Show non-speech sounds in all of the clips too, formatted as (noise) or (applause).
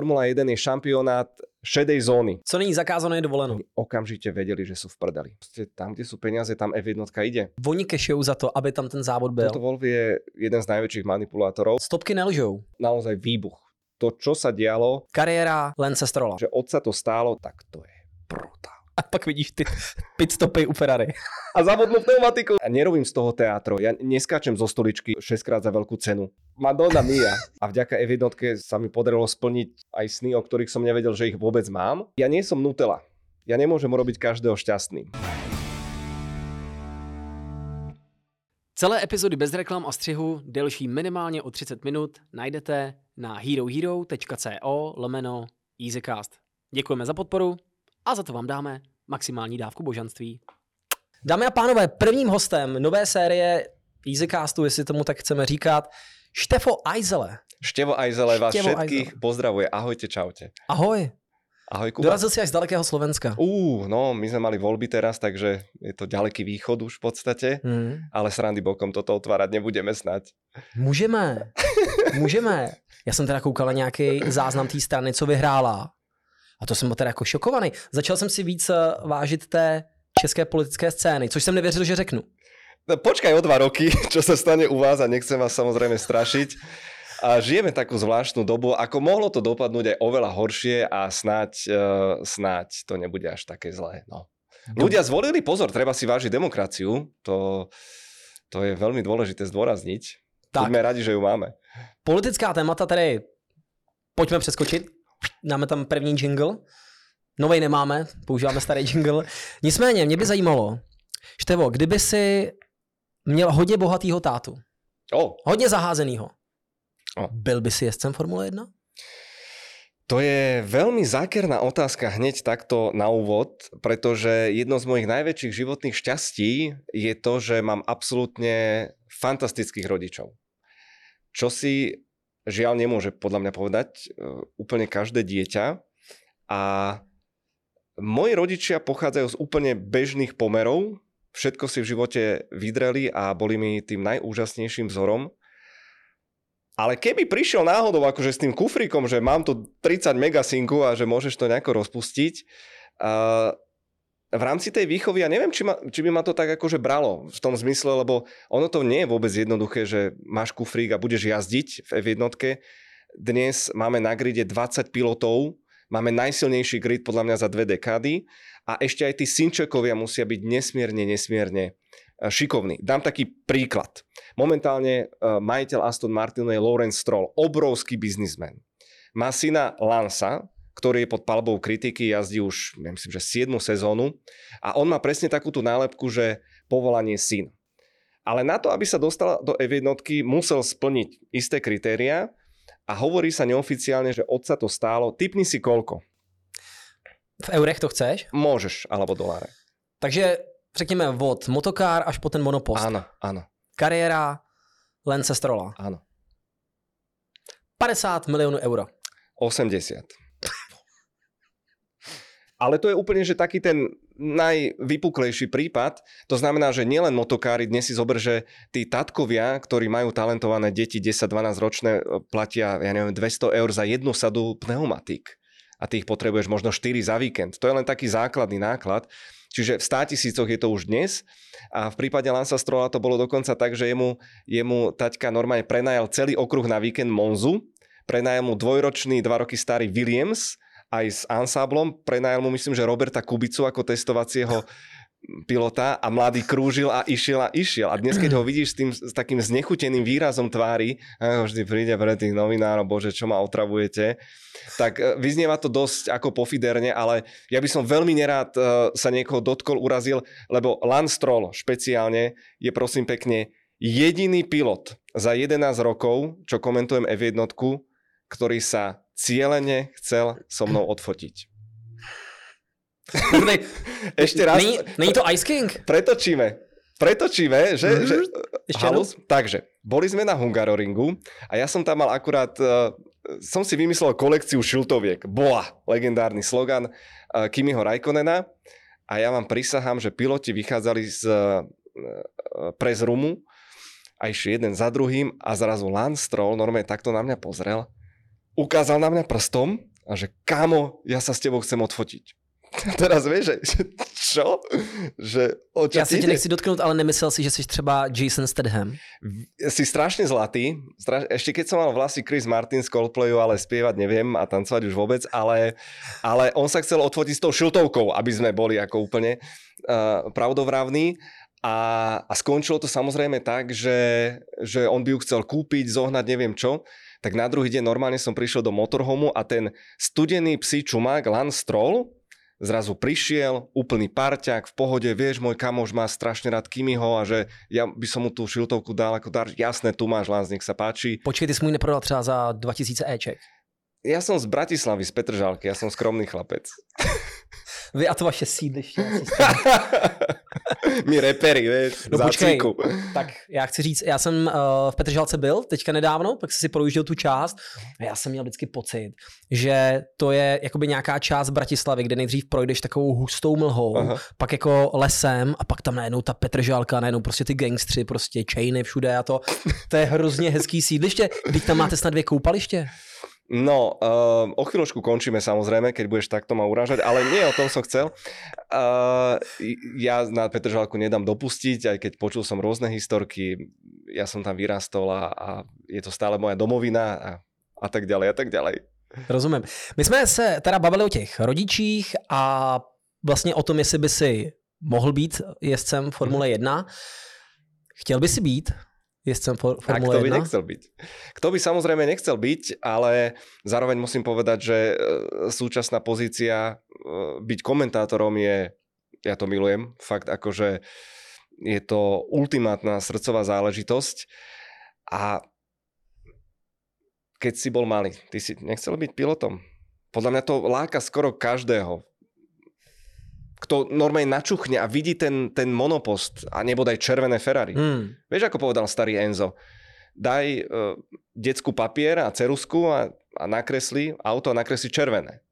Formula 1 je šampionát šedej zóny. Co není zakázané, je dovoleno. Okamžite vedeli, že sú v prdeli. Proste tam, kde sú peniaze, tam F1 ide. Oni kešujú za to, aby tam ten závod byl. Toto Wolf je jeden z najväčších manipulátorov. Stopky nelžou. Naozaj výbuch. To, čo sa dialo, Kariéra Lence Strola. že otca to stálo, tak to je brutál. A pak vidíš ty pitstopy u Ferrari. A zavodnú pneumatiku. A nerobím z toho teátro. Ja neskáčem zo stoličky 6 krát za veľkú cenu. Madonna mia. A vďaka F1 sa mi podarilo splniť aj sny, o ktorých som nevedel, že ich vôbec mám. Ja nie som Nutella. Ja nemôžem robiť každého šťastným. Celé epizody bez reklam a střihu, delší minimálně o 30 minut, najdete na herohero.co lomeno EasyCast. Děkujeme za podporu a za to vám dáme maximální dávku božanství. Dámy a pánové, prvním hostem nové série EasyCastu, jestli tomu tak chceme říkat, Štefo Ajzele. Števo Ajzele vás Števo všetkých pozdravuje. Ahojte, čaute. Ahoj. Ahoj, Kuba. Dorazil si až z dalekého Slovenska. Ú, no, my sme mali voľby teraz, takže je to ďaleký východ už v podstate. Hmm. Ale srandy bokom toto otvárať nebudeme snať. Můžeme. Můžeme. Já jsem teda koukal na nějaký záznam té strany, co vyhrála. A to jsem byl teda jako šokovaný. Začal jsem si víc eh, vážit té české politické scény, což jsem nevěřil, že řeknu. No, počkaj o dva roky, (laughs) čo sa stane u vás a nechcem vás samozrejme strašiť. A žijeme takú zvláštnu dobu, ako mohlo to dopadnúť aj oveľa horšie a snáď, uh, snáď to nebude až také zlé. No. Ľudia zvolili pozor, treba si vážiť demokraciu. To, to je veľmi dôležité zdôrazniť. Tak. Buďme radi, že ju máme. Politická témata tedy pojďme přeskočit. Dáme tam první jingle. Novej nemáme, používáme starý jingle. Nicméně, mě by zajímalo, Števo, kdyby si měl hodně bohatýho tátu, O, hodně zaházenýho, O. byl by si jezdcem Formule 1? To je veľmi zákerná otázka hneď takto na úvod, pretože jedno z mojich najväčších životných šťastí je to, že mám absolútne fantastických rodičov. Čo si žiaľ nemôže podľa mňa povedať e, úplne každé dieťa. A moji rodičia pochádzajú z úplne bežných pomerov, všetko si v živote vydreli a boli mi tým najúžasnejším vzorom. Ale keby prišiel náhodou akože s tým kufríkom, že mám tu 30 megasinku a že môžeš to nejako rozpustiť, uh, v rámci tej výchovy, ja neviem, či, ma, či by ma to tak akože bralo v tom zmysle, lebo ono to nie je vôbec jednoduché, že máš kufrík a budeš jazdiť v F1. Dnes máme na gride 20 pilotov, máme najsilnejší grid podľa mňa za dve dekády a ešte aj tí synčekovia musia byť nesmierne, nesmierne e, šikovní. Dám taký príklad. Momentálne uh, majiteľ Aston Martinu je Lawrence Stroll, obrovský biznismen. Má syna Lansa, ktorý je pod palbou kritiky, jazdí už, ja myslím, že 7 sezónu a on má presne takú tú nálepku, že povolanie syn. Ale na to, aby sa dostal do F1, musel splniť isté kritéria a hovorí sa neoficiálne, že otca to stálo. Typni si koľko. V eurech to chceš? Môžeš, alebo doláre. Takže řekněme od motokár až po ten monopost. Áno, áno, Kariéra Lence Strola. áno. 50 milionů euro. 80. Ale to je úplne, že taký ten najvypuklejší prípad. To znamená, že nielen motokári, dnes si zober, že tí tatkovia, ktorí majú talentované deti 10-12 ročné, platia, ja neviem, 200 eur za jednu sadu pneumatík. A ty ich potrebuješ možno 4 za víkend. To je len taký základný náklad. Čiže v 100 tisícoch je to už dnes. A v prípade Lansa Strola to bolo dokonca tak, že jemu, jemu taťka normálne prenajal celý okruh na víkend Monzu, prenajal mu dvojročný, dva roky starý Williams, aj s ansáblom, prenajal mu myslím, že Roberta Kubicu ako testovacieho (laughs) pilota a mladý krúžil a išiel a išiel. A dnes, keď ho vidíš s, tým, s takým znechuteným výrazom tvári, a vždy príde pre tých novinárov, bože, čo ma otravujete, tak e, vyznieva to dosť ako pofiderne, ale ja by som veľmi nerád e, sa niekoho dotkol, urazil, lebo Lance Stroll špeciálne je prosím pekne jediný pilot za 11 rokov, čo komentujem F1, ktorý sa cieľene chcel so mnou odfotiť. Nej, (laughs) Ešte raz, není, není to Ice King? pretočíme. Pretočíme, že... Mhm. že Ešte halus? Takže, boli sme na Hungaroringu a ja som tam mal akurát... Uh, som si vymyslel kolekciu šiltoviek. Bola legendárny slogan uh, Kimiho Raikonena a ja vám prisahám, že piloti vychádzali z uh, prez rumu a išli jeden za druhým a zrazu Lance Stroll normálne takto na mňa pozrel ukázal na mňa prstom A že kámo, ja sa s tebou chcem odfotiť. (laughs) teraz vieš, že, čo? Že o čo Já si tě nechci dotknout, ale nemyslel si, že jsi třeba Jason Statham. Si strašne zlatý. Straš... Ešte keď som mal vlasy Chris Martin z Coldplayu, ale spievať neviem a tancovať už vôbec, ale, ale on sa chcel odfotiť s tou šiltovkou, aby sme boli ako úplne uh, pravdovravní. A, a skončilo to samozrejme tak, že, že on by ju chcel kúpiť, zohnať, neviem čo. Tak na druhý deň normálne som prišiel do motorhomu a ten studený psí čumák Lance Stroll, zrazu prišiel, úplný parťák, v pohode, vieš, môj kamoš má strašne rád Kimiho a že ja by som mu tú šiltovku dal ako dar. Jasné, tu máš, Lans, nech sa páči. Počkej, ty si mu neprodal třeba za 2000 Eček. Ja som z Bratislavy, z Petržalky, ja som skromný chlapec. (laughs) Vy a to vaše sídliště. My repery, vieš, no počkej, tak já chci říct, já jsem uh, v Petržalce byl teďka nedávno, pak si projížděl tu část a já jsem měl vždycky pocit, že to je jakoby nějaká část Bratislavy, kde nejdřív projdeš takovou hustou mlhou, Aha. pak jako lesem a pak tam najednou ta Petržalka, najednou prostě ty gangstři, prostě chainy všude a to, to je hrozně hezký sídliště. Teď tam máte snad dvě koupaliště. No, uh, o chvíľočku končíme samozrejme, keď budeš takto ma urážať, ale nie o tom som chcel. Uh, ja na Petržalku nedám dopustiť, aj keď počul som rôzne historky, ja som tam vyrastol a, a je to stále moja domovina a, a tak ďalej a tak ďalej. Rozumím. My jsme se teda bavili o těch rodičích a vlastně o tom, jestli by si mohl být jezdcem Formule 1. Chtěl by si být? Jezdcom for- Formule A kto by 1? nechcel byť? Kto by samozrejme nechcel byť, ale zároveň musím povedať, že e, súčasná pozícia e, byť komentátorom je, ja to milujem, fakt akože je to ultimátna srdcová záležitosť a keď si bol malý, ty si nechcel byť pilotom? Podľa mňa to láka skoro každého kto normálne načuchne a vidí ten, ten monopost a nebodaj červené Ferrari. Mm. Vieš, ako povedal starý Enzo? Daj uh, detskú papier a cerusku a, a nakresli auto a nakresli červené.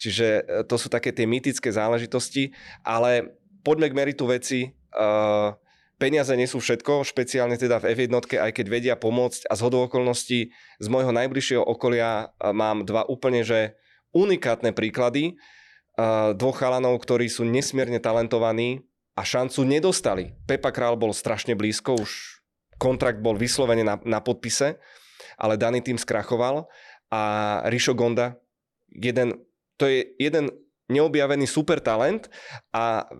Čiže uh, to sú také tie mýtické záležitosti, ale poďme k meritu veci. Uh, peniaze nie sú všetko, špeciálne teda v F1, aj keď vedia pomôcť a z hodou okolností z môjho najbližšieho okolia mám dva úplne že unikátne príklady, dvoch chalanov, ktorí sú nesmierne talentovaní a šancu nedostali. Pepa Král bol strašne blízko, už kontrakt bol vyslovene na, na podpise, ale daný tým skrachoval a Rišo Gonda, jeden, to je jeden neobjavený super talent a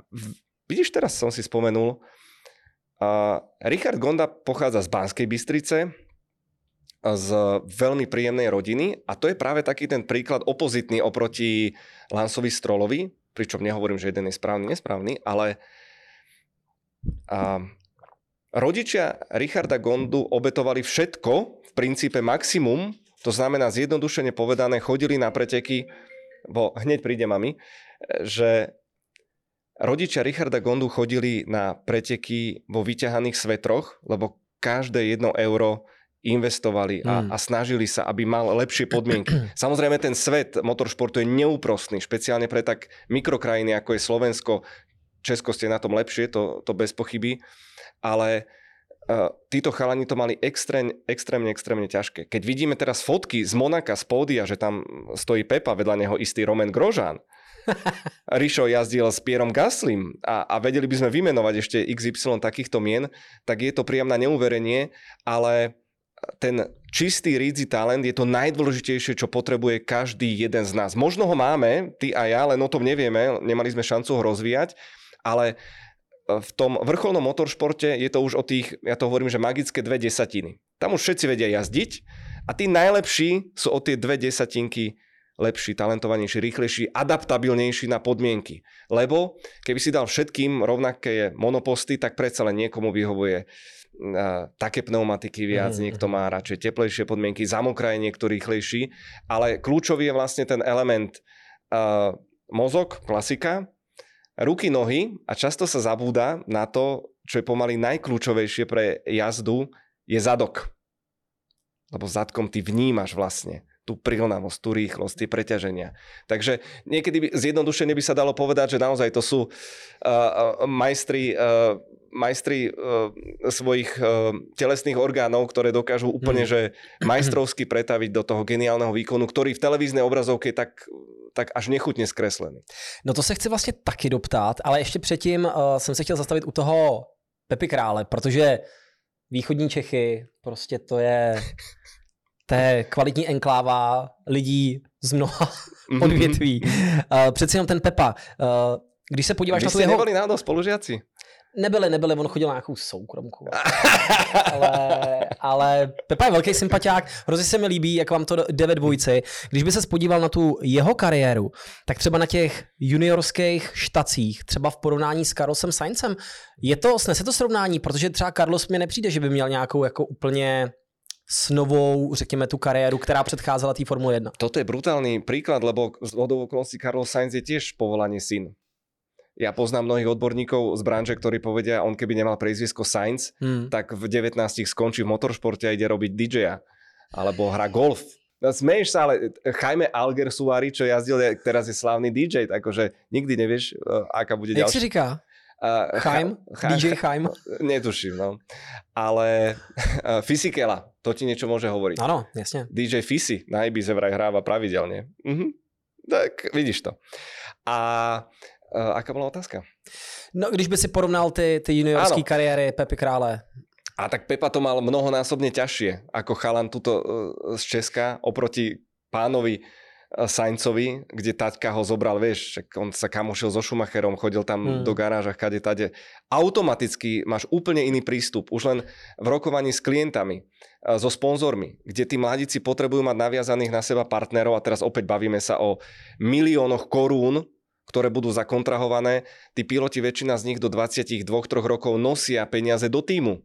vidíš, teraz som si spomenul, uh, Richard Gonda pochádza z Banskej Bystrice, z veľmi príjemnej rodiny. A to je práve taký ten príklad opozitný oproti Lansovi Strolovi, pričom nehovorím, že jeden je správny, nesprávny, ale a, rodičia Richarda Gondu obetovali všetko, v princípe maximum, to znamená zjednodušene povedané, chodili na preteky, bo hneď príde mami, že rodičia Richarda Gondu chodili na preteky vo vyťahaných svetroch, lebo každé jedno euro investovali a, mm. a snažili sa, aby mal lepšie podmienky. (clears throat) Samozrejme, ten svet motoršportu je neúprostný, špeciálne pre tak mikrokrajiny, ako je Slovensko. Česko ste na tom lepšie, to, to bez pochyby. Ale uh, títo chalani to mali extrém, extrémne, extrémne ťažké. Keď vidíme teraz fotky z Monaka, z pódia, že tam stojí Pepa, vedľa neho istý Roman Grožán, (laughs) Rišo jazdil s Pierom Gaslim a, a vedeli by sme vymenovať ešte XY takýchto mien, tak je to priam na neuverenie, ale ten čistý rídzi talent je to najdôležitejšie, čo potrebuje každý jeden z nás. Možno ho máme, ty a ja, len o tom nevieme, nemali sme šancu ho rozvíjať, ale e, v tom vrcholnom motoršporte je to už o tých, ja to hovorím, že magické dve desatiny. Tam už všetci vedia jazdiť a tí najlepší sú o tie dve desatinky lepší, talentovanejší, rýchlejší, adaptabilnejší na podmienky. Lebo keby si dal všetkým rovnaké monoposty, tak predsa len niekomu vyhovuje také pneumatiky viac, mm-hmm. niekto má radšej teplejšie podmienky, zamokraje niekto rýchlejší, ale kľúčový je vlastne ten element uh, mozog, klasika, ruky, nohy a často sa zabúda na to, čo je pomaly najkľúčovejšie pre jazdu, je zadok. Lebo zadkom ty vnímaš vlastne tú prilnavosť, tú rýchlosť, tie preťaženia. Takže niekedy by, zjednodušene by sa dalo povedať, že naozaj to sú uh, majstri uh, majstri uh, svojich uh, telesných orgánov, ktoré dokážu úplne, mm. že majstrovsky pretaviť do toho geniálneho výkonu, ktorý v televíznej obrazovke tak, tak až nechutně skreslený. No to se chci vlastně taky doptát, ale ještě předtím uh, jsem se chtěl zastavit u toho Pepi Krále, protože východní Čechy, prostě to je, (laughs) to je kvalitní enkláva lidí z mnoha mhm. odvětví. Uh, přeci jenom ten Pepa, uh, když se podíváš Vy na tu jeho... neboli náhodou spolužiaci? Nebyli, nebyli, on chodil na nějakou soukromku. ale, ale Pepa je velký sympatiák, hrozně se mi líbí, jak vám to jde ve dvojci. Když by se spodíval na tu jeho kariéru, tak třeba na těch juniorských štacích, třeba v porovnání s Carlosem Saincem, je to, snese to srovnání, protože třeba Carlos mi nepřijde, že by měl nějakou jako úplně s novou, řekněme, tu kariéru, která předcházela té Formule 1. Toto je brutálny príklad, lebo z hodou okolností Carlos Sainz je tiež povolanie syn. Ja poznám mnohých odborníkov z branže, ktorí povedia, on keby nemal priezvisko Sainz, hmm. tak v 19 skončí v motoršporte a ide robiť DJ-a. Alebo hra golf. No, smeješ sa, ale Jaime Alger Suari, čo jazdil, teraz je slávny DJ, takže nikdy nevieš, e, aká bude ďalšia. Jak si říká? Uh, Chaim? Cha, DJ Chaim? Netuším, no. Ale (laughs) uh, Fisikela, to ti niečo môže hovoriť. Áno, jasne. DJ Fisi na Ibize vraj hráva pravidelne. Uh-huh. Tak vidíš to. A Uh, aká bola otázka? No, když by si porovnal ty, ty juniorské kariéry Pepy Krále. A tak Pepa to mal mnohonásobne ťažšie ako chalan tuto uh, z Česka oproti pánovi Saincovi, kde taťka ho zobral, vieš, on sa kamošil so Schumacherom, chodil tam hmm. do garážach, kade tade. Automaticky máš úplne iný prístup, už len v rokovaní s klientami, uh, so sponzormi, kde tí mladíci potrebujú mať naviazaných na seba partnerov a teraz opäť bavíme sa o miliónoch korún, ktoré budú zakontrahované, tí piloti, väčšina z nich do 22-3 rokov nosia peniaze do týmu.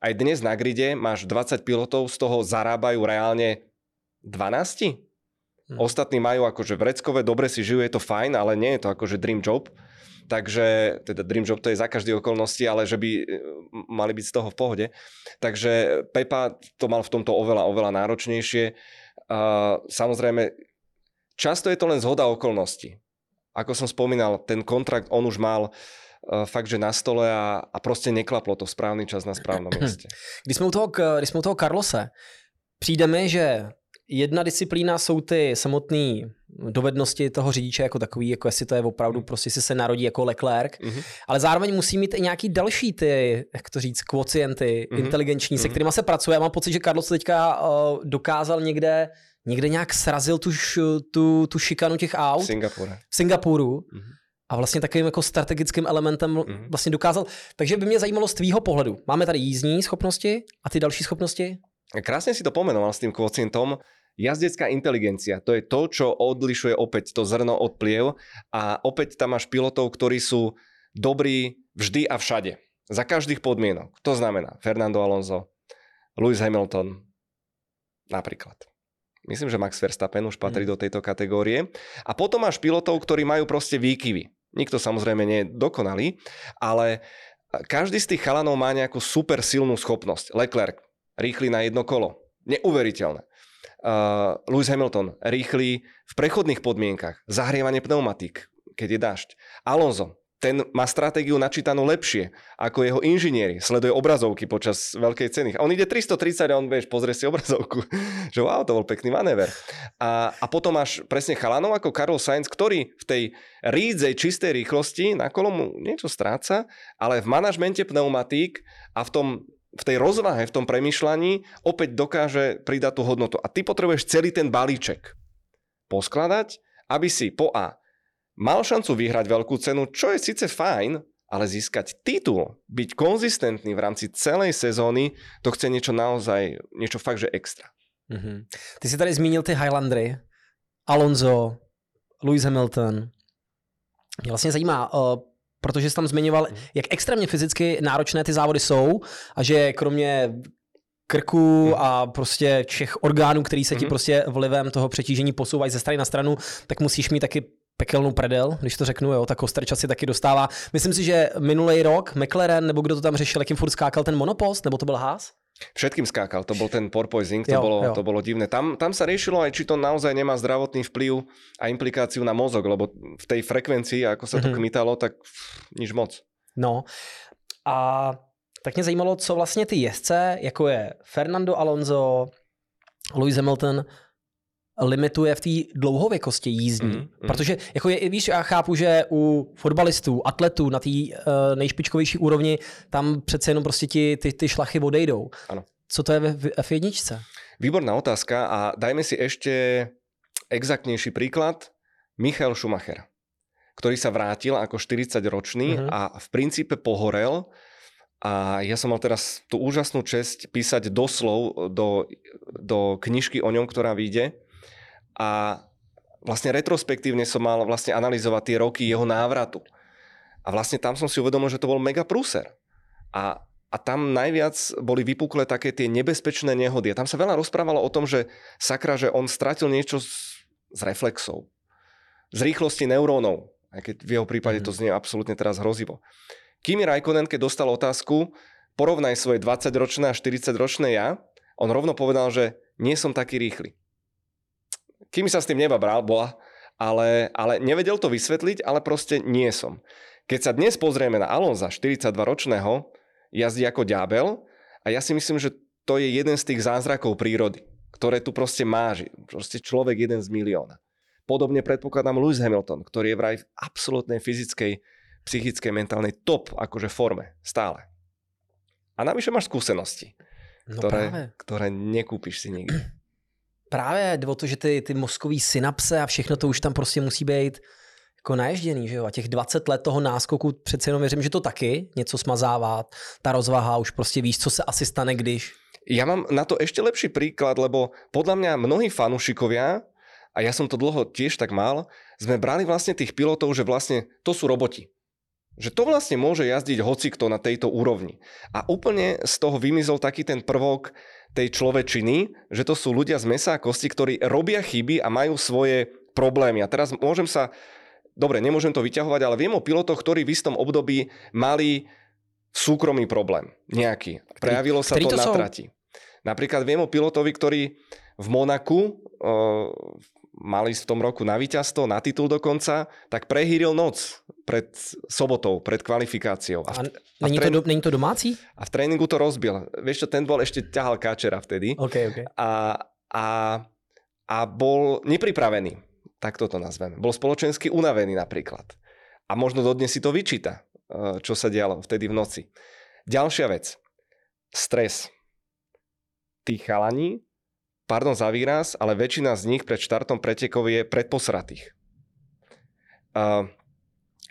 Aj dnes na gride máš 20 pilotov, z toho zarábajú reálne 12? Hm. Ostatní majú akože vreckové, dobre si žijú, je to fajn, ale nie je to akože dream job. Takže, teda dream job to je za každé okolnosti, ale že by e, mali byť z toho v pohode. Takže Pepa to mal v tomto oveľa, oveľa náročnejšie. Uh, samozrejme, často je to len zhoda okolností ako som spomínal, ten kontrakt on už mal uh, fakt, že na stole a, a prostě neklaplo to v správný čas na správnom mieste. (clears throat) Když jsme u toho, když jsme u toho Carlose, přijde mi, že jedna disciplína jsou ty samotné dovednosti toho řidiče jako takový, jako jestli to je opravdu, mm. prostě si se narodí jako Leclerc, mm-hmm. ale zároveň musí mít i nějaký další ty, jak to říct, kvocienty mm-hmm. inteligenční, mm-hmm. se kterými se pracuje. Já mám pocit, že Carlos teďka uh, dokázal někde někde nějak srazil tu, tu, tu šikanu těch aut. V Singapuru. V Singapuru. Mm-hmm. A vlastně takovým jako strategickým elementem mm-hmm. vlastně dokázal. Takže by mě zajímalo z tvýho pohledu. Máme tady jízdní schopnosti a ty další schopnosti? Krásne si to pomenoval s tým kvocientom. Jazdecká inteligencia, to je to, čo odlišuje opäť to zrno od pliev a opäť tam máš pilotov, ktorí sú dobrí vždy a všade. Za každých podmienok. To znamená Fernando Alonso, Lewis Hamilton napríklad. Myslím, že Max Verstappen už patrí mm. do tejto kategórie. A potom máš pilotov, ktorí majú proste výkyvy. Nikto samozrejme nie je dokonalý, ale každý z tých chalanov má nejakú super silnú schopnosť. Leclerc, rýchly na jedno kolo. Neuveriteľné. Uh, Lewis Hamilton, rýchly v prechodných podmienkach. Zahrievanie pneumatík, keď je dažď. Alonso, ten má stratégiu načítanú lepšie ako jeho inžinieri. Sleduje obrazovky počas veľkej ceny. A on ide 330 a on, vieš, pozrie si (laughs) obrazovku. že wow, to bol pekný manéver. A, a potom máš presne chalanov ako Karol Sainz, ktorý v tej rídzej čistej rýchlosti na kolomu niečo stráca, ale v manažmente pneumatík a v tom v tej rozvahe, v tom premyšľaní opäť dokáže pridať tú hodnotu. A ty potrebuješ celý ten balíček poskladať, aby si po A mal šancu vyhrať veľkú cenu, čo je síce fajn, ale získať titul, byť konzistentný v rámci celej sezóny, to chce niečo naozaj, niečo fakt, že extra. Mm-hmm. Ty si tady zmínil ty Highlandry, Alonso, Lewis Hamilton. Mě vlastně zajímá, uh, protože jsi tam zmiňoval, mm. jak extrémně fyzicky náročné ty závody jsou a že kromě krku mm. a prostě všech orgánů, který se ti mm. prostě vlivem toho přetížení posouvají ze strany na stranu, tak musíš mít taky pekelnou predel, když to řeknu, jo, tak Kostrča si taky dostává. Myslím si, že minulý rok McLaren, nebo kdo to tam řešil, jakým furt skákal ten monopost, nebo to byl Haas? Všetkým skákal, to bol ten porpoising, to, Jo, bolo, jo. to bolo divné. Tam, tam sa riešilo aj, či to naozaj nemá zdravotný vplyv a implikáciu na mozog, lebo v tej frekvencii, ako sa to Mhm. kmitalo, tak pff, nič moc. No a tak mě zajímalo, co vlastně ty jezdce, jako je Fernando Alonso, Lewis Hamilton, limituje v té dlouhověkosti jízdní. Mm, mhm. Protože, jako je, víš, já chápu, že u fotbalistů, atletů na té uh, nejšpičkovější úrovni, tam přece jenom prostě ti, ty, ty šlachy odejdou. Ano. Co to je ve v F1? Výborná otázka a dajme si ešte exaktnejší príklad. Michael Schumacher, ktorý sa vrátil ako 40-ročný Mhm. a v princípe pohorel a ja som mal teraz tú úžasnú česť písať doslov do, do knižky o ňom, ktorá vyjde a vlastne retrospektívne som mal vlastne analyzovať tie roky jeho návratu. A vlastne tam som si uvedomil, že to bol mega prúser. A, a tam najviac boli vypuklé také tie nebezpečné nehody. A tam sa veľa rozprávalo o tom, že sakra, že on stratil niečo z, z reflexov. Z rýchlosti neurónov. Aj keď v jeho prípade to znie absolútne teraz hrozivo. Kimi Raikkonen, keď dostal otázku, porovnaj svoje 20-ročné a 40-ročné ja, on rovno povedal, že nie som taký rýchly. Kimi sa s tým nebabral, bola, ale, ale nevedel to vysvetliť, ale proste nie som. Keď sa dnes pozrieme na Alonza, 42-ročného, jazdí ako ďábel a ja si myslím, že to je jeden z tých zázrakov prírody, ktoré tu proste máži. Proste človek jeden z milióna. Podobne predpokladám Lewis Hamilton, ktorý je vraj v absolútnej fyzickej, psychickej, mentálnej top akože forme. Stále. A navyše máš skúsenosti, No ktoré, právě. ktoré nekúpiš si nikdy. Právě o to, že ty, ty mozkový synapse a všechno to už tam prostě musí být jako naježděný, že jo? A těch 20 let toho náskoku přece jenom věřím, že to taky něco smazává. Ta rozvaha už prostě víš, co se asi stane, když. Ja mám na to ešte lepší príklad, lebo podľa mňa mnohí fanúšikovia, a ja som to dlho tiež tak mal, sme brali vlastne tých pilotov, že vlastne to sú roboti. Že to vlastne môže jazdiť hocikto na tejto úrovni. A úplne z toho vymizol taký ten prvok tej človečiny, že to sú ľudia z mesa a kosti, ktorí robia chyby a majú svoje problémy. A teraz môžem sa, dobre, nemôžem to vyťahovať, ale viem o pilotoch, ktorí v istom období mali súkromný problém nejaký. Prejavilo sa ktorý to to na trati. Napríklad viem o pilotovi, ktorý v Monaku uh, mali v tom roku na víťazstvo, na titul dokonca, tak prehýril noc pred sobotou, pred kvalifikáciou. A A v, není, to, do, není to domácí? a v tréningu to rozbil. Vieš čo, ten bol ešte ťahal káčera vtedy OK, OK. a, a, a bol nepripravený. Tak toto nazveme. Bol spoločensky unavený napríklad. A možno dodnes si to vyčíta, eh, čo sa dialo vtedy v noci. Ďalšia vec. Stres. Tí chalani, pardon za výraz, ale väčšina z nich pred štartom pretekov je predposratých. Uh,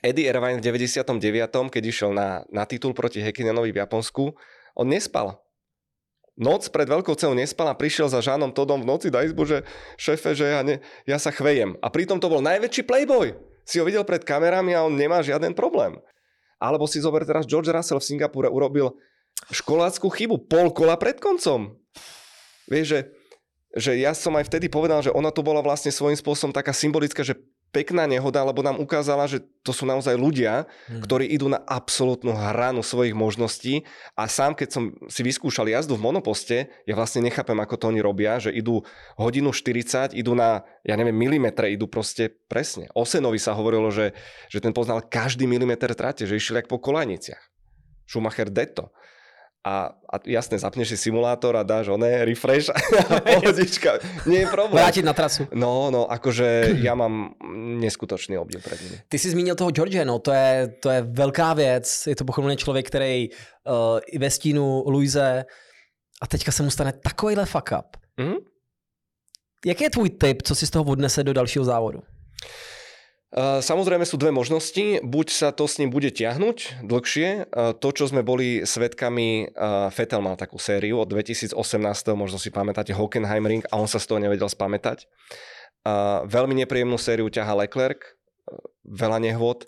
Eddie Irvine v 99., keď išiel na, na titul proti Hekinenovi v Japonsku, on nespal. Noc pred veľkou cenou nespal a prišiel za Žánom Todom v noci do izbu, že šéfe, že ja, ne, ja sa chvejem. A pritom to bol najväčší playboy. Si ho videl pred kamerami a on nemá žiaden problém. Alebo si zober teraz George Russell v Singapúre urobil školáckú chybu pol kola pred koncom. Vieš, že, že ja som aj vtedy povedal, že ona to bola vlastne svojím spôsobom taká symbolická, že pekná nehoda, lebo nám ukázala, že to sú naozaj ľudia, Hmm. ktorí idú na absolútnu hranu svojich možností a sám, keď som si vyskúšal jazdu v monoposte, ja vlastne nechápem, ako to oni robia, že idú hodinu 40, idú na, ja neviem, milimetre, idú proste presne. Osenovi sa hovorilo, že, že ten poznal každý milimeter trate, že išiel jak po kolaniciach. Schumacher Detto. A, a jasne, zapneš si simulátor a dáš oné, refresh a (laughs) pohodička. Nie je problém. Vrátit na trasu. No, no, akože (clears throat) ja mám neskutočný obdiv pred nimi. Ty jsi zmínil toho George, no to je, to je velká věc. Je to pochopitelně člověk, který uh, ve stínu Luise a teďka se mu stane takovýhle fuck up. Mhm. Jaký je tvůj tip, co si z toho odnese do dalšího závodu? Uh, Samozrejme sú dve možnosti. Buď sa to s ním bude tiahnuť dlhšie. Uh, To, čo sme boli svetkami, uh, Vettel mal takú sériu od 2018, možno si pamätáte Hockenheim Ring a on sa z toho nevedel spamätať. Veľmi nepríjemnú sériu ťaha Leclerc, veľa nehôd.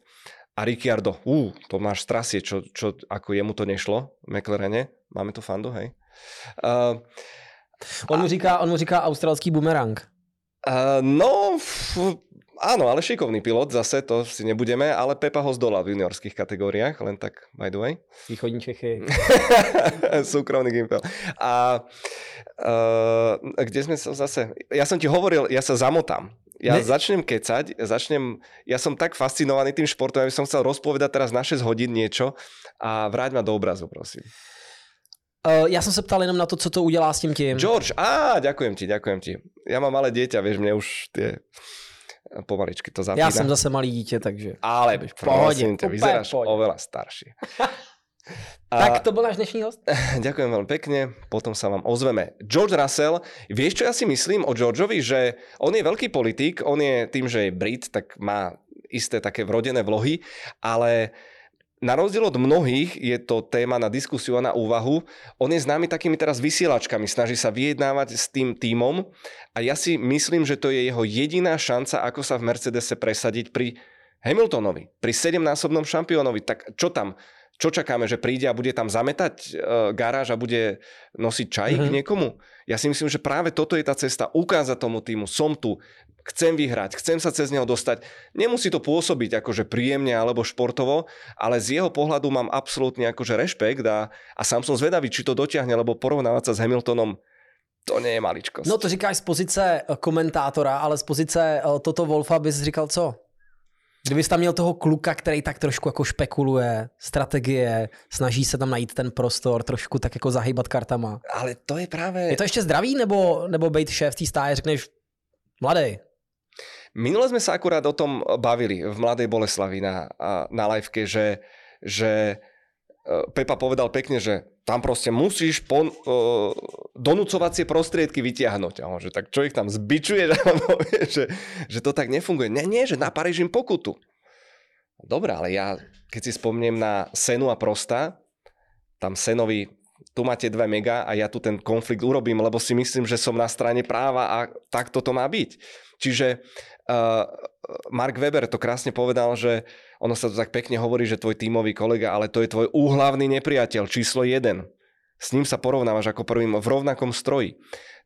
A Ricciardo, uh, to máš strasie, čo, čo, ako jemu to nešlo McLarene. Máme tu fandu, hej? Uh, On mu říká, on mu říká australský bumerang. Uh, no, f- áno, ale šikovný pilot, zase to si nebudeme, ale Pepa ho zdola v juniorských kategóriách, len tak by the way. Východní Čechy. (laughs) Súkromný gimpel. A uh, kde sme sa zase... Ja som ti hovoril, ja sa zamotám. Ja ne... začnem kecať, začnem... Ja som tak fascinovaný tým športom, aby som chcel rozpovedať teraz na 6 hodín niečo a vráť ma do obrazu, prosím. Uh, já jsem se ptal jenom na to, co to udělá s tím tím. George, á, ďakujem ti, ďakujem ti. Ja mám malé dieťa, vieš, mne už tie pomaličky to zapína. Já jsem zase malý dítě, takže... Ale prosím ťa, vyzeráš pohodě. oveľa starší. A... (laughs) Tak to bol náš dnešný host. (laughs) Ďakujem veľmi pekne, potom sa vám ozveme. George Russell, vieš čo ja si myslím o Georgeovi, že on je veľký politik, on je tým, že je Brit, tak má isté také vrodené vlohy, ale na rozdiel od mnohých je to téma na diskusiu a na úvahu. On je známy takými teraz vysielačkami, snaží sa vyjednávať s tým týmom a ja si myslím, že to je jeho jediná šanca, ako sa v Mercedese presadiť pri Hamiltonovi, pri sedemnásobnom šampiónovi. Tak čo tam? Čo čakáme, že príde a bude tam zametať e, garáž a bude nosiť čajík mm-hmm. niekomu? Ja si myslím, že práve toto je tá cesta, ukázať tomu týmu, som tu, chcem vyhrať, chcem sa cez neho dostať. Nemusí to pôsobiť akože príjemne alebo športovo, ale z jeho pohľadu mám absolútne akože rešpekt a, a sám som zvedavý, či to dotiahne, lebo porovnávať sa s Hamiltonom to nie je maličkosť. No to říkáš z pozice eh, komentátora, ale z pozice eh, Toto Wolfa bys říkal co? Kdybys tam měl toho kluka, který tak trošku jako špekuluje, strategie, snaží se tam najít ten prostor, trošku tak jako zahýbat kartama. Ale to je právě... Je to ještě zdravý, nebo, nebo být šéf té stáje, řekneš, mladý, Minule sme sa akurát o tom bavili v Mladej Boleslavi na, na liveke, že, že Pepa povedal pekne, že tam proste musíš pon, uh, donúcovacie prostriedky vytiahnuť. A on, že tak čo ich tam zbičuje, (laughs) že, že to tak nefunguje. Nie, nie, že naparíš im pokutu. Dobre, ale ja, keď si spomnem na Senu a Prosta, tam Senovi, tu máte 2 mega a ja tu ten konflikt urobím, lebo si myslím, že som na strane práva a tak toto má byť. Čiže uh, Mark Weber to krásne povedal, že ono sa to tak pekne hovorí, že tvoj tímový kolega, ale to je tvoj úhlavný nepriateľ, číslo jeden. S ním sa porovnávaš ako prvým v rovnakom stroji.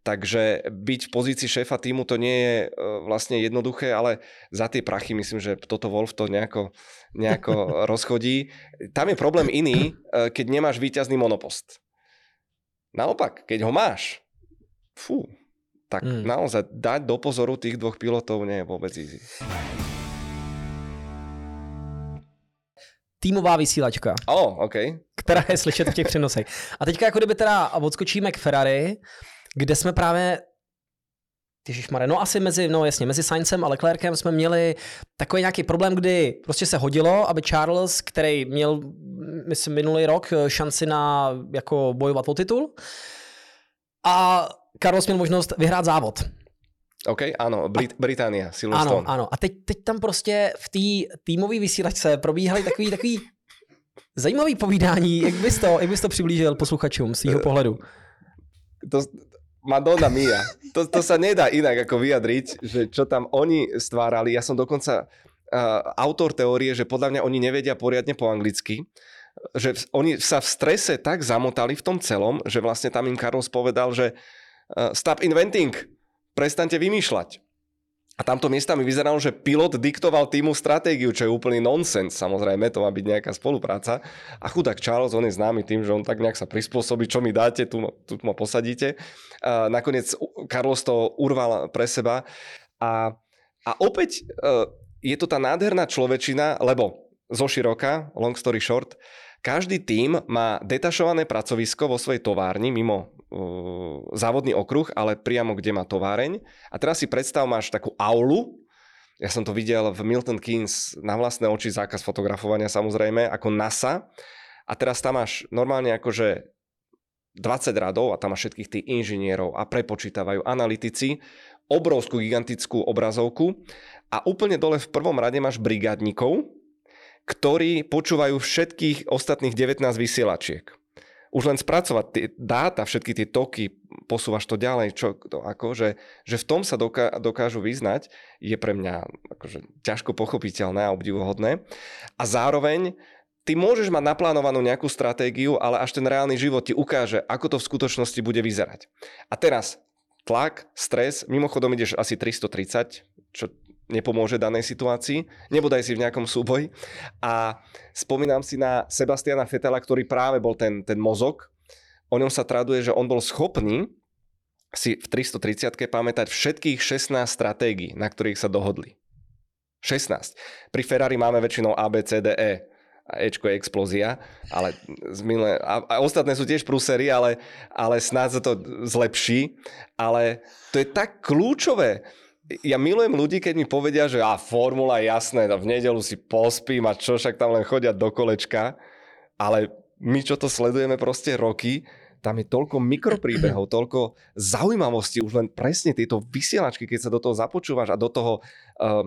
Takže byť v pozícii šéfa týmu to nie je uh, vlastne jednoduché, ale za tie prachy myslím, že toto Wolf to nejako, nejako (laughs) rozchodí. Tam je problém iný, uh, keď nemáš víťazný monopost. Naopak, keď ho máš, fú, tak mm. naozaj dať do pozoru tých dvoch pilotov nie je vôbec easy. Týmová vysílačka. Oh, OK. Která je slyšet v těch přenosech. A teďka jako kdyby teda odskočíme k Ferrari, kde jsme právě Ježišmarja, no asi mezi, no jasně, mezi Saincem a Leclerkem jsme měli takový nějaký problém, kdy prostě se hodilo, aby Charles, který měl, myslím, minulý rok šanci na jako bojovat o titul, a Carlos měl možnost vyhrát závod. OK, áno, Brit- Británia, Silverstone. Ano, ano. A teď, teď tam prostě v té týmové vysílačce probíhaly takový, (laughs) takový zajímavý povídání. Jak bys to, jak bys to přiblížil posluchačům z svého pohledu? To, Madonna Mia. To, to sa nedá inak ako vyjadriť, že čo tam oni stvárali. Ja som dokonca uh, autor teórie, že podľa mňa oni nevedia poriadne po anglicky že oni sa v strese tak zamotali v tom celom, že vlastne tam im Carlos povedal, že uh, stop inventing, prestante vymýšľať. A tamto miestami vyzeralo, že pilot diktoval týmu stratégiu, čo je úplný nonsens. Samozrejme, to má byť nejaká spolupráca. A chudák Charles, on je známy tým, že on tak nejak sa prispôsobí, čo mi dáte, tu, tu ma posadíte. A nakoniec Carlos to urval pre seba. A, a opäť uh, je to tá nádherná človečina, lebo zo široka, long story short, každý tím má detašované pracovisko vo svojej továrni mimo uh, závodný okruh, ale priamo kde má továreň. A teraz si predstav, máš takú aulu, ja som to videl v Milton Keynes na vlastné oči, zákaz fotografovania samozrejme, ako NASA. A teraz tam máš normálne akože 20 radov a tam máš všetkých tých inžinierov a prepočítavajú analytici, obrovskú gigantickú obrazovku a úplne dole v prvom rade máš brigádnikov, ktorí počúvajú všetkých ostatných 19 vysielačiek. Už len spracovať tie dáta, všetky tie toky, posúvaš to ďalej, čo, to, ako, že, že v tom sa doká, dokážu vyznať, je pre mňa akože, ťažko pochopiteľné a obdivuhodné. A zároveň ty môžeš mať naplánovanú nejakú stratégiu, ale až ten reálny život ti ukáže, ako to v skutočnosti bude vyzerať. A teraz tlak, stres, mimochodom ideš asi 330, čo nepomôže danej situácii, nebodaj si v nejakom súboji. A spomínam si na Sebastiana Fetela, ktorý práve bol ten, ten mozog. O ňom sa traduje, že on bol schopný si v 330 pamätať všetkých 16 stratégií, na ktorých sa dohodli. 16. Pri Ferrari máme väčšinou A, B, C, D, E a Ečko je explózia, ale minulé, a, a ostatné sú tiež prúsery, ale, ale snáď sa to zlepší. Ale to je tak kľúčové. Ja milujem ľudí, keď mi povedia, že a formula je jasné, v nedelu si pospím a čo však tam len chodia do kolečka, ale my, čo to sledujeme proste roky, tam je toľko mikropríbehov, (clears throat) toľko zaujímavostí, už len presne tieto vysielačky, keď sa do toho započúvaš a do toho uh,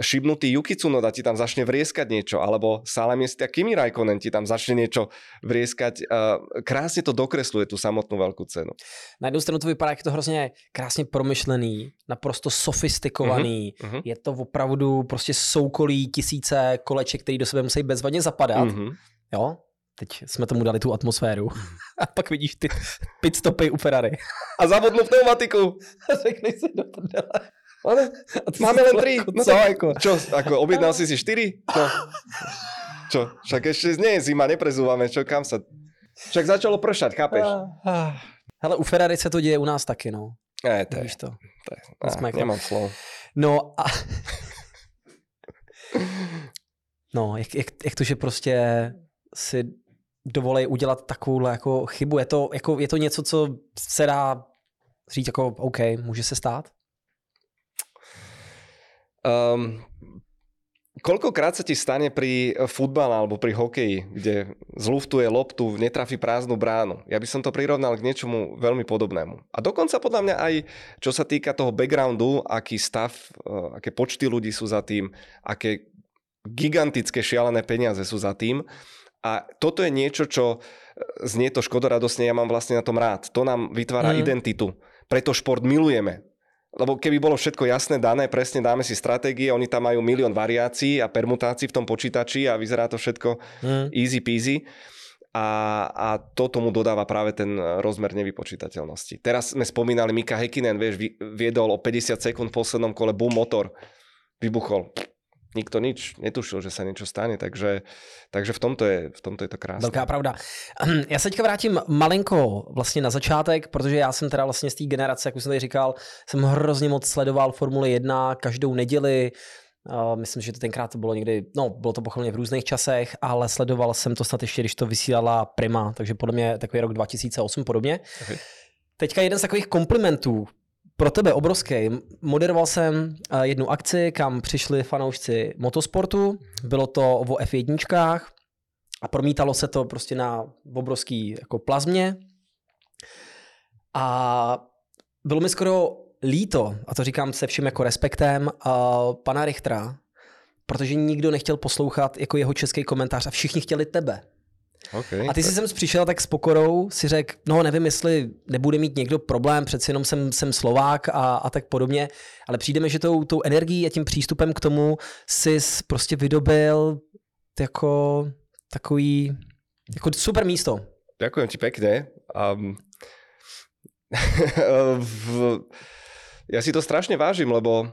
šibnutý Yuki Tsunoda ti tam začne vrieskať niečo, alebo Salamiesia Kimi Raikkonen ti tam začne niečo vrieskať. Krásne to dokresluje tú samotnú veľkú cenu. Na jednu stranu to vypadá, jak to hrozně krásně promyšlený, naprosto sofistikovaný. Uh-huh. Je to opravdu prostě soukolí tisíce koleček, který do sebe musí bezvadně zapadat. Uh-huh. Jo? Teď jsme tomu dali tu atmosféru. (laughs) A pak vidíš ty pitstopy u Ferrari. A zavodnú pneumatiku. A (laughs) řekni si do prdele. Ale máme len tri. No co, ako? Čo, ako objednal si si štyri? Čo? Čo? Však ešte nie je zima, neprezúvame. Čo, kam sa... Však začalo pršať, chápeš? Hele, u Ferrari se to děje u nás taky, no. Ne, to je, Víš to. to je, á, nemám slov. No a... No, jak, jak, jak to, že prostě si dovolej udělat takovouhle jako chybu. Je to, jako, je to něco, co se dá říct jako OK, může se stát? Um, koľkokrát sa ti stane pri futbale alebo pri hokeji, kde zluftuje loptu, netrafí prázdnu bránu? Ja by som to prirovnal k niečomu veľmi podobnému. A dokonca podľa mňa aj čo sa týka toho backgroundu, aký stav, uh, aké počty ľudí sú za tým, aké gigantické šialené peniaze sú za tým. A toto je niečo, čo e, znie to škodoradosne, ja mám vlastne na tom rád. To nám vytvára mm. identitu. Preto šport milujeme lebo keby bolo všetko jasné, dané, presne dáme si stratégie, oni tam majú milión variácií a permutácií v tom počítači a vyzerá to všetko mm. easy peasy. A, a to tomu dodáva práve ten rozmer nevypočítateľnosti. Teraz sme spomínali Mika Hekinen, vieš, viedol o 50 sekúnd v poslednom kole, boom, motor, vybuchol nikto nič netušil, že sa niečo stane, takže, takže v, tomto je, v tomto je to krásné. Velká pravda. (clears throat) Já se teďka vrátím malinko vlastně na začátek, protože já jsem teda vlastně z té generace, jak už jsem tady říkal, jsem hrozně moc sledoval Formule 1 každou neděli, Uh, myslím, že to tenkrát to bylo někdy, no, bylo to pochopně v různých časech, ale sledoval jsem to snad ještě, když to vysílala Prima, takže podle mě takový rok 2008 podobně. Okay. Teďka jeden z takových komplimentů, pro tebe obrovský. Moderoval jsem eh, jednu akci, kam přišli fanoušci motosportu. Bylo to o F1 a promítalo se to prostě na obrovský jako plazmě. A bylo mi skoro líto, a to říkám se vším jako respektem, uh, pana Richtera, protože nikdo nechtěl poslouchat jako jeho český komentář a všichni chtěli tebe. Okay, a ty jsi sem přišel tak s pokorou, si řekl, no nevím, jestli nebude mít někdo problém, přeci jenom jsem, jsem Slovák a, a tak podobně, ale přijde mi, že tou, tou energií a tím přístupem k tomu jsi prostě vydobil jako takový jako super místo. Ďakujem ti pekne. Um, (laughs) ja si to strašne vážim, lebo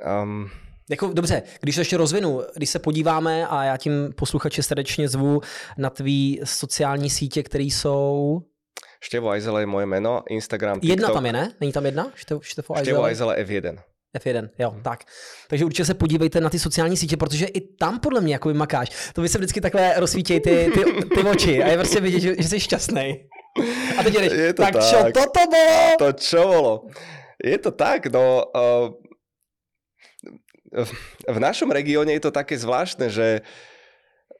um, jako, dobře, když to ještě rozvinu, když se podíváme, a já tím posluchače srdečně zvu na tvý sociální sítě, které jsou... Števo Ajzele je moje meno, Instagram, TikTok. Jedna tam je, ne? Není tam jedna? Števo, Števo Ajzele? Števo Ajzele F1. F1, jo, hmm. tak. Takže určitě se podívejte na ty sociální sítě, protože i tam podle mě jako makáš. To vy se vždycky takhle rozsvítějí ty, ty, ty oči a je prostě vidět, že, že jsi šťastný. A teď jdeš, je to tak, tak čo toto bylo? To čo bolo? Je to tak, no uh, v našom regióne je to také zvláštne, že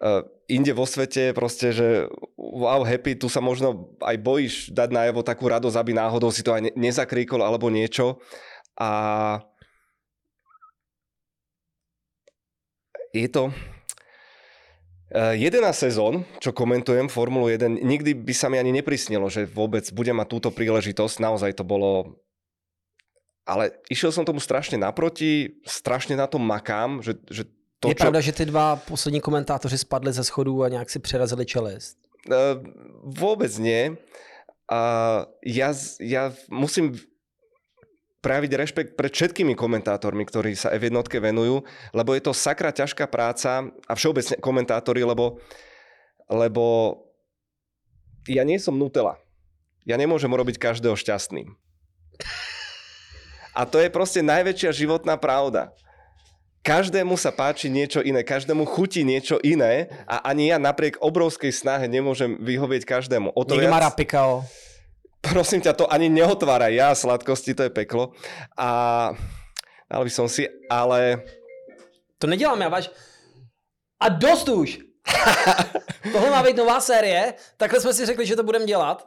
uh, inde vo svete proste, že wow, happy, tu sa možno aj bojíš dať najavo takú radosť, aby náhodou si to aj nezakríkol alebo niečo. A je to 11 eh, sezón, čo komentujem Formulu 1, nikdy by sa mi ani neprisnilo, že vôbec budem mať túto príležitosť. Naozaj to bolo ale išiel som tomu strašne naproti, strašne na tom makám, že, že to, Je čo... pravda, že ty dva poslední komentátoři spadli ze schodů a nějak si přerazili čelist? Uh, vôbec nie. A ja, ja musím prejaviť rešpekt pred všetkými komentátormi, ktorí sa F1 venujú, lebo je to sakra ťažká práca a všeobecne komentátori, lebo, lebo ja nie som Nutella. Ja nemôžem robiť každého šťastným. A to je proste najväčšia životná pravda. Každému sa páči niečo iné, každému chutí niečo iné a ani ja napriek obrovskej snahe nemôžem vyhovieť každému. O to Niekto viac... má rapikao. Prosím ťa, to ani neotváraj. Ja, sladkosti, to je peklo. A dal by som si, ale... To nedělám ja, váš... A dost už! (laughs) Tohle má být nová série, takhle jsme si řekli, že to budeme dělat.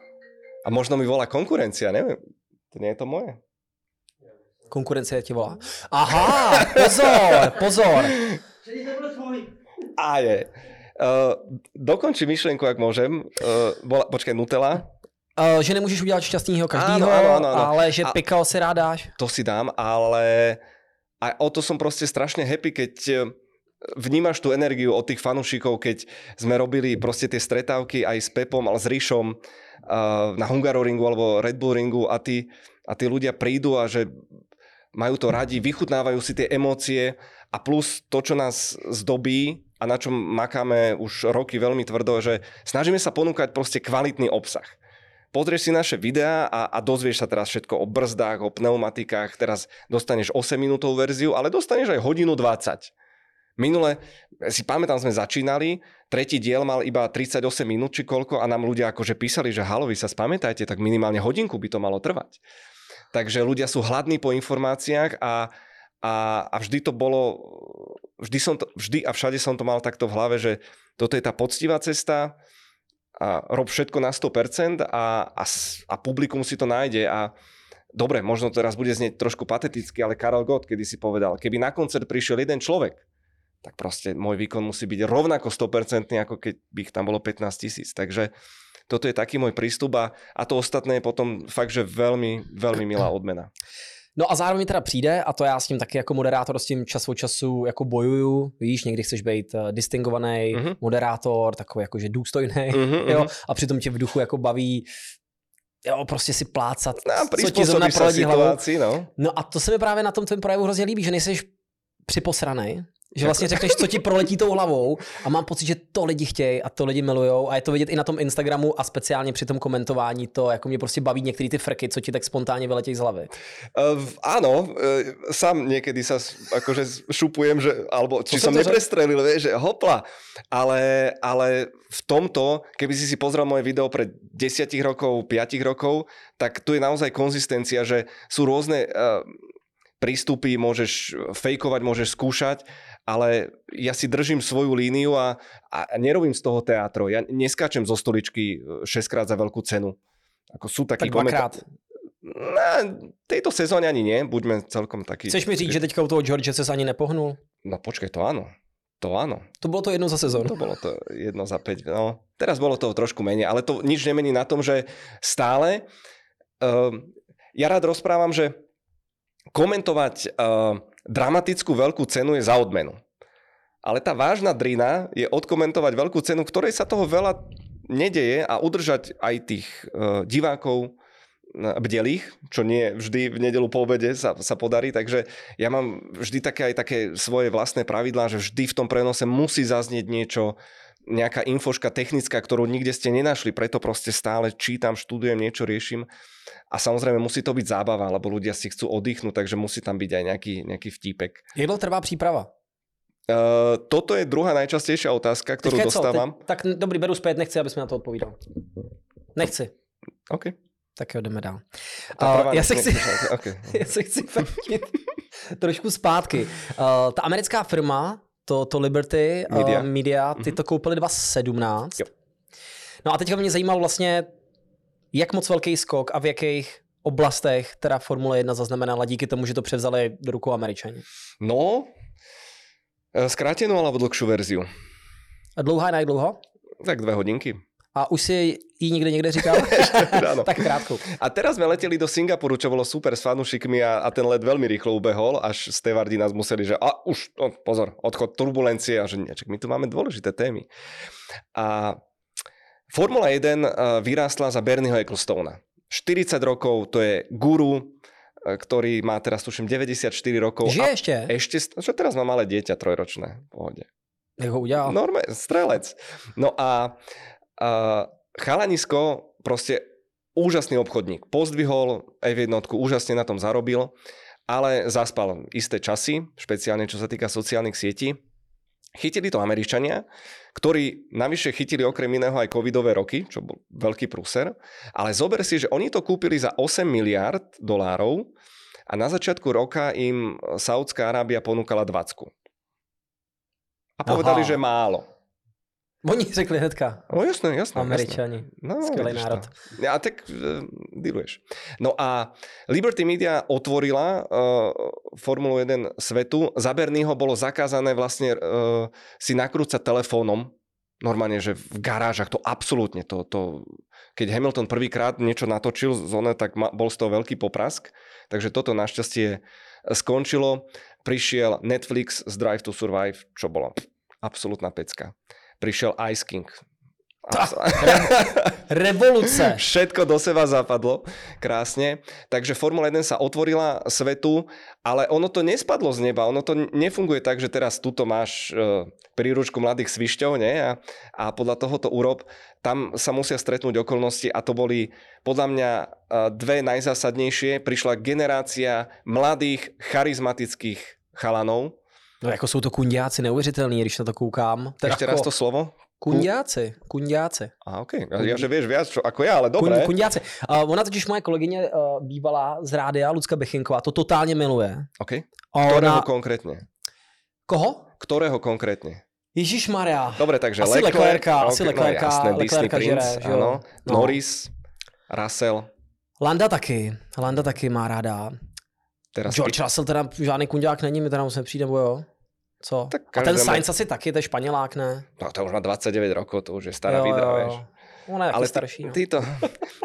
A možno mi volá konkurencia, neviem. To nie je to moje. Konkurence ti volá. Aha, pozor, pozor. A je. Uh, dokonči myšlienku, ak môžem. Uh, bola, počkaj, Nutella. Uh, že nemôžeš udělat šťastného každého, áno, áno, áno. ale že a, pikal si rád dáš. To si dám, ale aj o to som proste strašne happy, keď vnímaš tú energiu od tých fanúšikov, keď sme robili proste tie stretávky aj s Pepom, ale s Ríšom uh, na Hungaroringu alebo Red Bull ringu a tí, a tí ľudia prídu a že majú to radi, vychutnávajú si tie emócie a plus to, čo nás zdobí a na čom makáme už roky veľmi tvrdo, že snažíme sa ponúkať proste kvalitný obsah. Pozrieš si naše videá a, a dozvieš sa teraz všetko o brzdách, o pneumatikách, teraz dostaneš 8 minútovú verziu, ale dostaneš aj hodinu 20. Minule, si pamätám, sme začínali, tretí diel mal iba 38 minút či koľko a nám ľudia akože písali, že halo, vy sa spamätajte, tak minimálne hodinku by to malo trvať. Takže ľudia sú hladní po informáciách a, a, a vždy to bolo, vždy, som to, vždy a všade som to mal takto v hlave, že toto je tá poctivá cesta a rob všetko na 100% a, a, a publikum si to nájde a dobre, možno teraz bude znieť trošku pateticky, ale Karel Gott kedy si povedal, keby na koncert prišiel jeden človek, tak proste môj výkon musí byť rovnako 100% ako keď by ich tam bolo 15 tisíc. Takže toto je taký môj prístup a, a to ostatné je potom fakt, že veľmi, veľmi milá (clears throat) odmena. No a zároveň teda přijde, a to já s tím taky jako moderátor s tím čas od času jako bojuju, víš, někdy chceš být uh, distingovaný mm-hmm. moderátor, takový jakože důstojný, mm-hmm, jo, a přitom tě v duchu jako baví jo, prostě si plácat, no, co ti zrovna proledí hlavu. No. no a to se mi právě na tom tvém projevu hrozně líbí, že nejsi připosraný, že vlastně řekneš, co ti proletí tou hlavou a mám pocit, že to lidi chtějí a to lidi milujou a je to vidět i na tom Instagramu a speciálně při tom komentování to, jako mě prostě baví některé ty frky, co ti tak spontánně vyletějí z hlavy. Uh, áno, uh, sám niekedy sa akože šupujem, že, alebo či som neprestrelil, vieš, že hopla, ale, ale v tomto, keby si si pozrel moje video pred 10 rokov, 5 rokov, tak tu je naozaj konzistencia, že sú rôzne uh, prístupy, môžeš fejkovať, môžeš skúšať ale ja si držím svoju líniu a, a nerobím z toho teatro. Ja neskáčem zo stoličky 6 e, krát za veľkú cenu. Ako sú takí tak dvakrát. Na tejto sezóne ani nie, buďme celkom takí. Chceš mi říct, že teďka u toho George sa ani nepohnul? No počkej, to áno. To áno. To bolo to jedno za sezónu. To bolo to jedno za 5. No, teraz bolo to trošku menej, ale to nič nemení na tom, že stále uh, ja rád rozprávam, že komentovať uh, dramatickú veľkú cenu je za odmenu. Ale tá vážna drina je odkomentovať veľkú cenu, ktorej sa toho veľa nedeje a udržať aj tých uh, divákov bdelých, čo nie vždy v nedelu po obede sa, sa podarí, takže ja mám vždy také aj také svoje vlastné pravidlá, že vždy v tom prenose musí zaznieť niečo, nejaká infoška technická, ktorú nikde ste nenašli, preto proste stále čítam, študujem, niečo riešim a samozrejme musí to byť zábava, lebo ľudia si chcú oddychnúť, takže musí tam byť aj nejaký, nejaký vtípek. Jak dlho trvá príprava? Uh, toto je druhá najčastejšia otázka, ktorú Teďka dostávam. Te, tak dobrý, beru späť, nechci, aby sme na to odpovídal. Nechci. OK. Tak jo, jdeme dál. Uh, (laughs) já, se chci, okay. já se chci trošku zpátky. Uh, ta americká firma, to, to Liberty Media, uh, Media ty mm-hmm. to koupili 2017. Jo. No a teďka mě zajímalo vlastně, jak moc velký skok a v jakých oblastech teda Formule 1 zaznamenala díky tomu, že to převzali do rukou Američani? No, e, skrátenú alebo dlhšiu verziu? A dlouhá je dlouho? Tak dve hodinky. A už si ji někde někde říkal? (laughs) tak krátko. A teraz sme leteli do Singapuru, čo bolo super s fanúšikmi a, a ten let veľmi rýchlo ubehol, až stevardi nás museli, že a už, no, pozor, odchod turbulencie a že nie, čak, my tu máme dôležité témy. A Formula 1 eh, vyrástla za Bernieho Ecclestona. 40 rokov, to je guru ktorý má teraz tuším 94 rokov. Žije ešte? Ešte, čo teraz má malé dieťa, trojročné, v pohode. Ho udělal? Norme, strelec. No a, a chalanisko, proste úžasný obchodník. Pozdvihol F1, úžasne na tom zarobil, ale zaspal isté časy, špeciálne čo sa týka sociálnych sietí. Chytili to Američania, ktorí navyše chytili okrem iného aj covidové roky, čo bol veľký prúser, ale zober si, že oni to kúpili za 8 miliard dolárov a na začiatku roka im Saudská Arábia ponúkala 20. A povedali, Aha. že málo. Oni řekli hnedka. No jasné, jasné. Američani. Jasné. No, národ. To. Ja tak uh, dealuješ. No a Liberty Media otvorila uh, Formulu 1 svetu. Za Bernieho bolo zakázané vlastne uh, si nakrúcať telefónom. Normálne, že v garážach to absolútne. To, to, keď Hamilton prvýkrát niečo natočil z one, tak ma, bol z toho veľký poprask. Takže toto našťastie skončilo prišiel Netflix z Drive to Survive, čo bolo absolútna pecka. Prišiel Ice King. Revolúce. (laughs) Všetko do seba zapadlo. Krásne. Takže Formula 1 sa otvorila svetu, ale ono to nespadlo z neba. Ono to nefunguje tak, že teraz tuto máš uh, príručku mladých svišťov nie? A, a podľa toho to urob. Tam sa musia stretnúť okolnosti a to boli podľa mňa uh, dve najzásadnejšie. Prišla generácia mladých, charizmatických chalanov. No jako jsou to kundiáci neuvěřitelní, když na to koukám. Ešte raz to slovo? Kundiáci, kundiáci. A ok, ja, že vieš viac čo, ako ja, ale dobre. Kun, kundiáci. Uh, ona totiž moje kolegyně uh, bývalá z rádia, Lucka Bechinková, to totálně miluje. Ok. Ktorého ona... konkrétne? Koho? Ktorého konkrétne? Ježíš Maria. Dobre, takže asi Leclerca, okay, asi Leclerca, no, jasné, Leclerca Disney Prince, žere, že áno. No. Norris, Russell. Landa taky, Landa taky má ráda. Teraz George ty... Russell teda žádný kundiák není, mi teda musím přijít, nebo jo? Co? Tak a ten Sainz asi taky, to je Španělák, ne? No to už má 29 rokov, to už je stará vidra, vieš. Ona je Ale starší. No. Títo,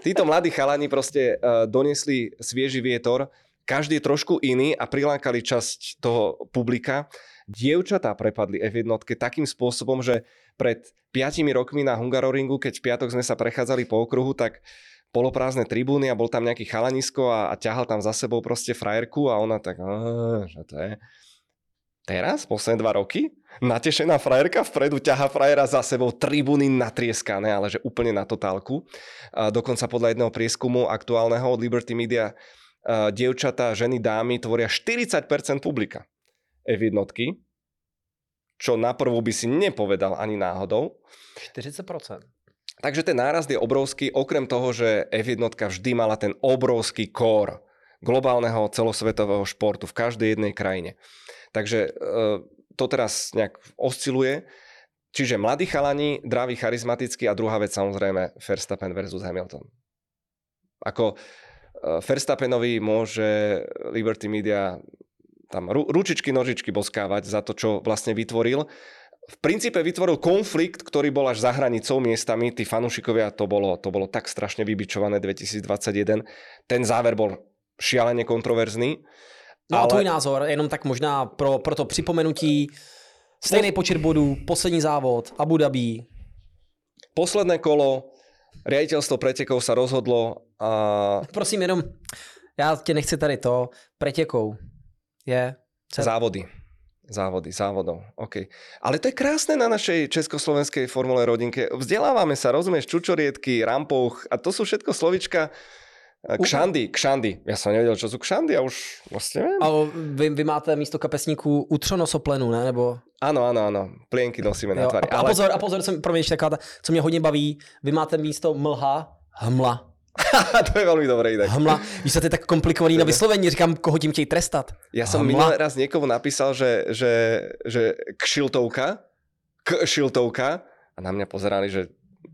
títo mladí chalani proste uh, doniesli svieži vietor, každý je trošku iný a prilákali časť toho publika. Dievčatá prepadli F1 takým spôsobom, že pred 5 rokmi na Hungaroringu, keď v piatok sme sa prechádzali po okruhu, tak poloprázdne tribúny a bol tam nejaký chalanisko a, a ťahal tam za sebou proste frajerku a ona tak, že to je Teraz, posledné dva roky, natešená frajerka vpredu ťaha frajera za sebou, tribúny natrieskané, ale že úplne na totálku. A dokonca podľa jedného prieskumu aktuálneho od Liberty Media dievčatá, ženy, dámy tvoria 40% publika F1, čo na prvú by si nepovedal ani náhodou. 40%. Takže ten nárast je obrovský, okrem toho, že F1 vždy mala ten obrovský kór globálneho celosvetového športu v každej jednej krajine. Takže e, to teraz nejak osciluje. Čiže mladí chalani, draví, charizmatickí a druhá vec samozrejme Verstappen versus Hamilton. Ako e, Verstappenovi môže Liberty Media tam ručičky, nožičky boskávať za to, čo vlastne vytvoril. V princípe vytvoril konflikt, ktorý bol až za hranicou miestami. Tí fanúšikovia, to bolo, to bolo tak strašne vybičované 2021. Ten záver bol šialene kontroverzný. No ale... a tvůj názor, jenom tak možná pro, pro to připomenutí, stejný počet bodů, poslední závod, Abu Dhabi. Posledné kolo, riaditeľstvo pretekov sa rozhodlo a... (laughs) Prosím jenom, já tě nechci tady to, pretekov je... Cel... Závody. Závody, závodov, OK. Ale to je krásne na našej československej formule rodinke. Vzdelávame sa, rozumieš, čučoriedky, rampouch a to sú všetko slovička, Kšandy, kšandy. Ja som nevedel, čo sú kšandy a už vlastne neviem. Ale vy, vy máte místo kapesníku utronosoplenu, ne? Nebo... Ano, ano, ano. Plienky nosíme jo, na tváři. A, ale... a pozor, a pozor, co, promiň, taková, co mě hodně baví, vy máte místo mlha, hmla. (laughs) to je veľmi dobré inak. Hmla, víš, to je tak komplikovaný na vyslovení, říkám, koho tím chtějí trestat. Ja som minulý raz niekomu napísal, že, že, že kšiltovka, kšiltovka a na mňa pozerali, že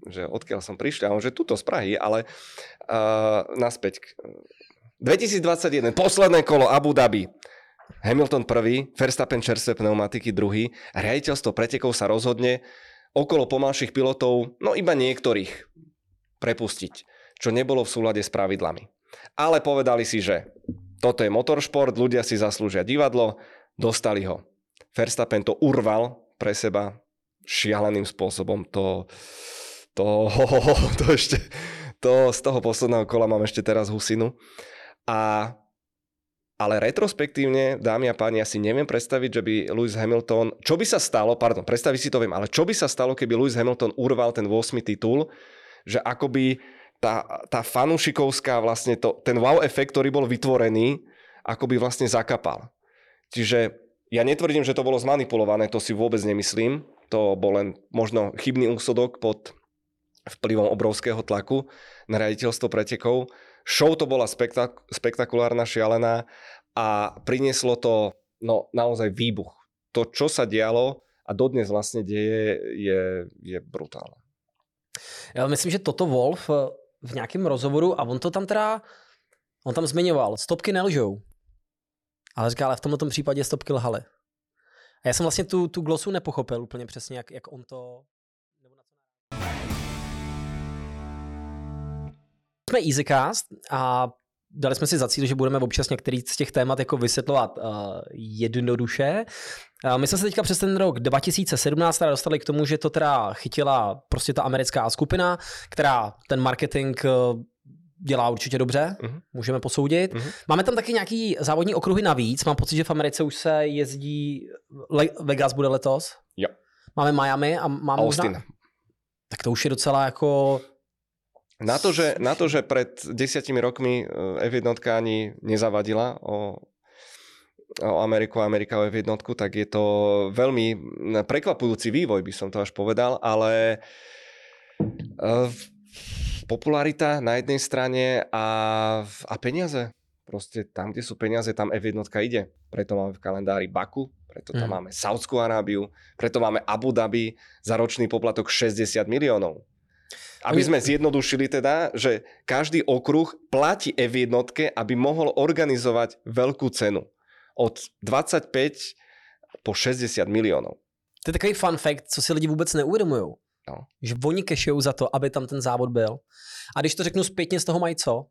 že odkiaľ som prišiel, a on, že tuto z Prahy, ale uh, naspäť. 2021, posledné kolo Abu Dhabi. Hamilton prvý, Verstappen čerstvé pneumatiky druhý. Riaditeľstvo pretekov sa rozhodne okolo pomalších pilotov, no iba niektorých, prepustiť, čo nebolo v súlade s pravidlami. Ale povedali si, že toto je motoršport, ľudia si zaslúžia divadlo, dostali ho. Verstappen to urval pre seba šialeným spôsobom. To, to, (laughs) to ešte, to z toho posledného kola mám ešte teraz husinu. A ale retrospektívne, dámy a páni, ja si neviem predstaviť, že by Lewis Hamilton, čo by sa stalo, pardon, predstaviť si to viem, ale čo by sa stalo, keby Lewis Hamilton urval ten 8. titul, že akoby tá, tá fanúšikovská vlastne to, ten wow efekt, ktorý bol vytvorený, akoby vlastne zakapal. Čiže ja netvrdím, že to bolo zmanipulované, to si vôbec nemyslím. To bol len možno chybný úsudok pod vplyvom obrovského tlaku na riaditeľstvo pretekov Show to bola spektak- spektakulárna, šialená a prinieslo to no, naozaj výbuch. To, čo sa dialo a dodnes vlastne deje, je, je brutálne. Já myslím, že toto Wolf v nějakém rozhovoru, a on to tam teda, on tam zmiňoval, stopky nelžou. Ale říká, ale v tomto případě stopky lhaly. A já jsem vlastně tu, tu glosu nepochopil úplně přesně, jak, jak on to jsme EasyCast a dali jsme si za cíl, že budeme občas některý z těch témat jako vysvětlovat uh, jednoduše. Uh, my jsme se teďka přes ten rok 2017 teda dostali k tomu, že to teda chytila prostě ta americká skupina, která ten marketing uh, dělá určitě dobře, uh-huh. můžeme posoudit. Uh-huh. Máme tam taky nějaký závodní okruhy navíc, mám pocit, že v Americe už se jezdí, Le- Vegas bude letos. Jo. Máme Miami a máme Austin. Možná... Tak to už je docela jako na to, že, na to, že pred desiatimi rokmi eh, F1 ani nezavadila o, o Ameriku a Amerika o F1, tak je to veľmi prekvapujúci vývoj, by som to až povedal, ale uh, popularita na jednej strane a, a peniaze. Proste tam, kde sú peniaze, tam F1 ide. Preto máme v kalendári Baku, preto tam mm. máme Saudskú Arábiu, preto máme Abu Dhabi za ročný poplatok 60 miliónov. Aby sme zjednodušili teda, že každý okruh platí F1, aby mohol organizovať veľkú cenu. Od 25 po 60 miliónov. To je takový fun fact, co si lidi vůbec neuvědomují. No. Že oni kešují za to, aby tam ten závod byl. A když to řeknu zpětně, z toho mají co?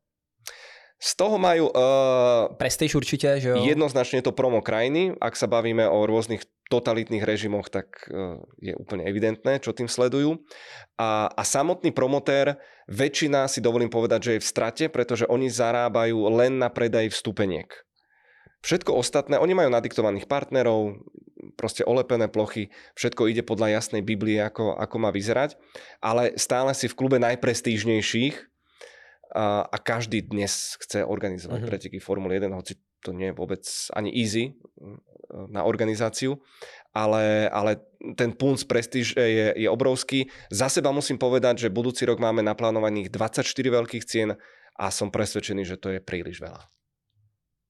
Z toho majú... Uh, Prestige určite, že jo? Jednoznačne to promo krajiny. Ak sa bavíme o rôznych totalitných režimoch, tak uh, je úplne evidentné, čo tým sledujú. A, a samotný promotér, väčšina si dovolím povedať, že je v strate, pretože oni zarábajú len na predaj vstupeniek. Všetko ostatné, oni majú nadiktovaných partnerov, proste olepené plochy, všetko ide podľa jasnej Biblie, ako, ako má vyzerať, ale stále si v klube najprestížnejších a, a každý dnes chce organizovať uh-huh. preteky Formuly 1, hoci to nie je vôbec ani easy mm, na organizáciu, ale, ale ten punc prestíž je, je obrovský. Za seba musím povedať, že budúci rok máme naplánovaných 24 veľkých cien a som presvedčený, že to je príliš veľa.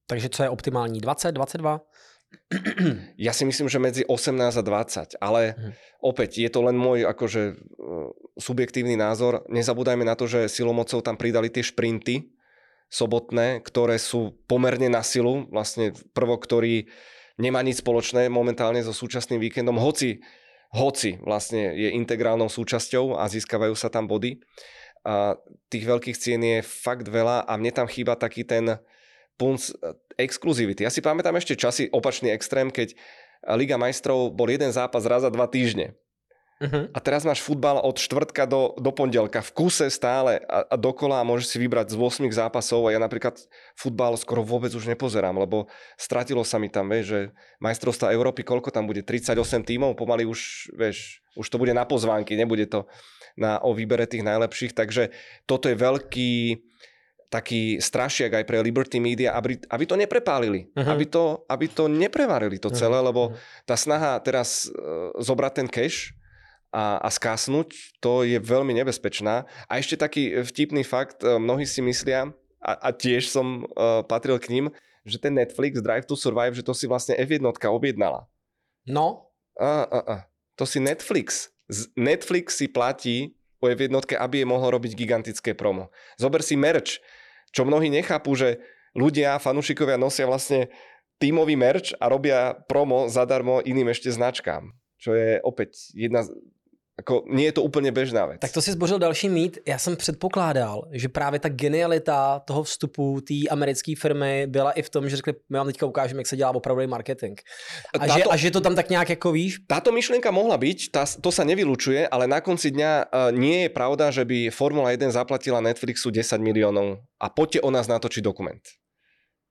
Takže co je optimální? 20, 22? (clears throat) Ja si myslím, že medzi 18 a 20, ale hmm. opäť je to len môj akože e, subjektívny názor. Nezabúdajme na to, že silomocov tam pridali tie šprinty sobotné, ktoré sú pomerne na silu. Vlastne prvo, ktorý nemá nič spoločné momentálne so súčasným víkendom, hoci, hoci vlastne je integrálnou súčasťou a získavajú sa tam body. A tých veľkých cien je fakt veľa a mne tam chýba taký ten punc exkluzivity. Ja si pamätám ešte časy opačný extrém, keď Liga majstrov bol jeden zápas raz za dva týždne. Uh-huh. A teraz máš futbal od štvrtka do, do pondelka v kuse stále a, a dokola a môžeš si vybrať z 8 zápasov a ja napríklad futbal skoro vôbec už nepozerám, lebo stratilo sa mi tam, vieš, že majstrovstva Európy, koľko tam bude, 38 tímov, pomaly už, vieš, už to bude na pozvánky, nebude to na, o výbere tých najlepších, takže toto je veľký taký strašiak aj pre Liberty Media, aby, aby to neprepálili, uh-huh. aby, to, aby to neprevarili to celé, uh-huh. lebo tá snaha teraz uh, zobrať ten cash a, a skásnuť, to je veľmi nebezpečná. A ešte taký vtipný fakt, uh, mnohí si myslia, a, a tiež som uh, patril k ním, že ten Netflix Drive to Survive, že to si vlastne F1 objednala. No. A, a, a. To si Netflix. Netflix si platí o F1, aby je mohol robiť gigantické promo. Zober si merch čo mnohí nechápu, že ľudia, fanúšikovia nosia vlastne tímový merch a robia promo zadarmo iným ešte značkám. Čo je opäť jedna z, Ako, nie je to úplně bežná věc. Tak to si zbořil další mít. Já jsem předpokládal, že právě ta genialita toho vstupu té americké firmy byla i v tom, že řekli, my vám teďka ukážeme, jak se dělá opravdový marketing. A, táto, že, a že to tam tak nějak jako víš? Táto myšlienka mohla byť, tá, to sa nevylučuje, ale na konci dňa uh, nie je pravda, že by Formula 1 zaplatila Netflixu 10 miliónov a poďte o nás natočiť dokument.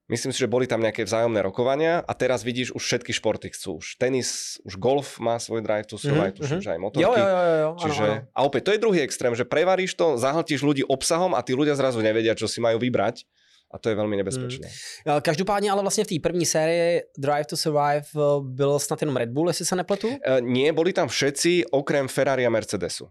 Myslím si, že boli tam nejaké vzájomné rokovania a teraz vidíš, už všetky športy chcú. Už tenis, už golf má svoj drive to survive, mm-hmm. tuším, že aj motorky. Jo, jo, jo, jo. Čiže, ano, ano. A opäť, to je druhý extrém, že prevaríš to, zahltíš ľudí obsahom a tí ľudia zrazu nevedia, čo si majú vybrať. A to je veľmi nebezpečné. Mm. Každopádně ale vlastně v té první sérii Drive to Survive eh, byl snad jenom Red Bull, jestli se nepletu? Uh, nie, boli tam všetci okrem Ferrari a Mercedesu.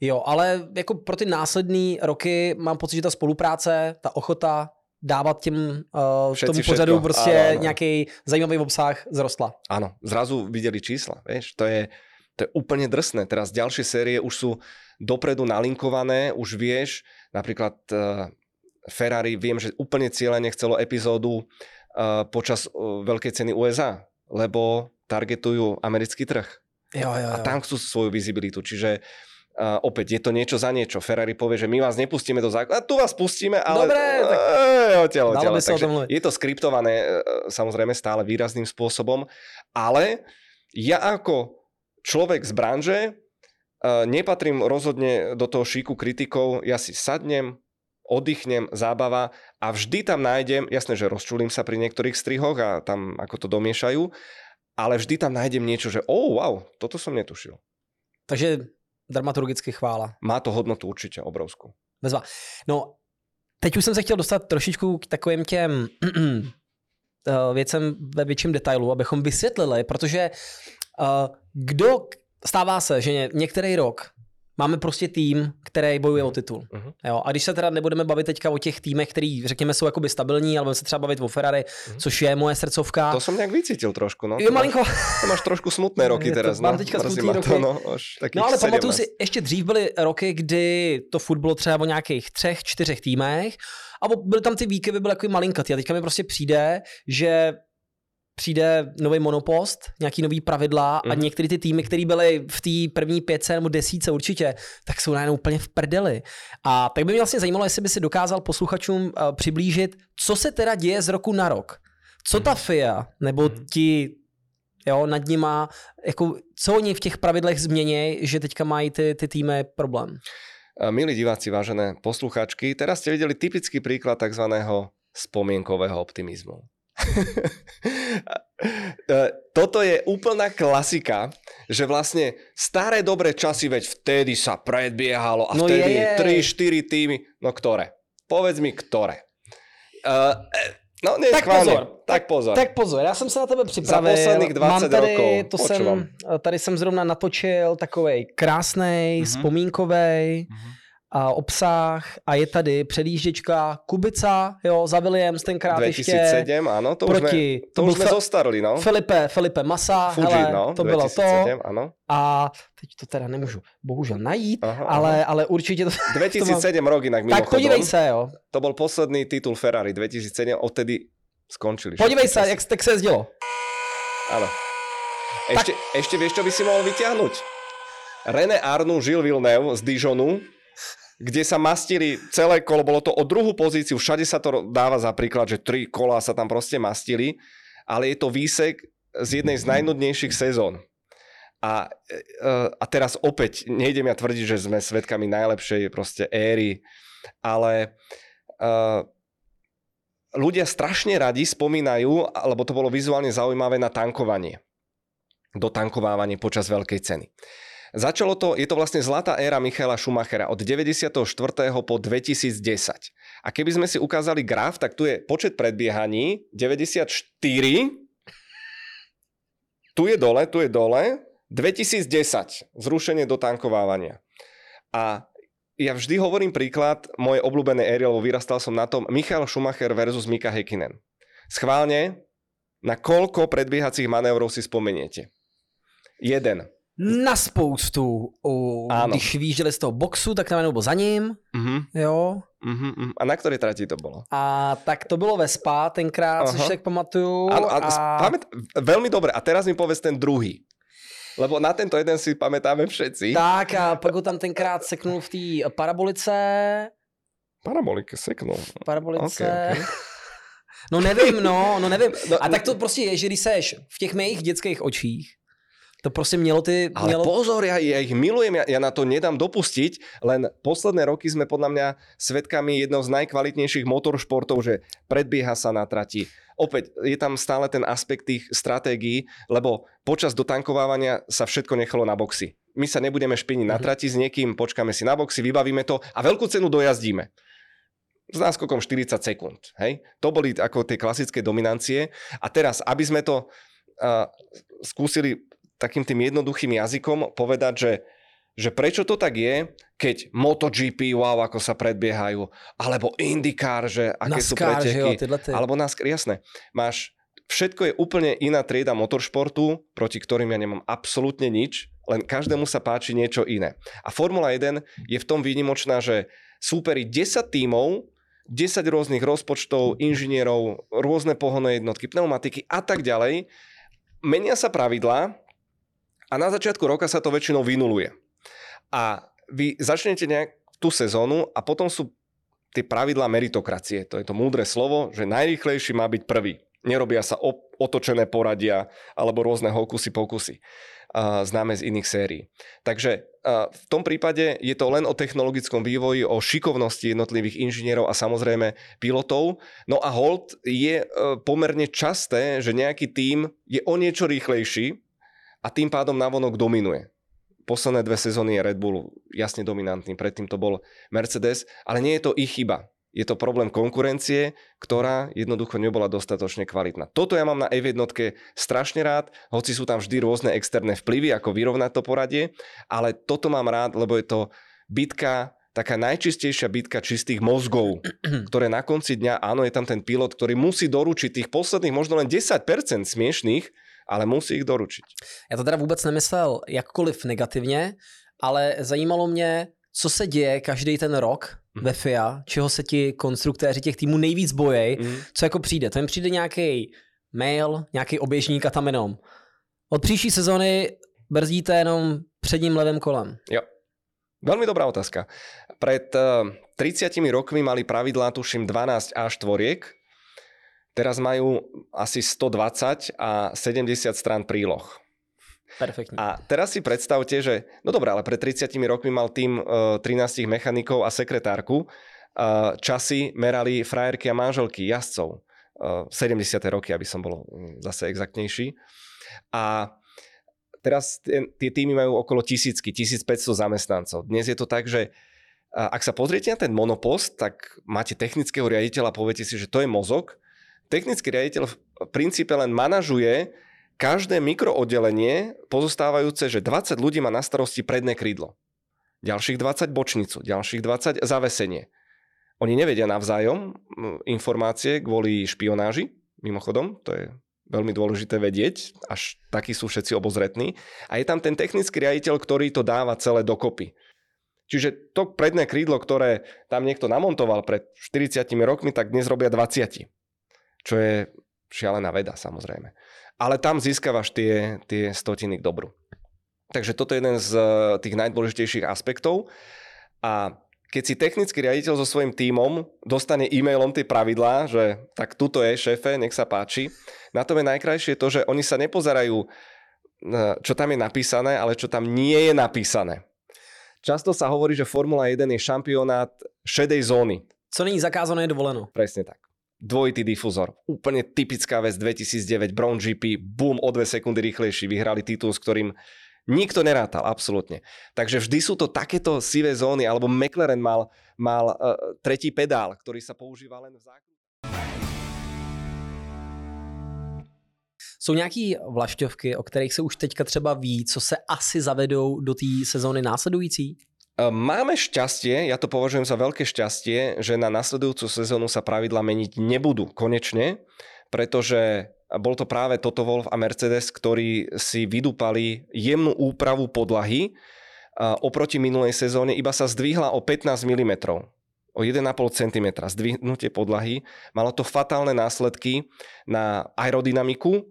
Jo, ale jako pro ty následné roky mám pocit, že ta spolupráce, ta ochota dávat těm uh, tomu pořadu všetko. prostě áno, áno. zajímavý obsah zrostla. Áno, zrazu videli čísla, vieš, to je, to je úplne drsné. Teraz ďalšie série už sú dopredu nalinkované, už vieš, napríklad uh, Ferrari, viem, že úplne cieľene chcelo epizódu uh, počas uh, veľkej ceny USA, lebo targetujú americký trh. Jo, jo, jo. A tam chcú svoju vizibilitu, čiže Uh, opäť je to niečo za niečo. Ferrari povie, že my vás nepustíme do zákona. Tu vás pustíme, ale... Dobre, tak... Odtiaľ, odtiaľ. Takže je to skriptované samozrejme stále výrazným spôsobom, ale ja ako človek z branže uh, nepatrím rozhodne do toho šíku kritikov. Ja si sadnem, oddychnem, zábava a vždy tam nájdem, jasné, že rozčulím sa pri niektorých strihoch a tam ako to domiešajú, ale vždy tam nájdem niečo, že oh, wow, toto som netušil. Takže dramaturgicky chvála. Má to hodnotu určitě obrovskou. Bezva. No, teď už jsem se chtěl dostat trošičku k takovým těm (clears throat) eh, věcem ve větším detailu, abychom vysvětlili, protože uh, kdo stává se, že některý rok máme prostě tým, který bojuje o titul. Uh-huh. Jo, a když se teda nebudeme bavit teďka o těch týmech, který řekněme jsou jakoby stabilní, ale budeme se třeba bavit o Ferrari, uh-huh. což je moje srdcovka. To jsem nějak vycítil trošku, no. Jo, malinko. To máš trošku smutné roky teraz, no. Mám teďka smutné roky. To, no, no ale pamatuju si, ještě dřív byly roky, kdy to furt bylo třeba o nějakých třech, čtyřech týmech a byly tam ty výkyvy, byly jako malinkatý. A teďka mi prostě přijde, že přijde nový monopost, nějaký nový pravidla mm. a mhm. některé ty týmy, které byly v té první pětce nebo desíce určitě, tak jsou najednou úplně v prdeli. A tak by mě vlastně zajímalo, jestli by si dokázal posluchačům uh, přiblížit, co se teda děje z roku na rok. Co ta mhm. FIA nebo mm. ti jo, nad nima, jako, co oni v těch pravidlech změní, že teďka mají ty, ty týmy problém? Milí diváci, vážené posluchačky, teraz ste videli typický príklad tzv. spomienkového optimizmu. Toto je úplná klasika, že vlastne staré dobré časy, veď vtedy sa predbiehalo a no vtedy je. 3-4 týmy, no ktoré? Povedz mi, ktoré. Uh, no, nie, tak pozor, tak pozor. Tak pozor, já jsem se na tebe připravil. Za posledných 20 Mám tady, rokov. To jsem, tady jsem zrovna natočil takovej krásnej, mm-hmm. vzpomínkovej, mm-hmm a obsah a je tady předjížděčka Kubica, jo, za Williams tenkrát 2007, ještě. ano, to proti, už jsme, to, už jsme Fe- zostarli, no. Felipe, Felipe Massa, Fuji, hele, no, to 2007, bylo to. Ano. A teď to teda nemůžu bohužel najít, aha, ale, aha. ale určitě to... 2007 (laughs) to mám... rok jinak Tak podívej se, jo. To byl poslední titul Ferrari, 2007, odtedy skončili. Podívej se, jak tak se jezdilo. Ano. Ešte, tak... ešte vieš, čo by si mohol vyťahnuť? René Arnu, Žil Villeneuve z Dijonu, kde sa mastili celé kolo, bolo to o druhú pozíciu, všade sa to dáva za príklad, že tri kola sa tam proste mastili, ale je to výsek z jednej z najnudnejších sezón. A, e, a teraz opäť, nejdem ja tvrdiť, že sme svetkami najlepšej proste éry, ale uh, ľudia strašne radi spomínajú, lebo to bolo vizuálne zaujímavé na tankovanie. Dotankovávanie počas veľkej ceny. Začalo to, je to vlastne zlatá éra Michaela Schumachera od 94. po 2010. A keby sme si ukázali graf, tak tu je počet predbiehaní 94, tu je dole, tu je dole, 2010 zrušenie do tankovávania. A ja vždy hovorím príklad moje obľúbené éry, lebo vyrastal som na tom Michael Schumacher versus Mika Häkkinen. Schválne, na koľko predbiehacích manévrov si spomeniete? Jeden na spoustu. O, Když výjížděli z toho boxu, tak tam byl za ním. Mm-hmm. Jo. Mm-hmm. A na které trati to bylo? A tak to bylo ve Spa tenkrát, Aha. což tak pamatuju. Ano, a, a... Pamät... Veľmi dobre. A teraz mi povedz ten druhý. Lebo na tento jeden si pamätáme všetci. Tak a pak ho tam tenkrát seknul v té parabolice. Parabolike seknul. Parabolice. Okay, okay. (laughs) No nevím, no, no nevím. No, a tak to prostě je, že když seš v těch mých dětských očích, To prostě mělo ty... Ale mělo... pozor, ja, ja ich milujem, ja, ja na to nedám dopustiť, len posledné roky sme podľa mňa svetkami jednou z najkvalitnejších motoršportov, že predbieha sa na trati. Opäť je tam stále ten aspekt tých stratégií, lebo počas dotankovávania sa všetko nechalo na boxy. My sa nebudeme špiniť na Mhm. trati s niekým, počkáme si na boxy, vybavíme to a veľkú cenu dojazdíme s náskokom 40 sekúnd. Hej? To boli ako tie klasické dominancie. A teraz, aby sme to uh, skúsili takým tým jednoduchým jazykom povedať, že, že prečo to tak je, keď MotoGP, wow, ako sa predbiehajú, alebo IndyCar, že aké sú NASCAR, jo, preteky, tyhle ty. alebo NASCAR, jasné. Máš, všetko je úplne iná trieda motoršportu, proti ktorým ja nemám absolútne nič, len každému sa páči niečo iné. A Formula 1 je v tom výnimočná, že súperi 10 tímov, 10 rôznych rozpočtov, inžinierov, rôzne pohonné jednotky, pneumatiky a tak ďalej. Menia sa pravidlá a na začiatku roka sa to väčšinou vynuluje. A vy začnete nejak tú sezónu a potom sú tie pravidlá meritokracie. To je to múdre slovo, že najrýchlejší má byť prvý. Nerobia sa otočené poradia alebo rôzne hokusy pokusy známe z iných sérií. Takže v tom prípade je to len o technologickom vývoji, o šikovnosti jednotlivých inžinierov a samozrejme pilotov. No a hold je uh, pomerne časté, že nejaký tím je o niečo rýchlejší a tým pádom navonok dominuje. Posledné dve sezóny je Red Bull jasne dominantný, predtým to bol Mercedes, ale nie je to ich chyba. Je to problém konkurencie, ktorá jednoducho nebola dostatočne kvalitná. Toto ja mám na F1 strašne rád, hoci sú tam vždy rôzne externé vplyvy, ako vyrovnať to poradie, ale toto mám rád, lebo je to bitka, taká najčistejšia bitka čistých mozgov, (clears throat) ktoré na konci dňa, áno, je tam ten pilot, ktorý musí doručiť tých posledných možno len 10% smiešných, ale musí ich doručiť. Já to teda vůbec nemyslel jakkoliv negativně, ale zajímalo mě, co se děje každý ten rok Mhm. ve FIA, čeho se ti konstruktéři těch týmů nejvíc bojí, Mm. co jako přijde. To jim přijde nějaký mail, nějaký oběžník a tam jenom. Od příští sezony brzdíte jenom předním levým kolem. Jo. Veľmi dobrá otázka. Pred eh, 30 rokmi mali pravidlá, tuším, 12 až tvoriek. Teraz majú asi 120 a 70 strán príloh. Perfektní. A teraz si predstavte, že, no dobré, ale pred 30 rokmi mal tým uh, 13 mechanikov a sekretárku. Uh, časy merali frajerky a manželky jazdcov. Uh, 70. roky, aby som bol mm, zase exaktnejší. A teraz tie, týmy majú okolo tisícky, 1500 zamestnancov. Dnes je to tak, že a ak sa pozriete na ten monopost, tak máte technického riaditeľa poviete si, že to je mozog. Technický riaditeľ v princípe len manažuje každé mikrooddelenie pozostávajúce, že 20 ľudí má na starosti predné krídlo. Ďalších 20 bočnicu, ďalších 20 zavesenie. Oni nevedia navzájom informácie kvôli špionáži, mimochodom, to je veľmi dôležité vedieť, až takí sú všetci obozretní. A je tam ten technický riaditeľ, ktorý to dáva celé dokopy. Čiže to predné krídlo, ktoré tam niekto namontoval pred 40 rokmi, tak dnes robia 20. Čo je šialená veda, samozrejme. Ale tam získavaš tie, tie stotiny k dobru. Takže toto je jeden z eh, tých najdôležitejších aspektov. A keď si technický riaditeľ so svojím tímom dostane e-mailom tie pravidlá, že tak tuto je šéfe, nech sa páči, na tom je najkrajšie to, že oni sa nepozerajú, eh, čo tam je napísané, ale čo tam nie je napísané. Často sa hovorí, že Formula 1 je šampionát šedej zóny. Co není zakázané, je dovoleno. Presne tak. Dvojitý difuzor. Úplne typická vec 2009, Brown GP, boom, o dve sekundy rýchlejší, vyhrali titul, s ktorým nikto nerátal, absolútne. Takže vždy sú to takéto sivé zóny, alebo McLaren mal, mal uh, tretí pedál, ktorý sa používa len v zákrute. Jsou nějaký vlašťovky, o kterých se už teďka třeba ví, co se asi zavedou do té sezóny následující? E, Máme šťastie, ja to považujem za veľké šťastie, že na nasledujúcu sezónu sa pravidla meniť nebudú konečne, pretože bol to práve Toto Wolf a Mercedes, ktorí si vydúpali jemnú úpravu podlahy oproti minulej sezóne iba sa zdvihla o 15 mm o 1,5 cm zdvihnutie podlahy. Malo to fatálne následky na aerodynamiku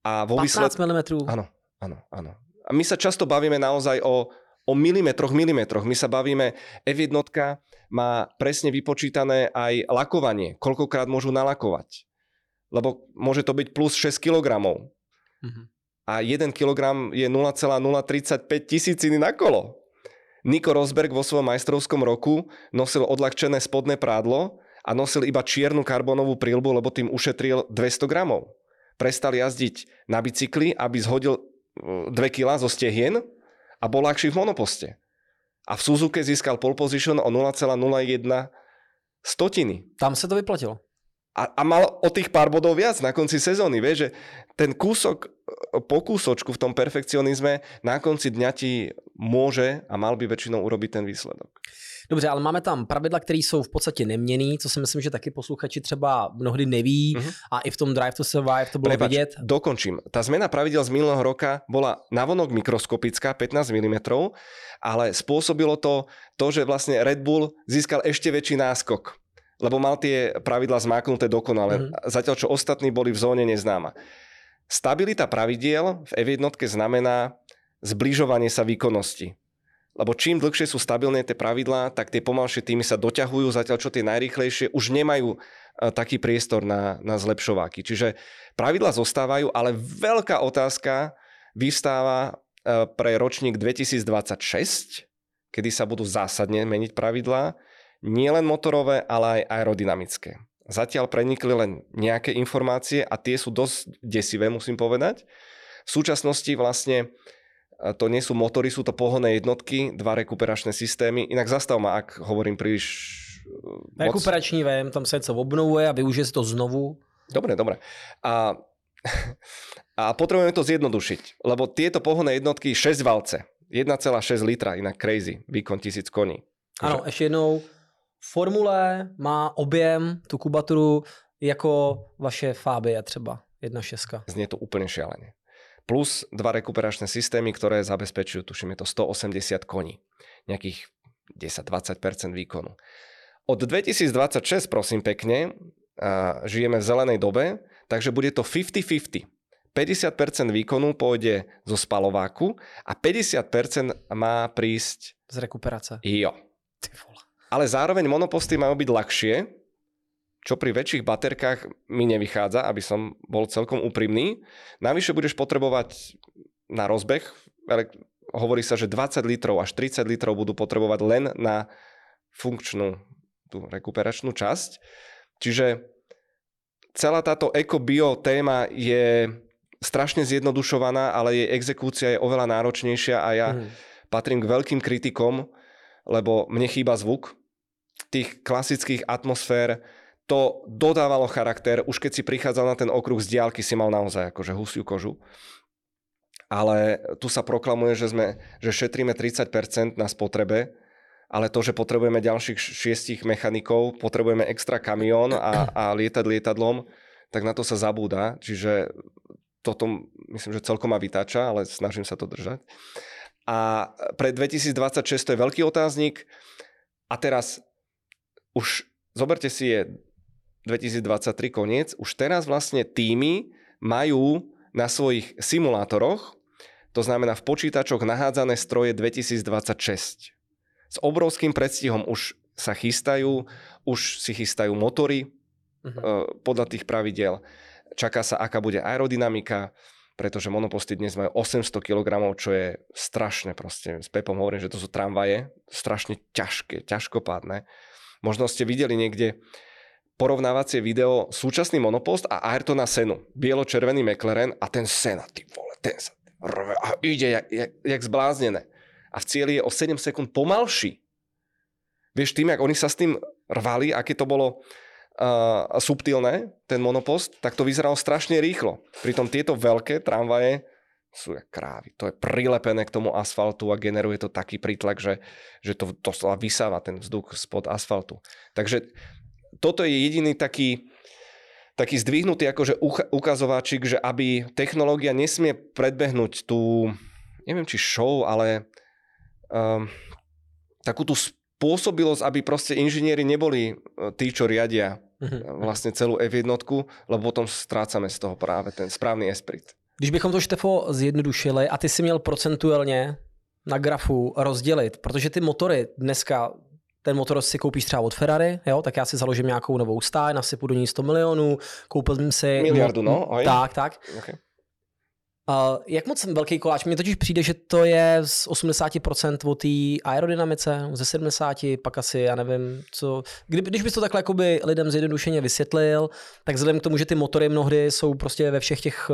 a vo 15 výsledku... mm. Áno, áno, áno. A my sa často bavíme naozaj o, o milimetroch, milimetroch. My sa bavíme, F1 má presne vypočítané aj lakovanie, koľkokrát môžu nalakovať. Lebo môže to byť plus 6 kg. Mhm. a 1 kg je 0,035 tisíciny na kolo. Nico Rosberg vo svojom majstrovskom roku nosil odľahčené spodné prádlo a nosil iba čiernu karbónovú prílbu, lebo tým ušetril 200 gramov. Prestal jazdiť na bicykli, aby zhodil 2 kg zo stehien a bol ľahší v monoposte. A v Suzuke získal pole position o 0,01 stotiny. Tam sa to vyplatilo a, a mal o tých pár bodov viac na konci sezóny. Vieš, že ten kúsok po kúsočku v tom perfekcionizme na konci dňa ti môže a mal by väčšinou urobiť ten výsledok. Dobře, ale máme tam pravidla, které jsou v podstatě neměný, co si myslím, že taky posluchači třeba mnohdy neví uh-huh. a i v tom Drive to Survive to bylo Prepač, vidět. dokončím. Tá zmena pravidel z minulého roka bola navonok mikroskopická, 15 mm, ale spôsobilo to to, že vlastne Red Bull získal ešte väčší náskok lebo mal tie pravidla zmáknuté dokonale, mm-hmm. zatiaľ čo ostatní boli v zóne neznáma. Stabilita pravidiel v F1 znamená zbližovanie sa výkonnosti. Lebo čím dlhšie sú stabilné tie pravidlá, tak tie pomalšie týmy sa doťahujú, zatiaľ čo tie najrýchlejšie už nemajú e, taký priestor na, na zlepšováky. Čiže pravidla zostávajú, ale veľká otázka vystáva e, pre ročník 2026, kedy sa budú zásadne meniť pravidlá nielen motorové, ale aj aerodynamické. Zatiaľ prenikli len nejaké informácie a tie sú dosť desivé, musím povedať. V súčasnosti vlastne to nie sú motory, sú to pohonné jednotky, dva rekuperačné systémy. Inak zastav ma, ak hovorím príliš e, moc. Rekuperační VM, tam to obnovuje a využije to znovu. Dobre, dobre. A, (laughs) a potrebujeme to zjednodušiť, lebo tieto pohonné jednotky 6 valce, 1,6 litra, inak crazy, výkon 1000 koní. Áno, ešte jednou, formule má objem, tu kubaturu, jako vaše Fabie třeba, 1.6. Znie to úplne šialene. Plus dva rekuperačné systémy, ktoré zabezpečujú, tuším, je to 180 koní. Nejakých 10-20% výkonu. Od 2026, prosím pekne, žijeme v zelenej dobe, takže bude to 50-50. 50% výkonu pôjde zo spalováku a 50% má prísť... Z rekuperácie. Jo. Ale zároveň monoposty majú byť ľahšie, čo pri väčších baterkách mi nevychádza, aby som bol celkom úprimný. Navyše budeš potrebovať na rozbeh, hovorí sa, že 20 litrov až 30 litrov budú potrebovať len na funkčnú tú rekuperačnú časť. Čiže celá táto eko-bio téma je strašne zjednodušovaná, ale jej exekúcia je oveľa náročnejšia a ja mm. patrím k veľkým kritikom, lebo mne chýba zvuk, tých klasických atmosfér to dodávalo charakter. Už keď si prichádzal na ten okruh z diálky, si mal naozaj akože husiu kožu. Ale tu sa proklamuje, že, sme, že šetríme 30% na spotrebe, ale to, že potrebujeme ďalších šiestich mechanikov, potrebujeme extra kamión a, a lietať lietadlom, tak na to sa zabúda. Čiže toto myslím, že celkom ma vytáča, ale snažím sa to držať. A pre 2026 to je veľký otáznik. A teraz už zoberte si je 2023 koniec, už teraz vlastne týmy majú na svojich simulátoroch, to znamená v počítačoch nahádzané stroje 2026. S obrovským predstihom už sa chystajú, už si chystajú motory uh-huh. podľa tých pravidel. Čaká sa, aká bude aerodynamika, pretože monoposty dnes majú 800 kg, čo je strašne proste. S Pepom hovorím, že to sú tramvaje, strašne ťažké, ťažkopádne. Možno ste videli niekde porovnávacie video súčasný monopost a Ayrtona Senu. Bielo-červený McLaren a ten Sena, ty vole, ten sa rve a ide jak, jak, jak zbláznené. A v cieli je o 7 sekúnd pomalší. Vieš, tým, jak oni sa s tým rvali, aké to bolo uh, subtilné, ten monopost, tak to vyzeralo strašne rýchlo. Pritom tieto veľké tramvaje sú jak krávy. To je prilepené k tomu asfaltu a generuje to taký prítlak, že, že to doslova vysáva ten vzduch spod asfaltu. Takže toto je jediný taký, taký zdvihnutý akože ukazováčik, že aby technológia nesmie predbehnúť tú, neviem či show, ale um, takú tú spôsobilosť, aby proste inžinieri neboli e, tí, čo riadia mhm. vlastne celú F1, lebo potom strácame z toho práve ten správny esprit. Když bychom to, Štefo, zjednodušili a ty si měl procentuálně na grafu rozdělit, protože ty motory dneska ten motor si koupíš třeba od Ferrari, jo, tak já si založím nějakou novou stáj, nasypu do ní 100 milionů, koupil jsem si... Miliardu, no, oj. Tak, tak. Okay. Uh, jak moc velký koláč? Mně totiž přijde, že to je z 80% o té aerodynamice, ze 70, pak asi, já nevím, co... Kdy, když bys to takhle jakoby lidem zjednodušeně vysvětlil, tak vzhledem k tomu, že ty motory mnohdy jsou prostě ve všech těch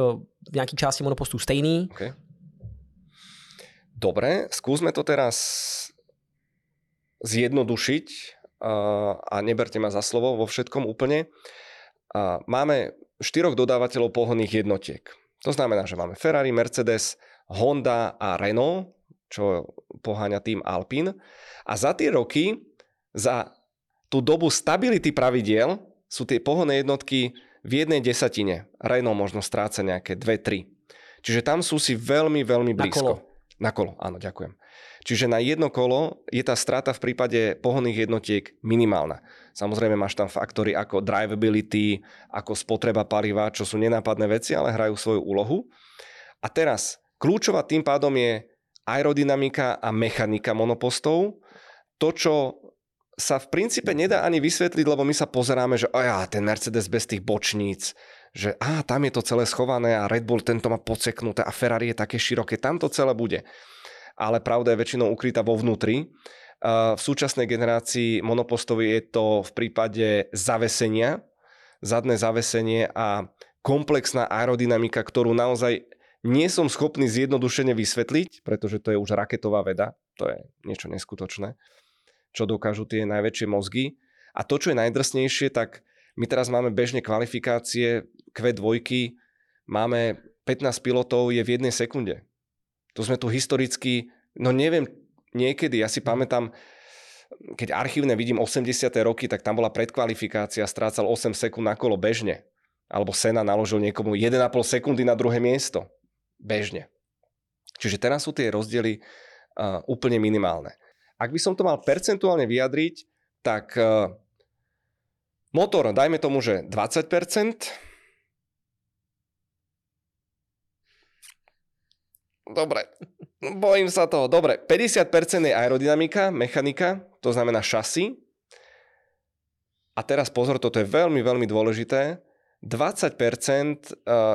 v nějaký části monopostů stejný. Okay. Dobre, skúsme to teraz zjednodušiť a neberte ma za slovo vo všetkom úplne. Máme štyroch dodávateľov pohonných jednotiek. To znamená, že máme Ferrari, Mercedes, Honda a Renault, čo poháňa tým Alpine. A za tie roky, za tú dobu stability pravidiel, sú tie pohonné jednotky v jednej desatine. Renault možno stráca nejaké 2-3. Čiže tam sú si veľmi, veľmi blízko. Na kolo. Na kolo, áno, ďakujem. Čiže na jedno kolo je tá strata v prípade pohonných jednotiek minimálna. Samozrejme máš tam faktory ako drivability, ako spotreba paliva, čo sú nenápadné veci, ale hrajú svoju úlohu. A teraz, kľúčová tým pádom je aerodynamika a mechanika monopostov. To, čo sa v princípe nedá ani vysvetliť, lebo my sa pozeráme, že ja, ten Mercedes bez tých bočníc, že á, tam je to celé schované a Red Bull tento má poceknuté a Ferrari je také široké, tam to celé bude ale pravda je väčšinou ukrytá vo vnútri. V súčasnej generácii monopostovi je to v prípade zavesenia, zadné zavesenie a komplexná aerodynamika, ktorú naozaj nie som schopný zjednodušene vysvetliť, pretože to je už raketová veda, to je niečo neskutočné, čo dokážu tie najväčšie mozgy. A to, čo je najdrsnejšie, tak my teraz máme bežne kvalifikácie Q2, máme 15 pilotov je v jednej sekunde. To sme tu historicky, no neviem, niekedy, ja si pamätám, keď archívne vidím 80. roky, tak tam bola predkvalifikácia, strácal 8 sekúnd na kolo bežne. Alebo Sena naložil niekomu 1,5 sekundy na druhé miesto. Bežne. Čiže teraz sú tie rozdiely uh, úplne minimálne. Ak by som to mal percentuálne vyjadriť, tak uh, motor, dajme tomu, že 20%, Dobre, bojím sa toho. Dobre, 50% je aerodynamika, mechanika, to znamená šasy. A teraz pozor, toto je veľmi, veľmi dôležité. 20% eh,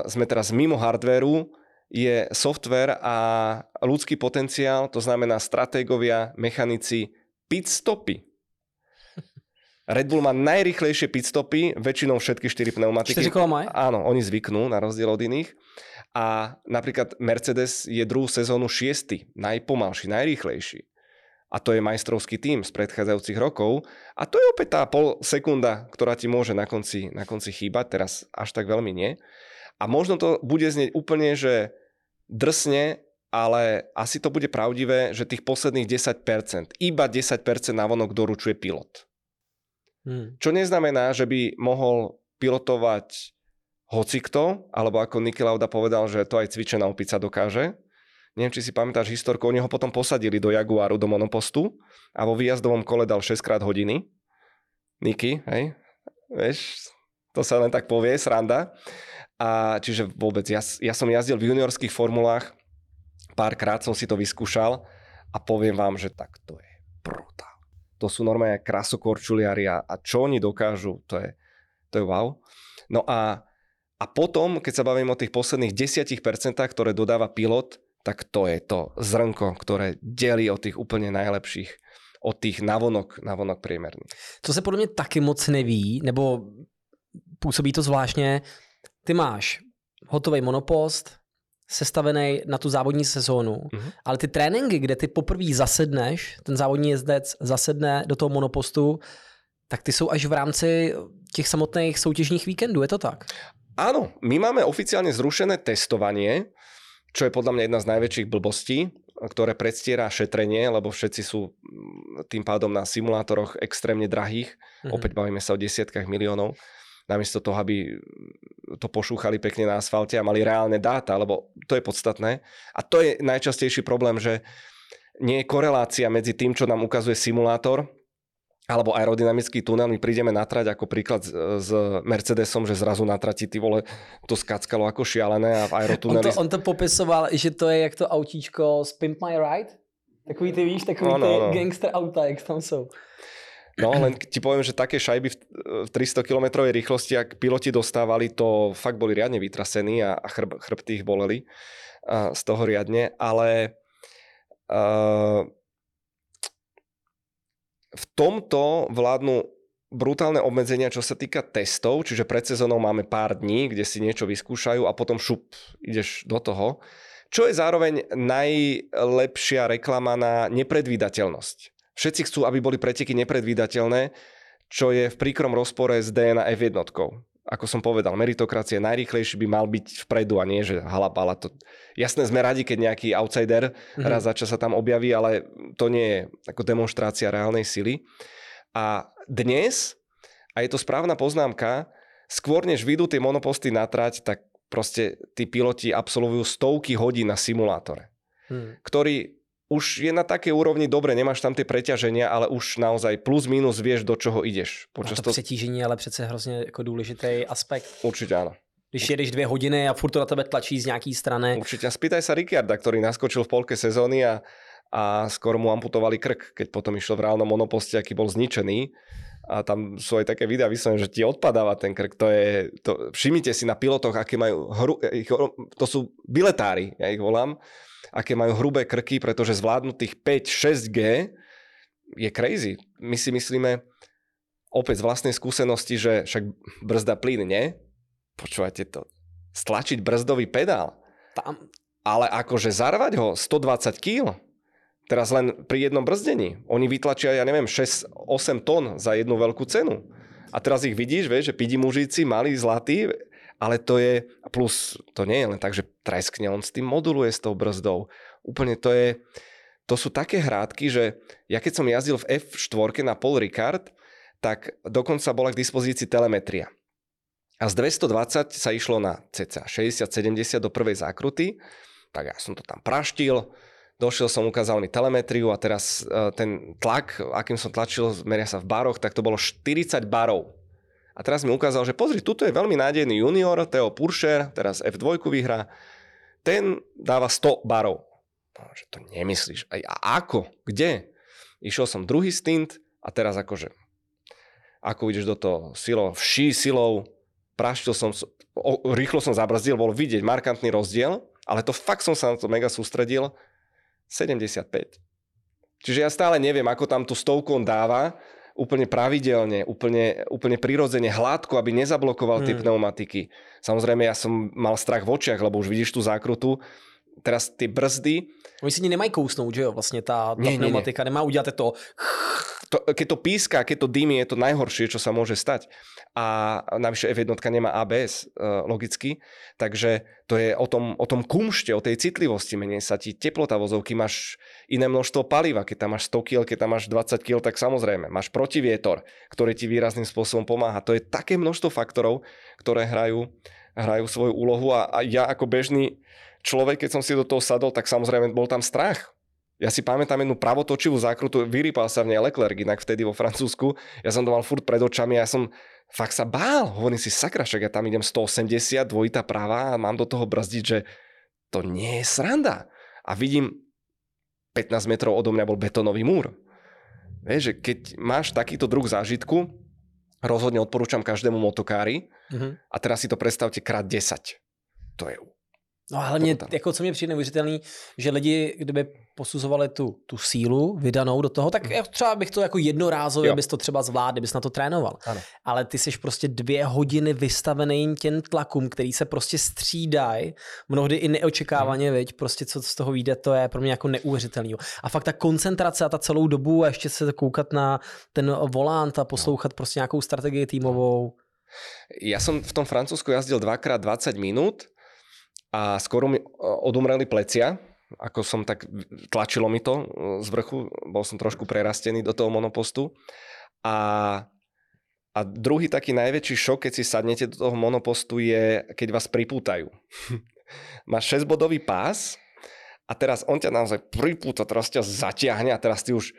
sme teraz mimo hardvéru, je software a ľudský potenciál, to znamená stratégovia, mechanici, pitstopy. Red Bull má najrychlejšie pitstopy, väčšinou všetky 4 pneumatiky. 4 kola maj? Áno, oni zvyknú na rozdiel od iných. A napríklad Mercedes je druhú sezónu šiestý, najpomalší, najrýchlejší. A to je majstrovský tým z predchádzajúcich rokov. A to je opäť tá pol sekunda, ktorá ti môže na konci, na konci chýbať, teraz až tak veľmi nie. A možno to bude znieť úplne, že drsne, ale asi to bude pravdivé, že tých posledných 10%, iba 10% navonok doručuje pilot. Hmm. Čo neznamená, že by mohol pilotovať hocikto, alebo ako Niki Lauda povedal, že to aj cvičená opica dokáže. Neviem, či si pamätáš historku, oni ho potom posadili do Jaguaru, do monopostu a vo výjazdovom kole dal 6 krát hodiny. Niky, hej, vieš, to sa len tak povie, sranda. A čiže vôbec, ja, ja som jazdil v juniorských formulách, párkrát som si to vyskúšal a poviem vám, že tak to je brutál. To sú normálne krasokorčuliari a, a čo oni dokážu, to je, to je wow. No a a potom, keď sa bavím o tých posledných 10%, ktoré dodáva pilot, tak to je to zrnko, ktoré delí od tých úplně najlepších, od tých navonok, navonok priemerných. Co se podle mě taky moc neví, nebo působí to zvláštně, ty máš hotový monopost, sestavený na tu závodní sezónu, mm-hmm. ale ty tréninky, kde ty poprvé zasedneš, ten závodní jezdec zasedne do toho monopostu, tak ty jsou až v rámci těch samotných soutěžních víkendů, je to tak? Áno, my máme oficiálne zrušené testovanie, čo je podľa mňa jedna z najväčších blbostí, ktoré predstiera šetrenie, lebo všetci sú mm, tým pádom na simulátoroch extrémne drahých. Mm-hmm. Opäť bavíme sa o desiatkách miliónov. Namiesto toho, aby to pošúchali pekne na asfalte a mali reálne dáta, lebo to je podstatné. A to je najčastejší problém, že nie je korelácia medzi tým, čo nám ukazuje simulátor alebo aerodynamický tunel, my prídeme na trať ako príklad s, Mercedesom, že zrazu na trati ty vole to skackalo ako šialené a v aerotuneli... On to, on to popisoval, že to je jak to autíčko z Pimp My Ride? Takový ty víš, takový no, no, ty no. gangster auta, jak tam jsou. No, len ti poviem, že také šajby v, v 300 km rýchlosti, ak piloti dostávali, to fakt boli riadne vytrasení a chrb, chrbty ich boleli a, z toho riadne, ale uh, v tomto vládnu brutálne obmedzenia, čo sa týka testov, čiže pred sezónou máme pár dní, kde si niečo vyskúšajú a potom šup, ideš do toho. Čo je zároveň najlepšia reklama na nepredvídateľnosť. Všetci chcú, aby boli preteky nepredvídateľné, čo je v príkrom rozpore s DNA F1. Ako som povedal, meritokracie najrýchlejší by mal byť vpredu a nie, že halapala. To... Jasné, sme radi, keď nejaký outsider mm-hmm. raz za čas sa tam objaví, ale to nie je ako demonstrácia reálnej sily. A dnes, a je to správna poznámka, skôr než vyjdú tie monoposty na trať, tak proste tí piloti absolvujú stovky hodín na simulátore, hmm. ktorý už je na takej úrovni, dobre, nemáš tam tie preťaženia, ale už naozaj plus minus vieš, do čoho ideš. Počas a to, to přetížení ale přece hrozně jako důležitý aspekt. Určitě ano. Když jedeš dvě hodiny a furt to na tebe tlačí z nějaký strany. Určite. Spýtaj sa Ricciarda, ktorý naskočil v polke sezóny a, a skoro mu amputovali krk, keď potom išiel v reálnom monoposte, aký bol zničený a tam sú aj také videá vyslovene, že ti odpadáva ten krk. To je, to, všimnite si na pilotoch, aké majú, hru, to sú biletári, ja ich volám, aké majú hrubé krky, pretože zvládnu tých 5-6G je crazy. My si myslíme opäť z vlastnej skúsenosti, že však brzda plyn, nie? Počúvate to. Stlačiť brzdový pedál. Tam. Ale akože zarvať ho 120 kg, Teraz len pri jednom brzdení. Oni vytlačia, ja neviem, 6-8 tón za jednu veľkú cenu. A teraz ich vidíš, vieš, že pidi mužíci, malí, zlatí, ale to je, plus to nie je len tak, že treskne, on s tým moduluje s tou brzdou. Úplne to je, to sú také hrádky, že ja keď som jazdil v F4 na Paul Ricard, tak dokonca bola k dispozícii telemetria. A z 220 sa išlo na cca 60-70 do prvej zákruty, tak ja som to tam praštil, došiel som, ukázal mi telemetriu a teraz uh, ten tlak, akým som tlačil, meria sa v baroch, tak to bolo 40 barov. A teraz mi ukázal, že pozri, tuto je veľmi nádejný junior, Theo Puršer, teraz F2 vyhrá, ten dáva 100 barov. No, že to nemyslíš. A, a ako? Kde? Išiel som druhý stint a teraz akože ako ideš do toho silou, vší silou, praštil som, o, rýchlo som zabrzdil, bol vidieť markantný rozdiel, ale to fakt som sa na to mega sústredil 75. Čiže ja stále neviem, ako tam tú stovku on dáva, úplne pravidelne, úplne, úplne prirodzene, hladko, aby nezablokoval tie hmm. pneumatiky. Samozrejme, ja som mal strach v očiach, lebo už vidíš tú zákrutu. Teraz tie brzdy... Oni si nemají kousnout, že jo? Vlastně ta, ta nie, pneumatika nie, nie. nemá udělat to... to... Keď to píska, keď to dými, je to najhoršie, čo sa môže stať. A navyše F1 nemá ABS e, logicky, takže to je o tom, o tom kumšte, o tej citlivosti, menej sa ti teplota vozovky, máš iné množstvo paliva, keď tam máš 100 kg, keď tam máš 20 kg, tak samozrejme, máš protivietor, ktorý ti výrazným spôsobom pomáha. To je také množstvo faktorov, ktoré hrajú, hrajú svoju úlohu. A, a ja ako bežný človek, keď som si do toho sadol, tak samozrejme bol tam strach. Ja si pamätám jednu pravotočivú zákrutu, vyrypal sa v nej Leclerc, inak vtedy vo Francúzsku. Ja som to mal furt pred očami, ja som fakt sa bál. Hovorím si, sakra, však ja tam idem 180, dvojitá práva a mám do toho brzdiť, že to nie je sranda. A vidím, 15 metrov odo mňa bol betónový múr. Vieš, že keď máš takýto druh zážitku, rozhodne odporúčam každému motokári mm-hmm. a teraz si to predstavte krát 10. To je No a hlavně, jako co mě přijde neuvěřitelný, že lidi, kdyby posuzovali tu, tu sílu vydanou do toho, tak mm. třeba bych to jako jednorázově, abys to třeba zvládl, bys na to trénoval. Ano. Ale ty jsi prostě dvě hodiny vystavený těm tlakům, který se prostě střídají, mnohdy i neočekávaně, mm. viď, prostě co z toho vyjde, to je pro mě jako neuvěřitelný. A fakt ta koncentrace a ta celou dobu a ještě se koukat na ten volant a poslouchat no. prostě nějakou strategii týmovou. Ja som v tom Francúzsku jazdil dvakrát 20 minút a skoro mi odumreli plecia, ako som tak, tlačilo mi to z vrchu, bol som trošku prerastený do toho monopostu. A, a druhý taký najväčší šok, keď si sadnete do toho monopostu, je, keď vás pripútajú. (laughs) Máš 6-bodový pás a teraz on ťa naozaj pripúta, teraz ťa zatiahne a teraz ty už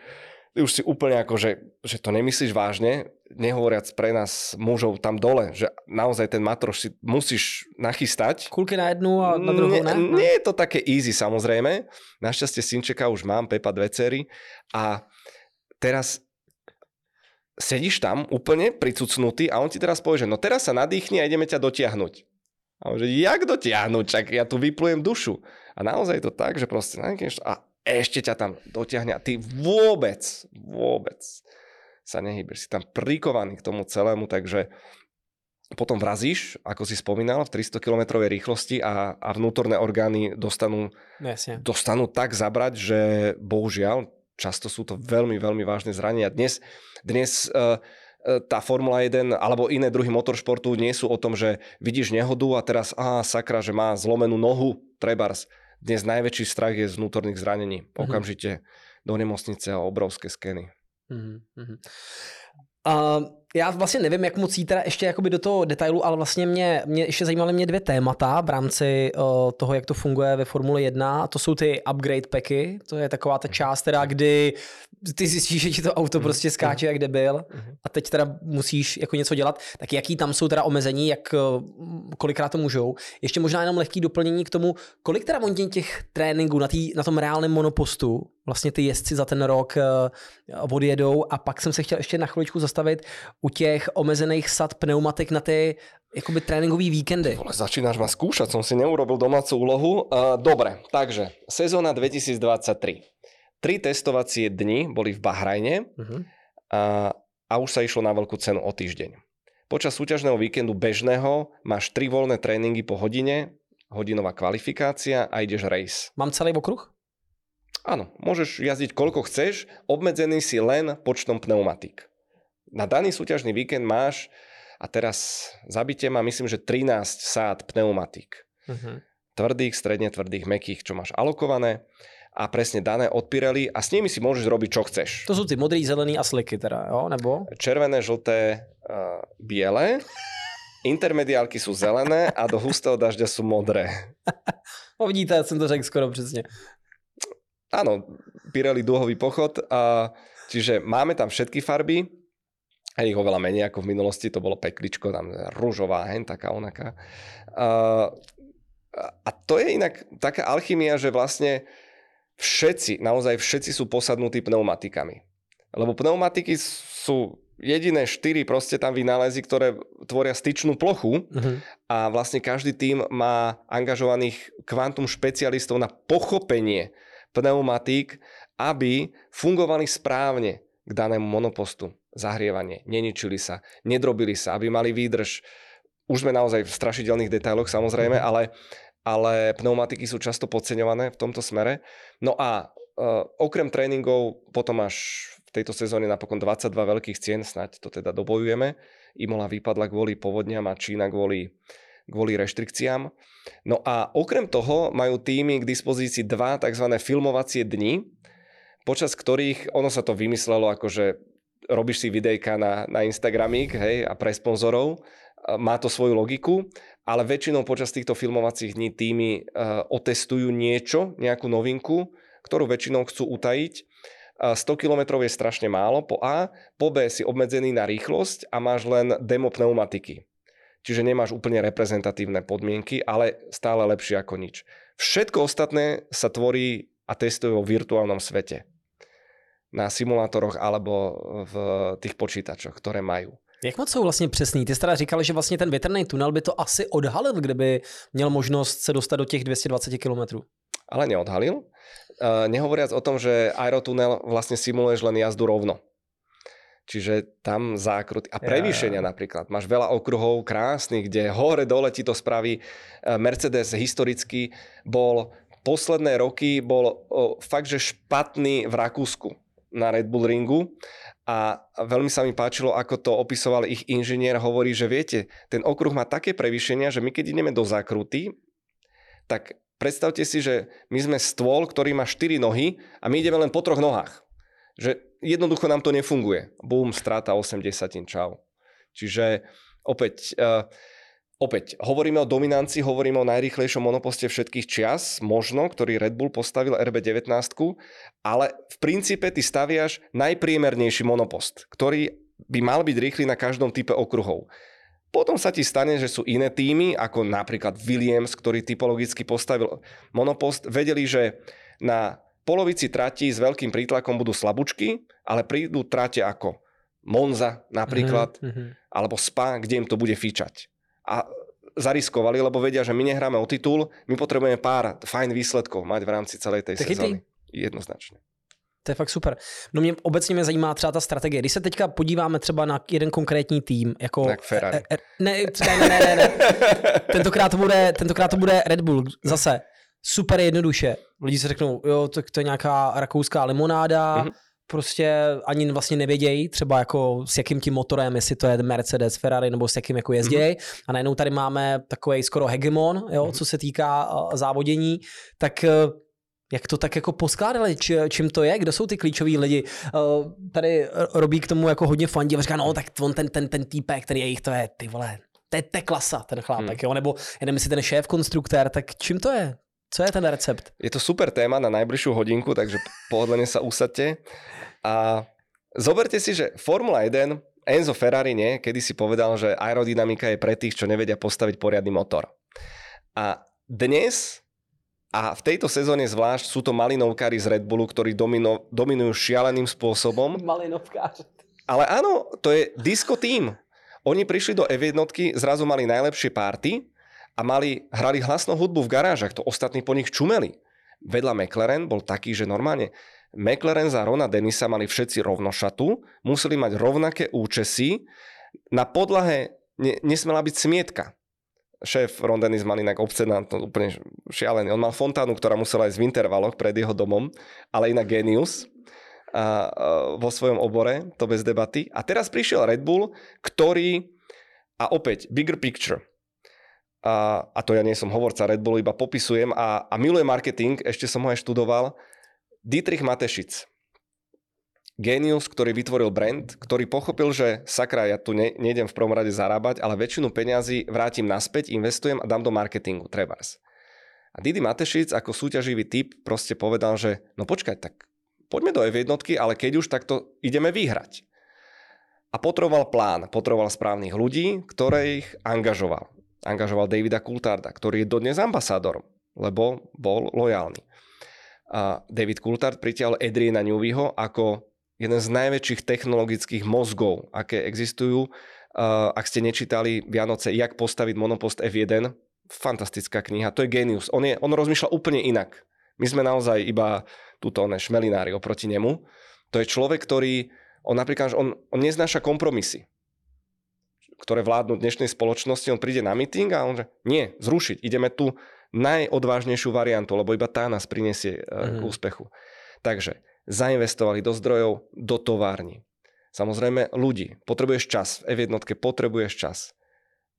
už si úplne ako, že, že to nemyslíš vážne, nehovoriac pre nás mužov tam dole, že naozaj ten matroš si musíš nachystať. Kulky na jednu a na druhú ne? Nie, nie je to také easy samozrejme. Našťastie synčeka už mám, Pepa dve cery a teraz sedíš tam úplne pricucnutý a on ti teraz povie, že no teraz sa nadýchni a ideme ťa dotiahnuť. A on že, jak dotiahnuť? Čak ja tu vyplujem dušu. A naozaj je to tak, že proste a ešte ťa tam dotiahne a ty vôbec, vôbec sa nehýbeš. Si tam prikovaný k tomu celému, takže potom vrazíš, ako si spomínal, v 300 km rýchlosti a, a vnútorné orgány dostanú, Jasne. dostanú tak zabrať, že bohužiaľ, často sú to veľmi, veľmi vážne zranenia. Dnes, dnes uh, tá Formula 1 alebo iné druhy motoršportu nie sú o tom, že vidíš nehodu a teraz, á, sakra, že má zlomenú nohu, trebars. Dnes najväčší strach je z vnútorných zranení. Mm-hmm. Okamžite do nemocnice a obrovské skeny. Mm-hmm. Uh, já vlastně nevím, jak moc jít teda ještě jakoby do toho detailu, ale vlastně mě, mě ještě zajímaly mě dvě témata v rámci uh, toho, jak to funguje ve Formule 1. To jsou ty upgrade packy, to je taková ta část, teda, kdy ty zjistíš, že ti to auto mhm. prostě skáče, jak debil mhm. a teď teda musíš jako něco dělat. Tak jaký tam jsou teda omezení, jak uh, kolikrát to můžou. Ještě možná jenom lehký doplnění k tomu, kolik teda oni těch tréninků na, tý, na tom reálném monopostu vlastně ty jezdci za ten rok uh, odjedou a pak jsem se chtěl ještě na chviličku zastavit u těch omezených sad pneumatik na ty jakoby tréninkové víkendy. Vole, začínaš ma skúšať, som si neurobil domácu úlohu. Uh, dobre, takže sezóna 2023. Tri testovacie dni boli v Bahrajne uh-huh. a, a už sa išlo na veľkú cenu o týždeň. Počas súťažného víkendu bežného máš tri voľné tréningy po hodine, hodinová kvalifikácia a ideš race. Mám celý okruh? Áno, môžeš jazdiť koľko chceš, obmedzený si len počtom pneumatik na daný súťažný víkend máš, a teraz zabite ma, myslím, že 13 sád pneumatik. Uh-huh. Tvrdých, stredne tvrdých, mekých, čo máš alokované a presne dané od Pirelli a s nimi si môžeš robiť, čo chceš. To sú tí modrý, zelený a sliky teda, jo? Nebo? Červené, žlté, uh, biele. Intermediálky sú zelené a do hustého dažďa sú modré. (laughs) no vidíte, ja som to řekl skoro přesně. Áno, Pirelli dúhový pochod. A, čiže máme tam všetky farby, a ich oveľa menej ako v minulosti, to bolo pekličko, tam rúžová, hen taká, onaká. Uh, a to je inak taká alchymia, že vlastne všetci, naozaj všetci sú posadnutí pneumatikami. Lebo pneumatiky sú jediné štyri proste tam vynálezy, ktoré tvoria styčnú plochu uh-huh. a vlastne každý tým má angažovaných kvantum špecialistov na pochopenie pneumatík, aby fungovali správne k danému monopostu zahrievanie, neničili sa, nedrobili sa, aby mali výdrž. Už sme naozaj v strašidelných detailoch samozrejme, mm. ale, ale pneumatiky sú často podceňované v tomto smere. No a uh, okrem tréningov potom až v tejto sezóne napokon 22 veľkých cien, snať to teda dobojujeme. Imola vypadla kvôli povodňam a Čína kvôli, kvôli reštrikciám. No a okrem toho majú týmy k dispozícii dva tzv. filmovacie dni, počas ktorých ono sa to vymyslelo akože robíš si videjka na, na Instagramík hej, a pre sponzorov, má to svoju logiku, ale väčšinou počas týchto filmovacích dní týmy uh, otestujú niečo, nejakú novinku, ktorú väčšinou chcú utajiť. Uh, 100 km je strašne málo po A, po B si obmedzený na rýchlosť a máš len demo pneumatiky. Čiže nemáš úplne reprezentatívne podmienky, ale stále lepšie ako nič. Všetko ostatné sa tvorí a testuje vo virtuálnom svete na simulátoroch alebo v tých počítačoch, ktoré majú. Jak moc jsou vlastně přesný? Ty jsi teda říkal, že vlastně ten větrný tunel by to asi odhalil, kdyby měl možnost se dostat do těch 220 km. Ale neodhalil. Uh, nehovoriac o tom, že aerotunel vlastne simuluješ len jazdu rovno. Čiže tam zákruty a prevýšenia ja, ja. napríklad. Máš veľa okruhov krásnych, kde hore dole ti to spraví. Mercedes historicky bol posledné roky bol o, fakt, že špatný v Rakúsku na Red Bull ringu a veľmi sa mi páčilo, ako to opisoval ich inžinier, hovorí, že viete, ten okruh má také prevýšenia, že my keď ideme do zákruty, tak predstavte si, že my sme stôl, ktorý má 4 nohy a my ideme len po troch nohách. Že jednoducho nám to nefunguje. Bum, strata 80, čau. Čiže opäť uh, Opäť, hovoríme o dominancii, hovoríme o najrýchlejšom monoposte všetkých čias, možno, ktorý Red Bull postavil RB19, ale v princípe ty staviaš najpriemernejší monopost, ktorý by mal byť rýchly na každom type okruhov. Potom sa ti stane, že sú iné týmy, ako napríklad Williams, ktorý typologicky postavil monopost, vedeli, že na polovici trati s veľkým prítlakom budú slabúčky, ale prídu trate ako Monza napríklad, Mhm, mhm. alebo Spa, kde im to bude fičať. A zariskovali, lebo vedia, že my nehráme o titul, my potrebujeme pár fajn výsledkov mať v rámci celej tej chytrý. sezóny. Jednoznačně. To je fakt super. No mě obecně mě zajímá třeba ta strategie. Když se teďka podíváme třeba na jeden konkrétní tým, jako... Tak Ferrari. E, e, ne, ne, ne, ne, ne. (laughs) tentokrát, to bude, tentokrát to bude Red Bull. Zase super jednoduše. Lidi si řeknou, jo, tak to je nějaká rakouská limonáda, Mhm. Prostě ani vlastně nevědějí, třeba jako s jakým tím motorem, jestli to je Mercedes, Ferrari, nebo s jakým jako jezdějí. A najednou tady máme takový skoro hegemon, jo, co se týká závodění. Tak uh, jak to tak jako poskládali, či, čím to je, kdo jsou ty klíčoví lidi. Uh, tady robí k tomu jako hodně fandí a říká, no tak on ten, ten, ten týpek, ten jejich, to je, ty vole, to je, to je klasa, ten chlápek, hmm. jo, nebo já nevím, jestli ten šéf konstruktér, tak čím to je? Co je ten recept? Je to super téma na najbližšiu hodinku, takže pohodlne sa usadte. A zoberte si, že Formula 1, Enzo Ferrari nie, kedy si povedal, že aerodynamika je pre tých, čo nevedia postaviť poriadny motor. A dnes a v tejto sezóne zvlášť sú to malinovkári z Red Bullu, ktorí domino, dominujú šialeným spôsobom. (laughs) Malinovkář. Ale áno, to je disco tým. Oni prišli do F1, zrazu mali najlepšie párty a mali, hrali hlasnú hudbu v garážach, to ostatní po nich čumeli. Vedľa McLaren bol taký, že normálne McLaren za Rona Denisa mali všetci rovnošatu, museli mať rovnaké účesy, na podlahe ne, nesmela byť smietka. Šéf Ron Dennis mal inak obscenant, no úplne šialený. On mal fontánu, ktorá musela ísť v intervaloch pred jeho domom, ale inak genius a, a, vo svojom obore, to bez debaty. A teraz prišiel Red Bull, ktorý, a opäť, bigger picture, a, a to ja nie som hovorca Red Bullu, iba popisujem a, a milujem marketing, ešte som ho aj študoval. Dietrich Matešic, genius, ktorý vytvoril brand, ktorý pochopil, že sakra, ja tu ne, nejdem v prvom rade zarábať, ale väčšinu peňazí vrátim naspäť, investujem a dám do marketingu, trebárs. A Didi Matešic ako súťaživý typ proste povedal, že no počkaj, tak poďme do F1, ale keď už, tak to ideme vyhrať. A potreboval plán, potreboval správnych ľudí, ktorých angažoval. Angažoval Davida Coultharda, ktorý je dodnes ambasádorom, lebo bol lojálny. A David Coulthard pritiahol Adriana Neweyho ako jeden z najväčších technologických mozgov, aké existujú. Ak ste nečítali Vianoce, jak postaviť monopost F1, fantastická kniha, to je genius. On, je, on rozmýšľa úplne inak. My sme naozaj iba tuto ne, šmelinári oproti nemu. To je človek, ktorý, on napríklad, on, on neznáša kompromisy ktoré vládnu dnešnej spoločnosti, on príde na meeting a on že nie, zrušiť, ideme tu najodvážnejšiu variantu, lebo iba tá nás prinesie mm. k úspechu. Takže zainvestovali do zdrojov, do továrni. Samozrejme ľudí. Potrebuješ čas. V F1 potrebuješ čas.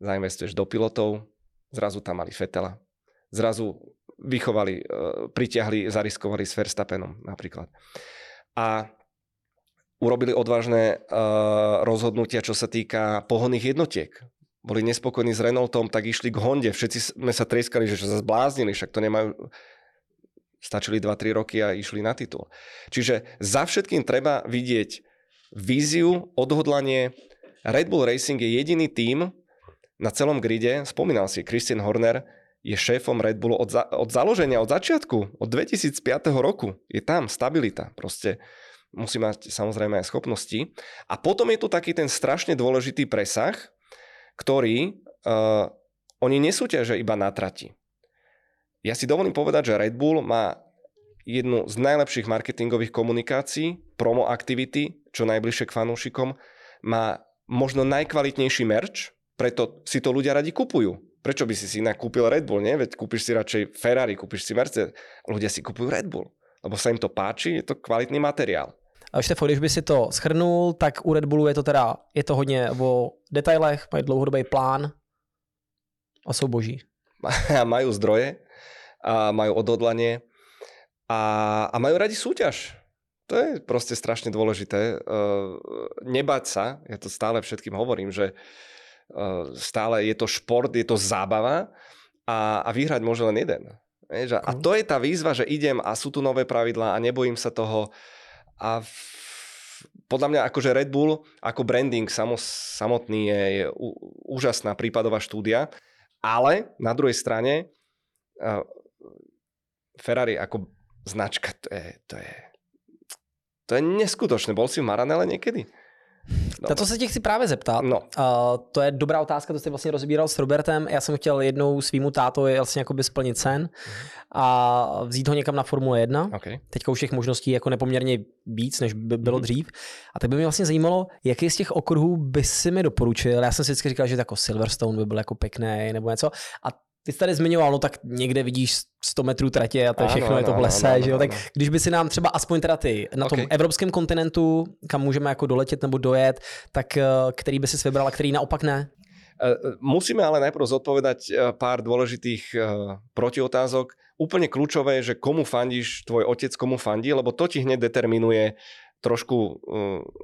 Zainvestuješ do pilotov, zrazu tam mali Fetela. Zrazu vychovali, e, pritiahli, zariskovali s Verstappenom napríklad. A urobili odvážne uh, rozhodnutia, čo sa týka pohonných jednotiek. Boli nespokojní s Renaultom, tak išli k Honde. Všetci sme sa trieskali, že sa zbláznili, však to nemajú... Stačili 2-3 roky a išli na titul. Čiže za všetkým treba vidieť víziu, odhodlanie. Red Bull Racing je jediný tím na celom gride, spomínal si, Christian Horner je šéfom Red Bullu od, za, od založenia, od začiatku, od 2005 roku. Je tam stabilita. Proste musí mať samozrejme aj schopnosti. A potom je tu taký ten strašne dôležitý presah, ktorý uh, oni nesúťažia iba na trati. Ja si dovolím povedať, že Red Bull má jednu z najlepších marketingových komunikácií, promo aktivity, čo najbližšie k fanúšikom, má možno najkvalitnejší merch, preto si to ľudia radi kupujú. Prečo by si si inak kúpil Red Bull, nie? Veď kúpiš si radšej Ferrari, kúpiš si Mercedes. Ľudia si kupujú Red Bull, lebo sa im to páči, je to kvalitný materiál. A Štefo, když by si to schrnul, tak u Red Bullu je to teda, je to hodně o detailech, mají dlouhodobý plán a jsou boží. (laughs) majú zdroje, a majú odhodlanie a, a majú radi súťaž. To je proste strašne dôležité. Uh, nebať sa, ja to stále všetkým hovorím, že uh, stále je to šport, je to zábava a, a vyhrať môže len jeden. A to je tá výzva, že idem a sú tu nové pravidlá a nebojím sa toho. A v, podľa mňa akože Red Bull ako branding samo, samotný je, je úžasná prípadová štúdia, ale na druhej strane uh, Ferrari ako značka, to je, to je, to je neskutočné. Bol si v Maranele niekedy? Na to se tě chci právě zeptat. No. Uh, to je dobrá otázka, to jsi vlastně rozebíral s Robertem. Já jsem chtěl jednou svýmu tátovi vlastně jakoby splnit sen a vzít ho někam na Formule 1. Okay. Teďka už těch možností jako nepoměrně víc, než by bylo mm-hmm. dřív. A tak by mě vlastně zajímalo, jaký z těch okruhů by si mi doporučil. Já jsem si vždycky říkal, že jako Silverstone by byl jako pěkný nebo něco. A ty jsi tady zmiňoval, no tak někde vidíš 100 metrů tratě a to je všechno, ano, je to v lese, ano, že jo? Tak když by si nám třeba aspoň teda ty na tom okay. evropském kontinentu, kam můžeme jako doletět nebo dojet, tak eh, který by si vybral a který naopak ne? Eh, eh, musíme ale najprv zodpovedať pár dôležitých protiotázok. Úplne kľúčové je, že komu fandíš, tvoj otec komu fandí, lebo to ti hneď determinuje trošku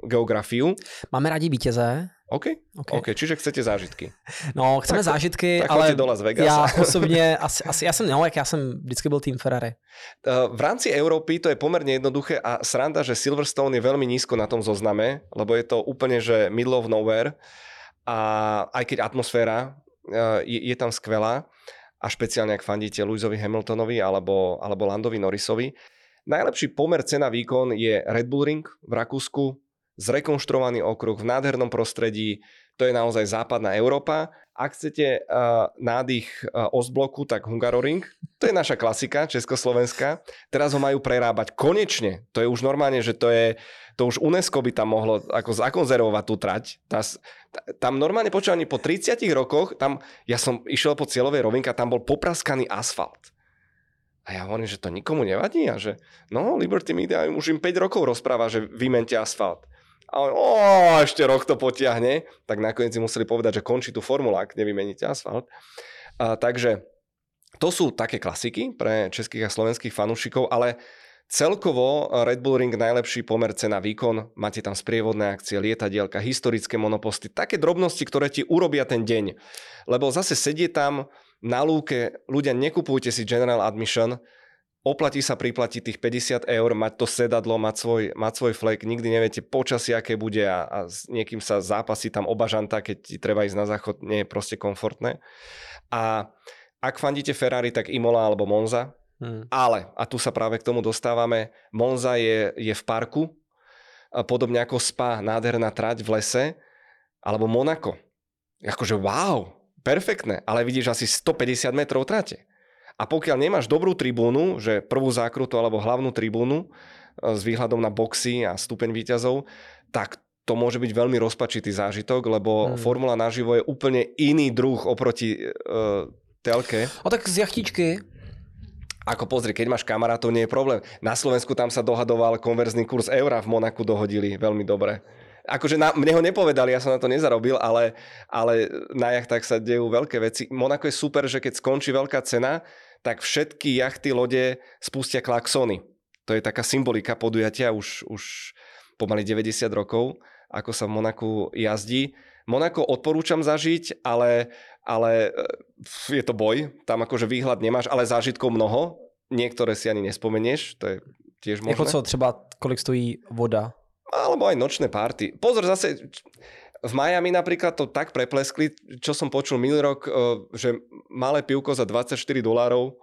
geografiu. Máme rádi vítěze. OK, okay. čiže chcete zážitky. (laughs) No, chceme tak, zážitky, tak ale do Las Vegas. já (laughs) osobně, asi, asi, já jsem, jak já jsem vždycky byl tým Ferrari. Uh, v rámci Európy to je pomerne jednoduché a sranda, že Silverstone je veľmi nízko na tom zozname, lebo je to úplne, že middle of nowhere a aj keď atmosféra uh, je, je tam skvelá a špeciálne ak fandíte Lewisovi Hamiltonovi alebo, alebo Landovi Norrisovi, Najlepší pomer cena výkon je Red Bull Ring v Rakúsku, zrekonštruovaný okruh v nádhernom prostredí, to je naozaj západná Európa. Ak chcete uh, nádych uh, Ostbloku, tak Hungaroring, to je naša klasika československá. Teraz ho majú prerábať konečne. To je už normálne, že to je, to už UNESCO by tam mohlo ako zakonzervovať tú trať. Tá, tam normálne počúvaní po 30 rokoch, tam, ja som išiel po cieľovej rovinke a tam bol popraskaný asfalt. A ja hovorím, že to nikomu nevadí a že no, Liberty Media už im 5 rokov rozpráva, že vymente asfalt. A on, o, ešte rok to potiahne, tak nakoniec si museli povedať, že končí tu formula, ak nevymeníte asfalt. A, takže to sú také klasiky pre českých a slovenských fanúšikov, ale Celkovo Red Bull Ring najlepší pomer cena výkon, máte tam sprievodné akcie, lietadielka, historické monoposty, také drobnosti, ktoré ti urobia ten deň. Lebo zase sedie tam na lúke, ľudia nekupujte si General Admission, oplatí sa priplatiť tých 50 eur, mať to sedadlo, mať svoj, mať svoj flek, nikdy neviete počasie, aké bude a, a s niekým sa zápasí tam obažanta, keď ti treba ísť na záchod, nie je proste komfortné. A ak fandíte Ferrari, tak Imola alebo Monza, Hmm. Ale, a tu sa práve k tomu dostávame, Monza je, je v parku, podobne ako Spa, nádherná trať v lese, alebo Monako. Akože wow, perfektné, ale vidíš asi 150 metrov trate. A pokiaľ nemáš dobrú tribúnu, že prvú zákrutu alebo hlavnú tribúnu e, s výhľadom na boxy a stupeň výťazov, tak to môže byť veľmi rozpačitý zážitok, lebo hmm. formula naživo je úplne iný druh oproti uh, telke. A tak z jachtičky ako pozri, keď máš kamarátov, nie je problém. Na Slovensku tam sa dohadoval konverzný kurz eura, v Monaku dohodili veľmi dobre. Akože na, mne ho nepovedali, ja som na to nezarobil, ale, ale na jachtách sa dejú veľké veci. Monako je super, že keď skončí veľká cena, tak všetky jachty, lode spustia klaxony. To je taká symbolika podujatia už, už pomaly 90 rokov, ako sa v Monaku jazdí. Monako odporúčam zažiť, ale ale e, je to boj, tam akože výhľad nemáš, ale zážitkov mnoho, niektoré si ani nespomenieš, to je tiež možné. Jako co, třeba kolik stojí voda? Alebo aj nočné párty. Pozor, zase v Miami napríklad to tak prepleskli, čo som počul minulý rok, e, že malé pivko za 24 dolárov.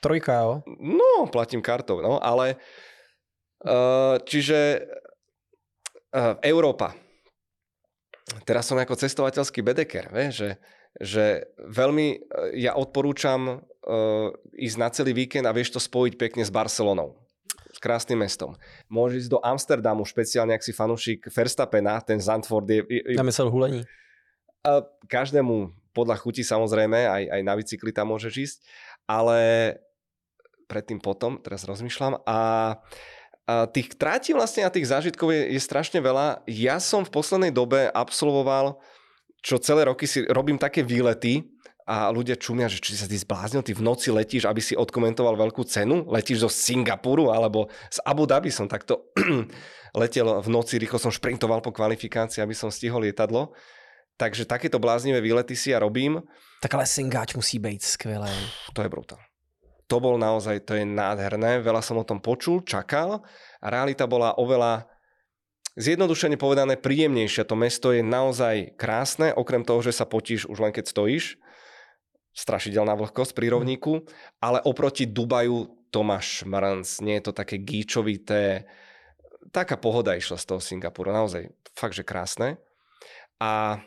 Trojka, jo? No, platím kartou, no, ale e, čiže Európa teraz som ako cestovateľský bedeker, vie, že, že veľmi ja odporúčam ísť na celý víkend a vieš to spojiť pekne s Barcelonou krásnym mestom. Môžeš ísť do Amsterdamu, špeciálne ak si fanúšik Verstappena, ten Zandvoort je... je Namysel hulení. Každému podľa chuti samozrejme, aj, aj na bicykli tam môžeš ísť, ale predtým potom, teraz rozmýšľam, a a tých trátí vlastne a tých zážitkov je, je strašne veľa. Ja som v poslednej dobe absolvoval, čo celé roky si robím také výlety a ľudia čumia, že či sa ty zbláznil, ty v noci letíš, aby si odkomentoval veľkú cenu, letíš zo Singapuru alebo z Abu Dhabi som takto (clears throat) letel v noci, rýchlo som šprintoval po kvalifikácii, aby som stihol lietadlo. Takže takéto bláznivé výlety si ja robím. Tak ale Singáč musí být skvelé. To je brutál to bol naozaj, to je nádherné, veľa som o tom počul, čakal a realita bola oveľa zjednodušene povedané príjemnejšia. To mesto je naozaj krásne, okrem toho, že sa potíš už len keď stojíš, strašidelná vlhkosť pri rovníku, ale oproti Dubaju to máš mrnc, nie je to také gíčovité, taká pohoda išla z toho Singapuru, naozaj fakt, že krásne. A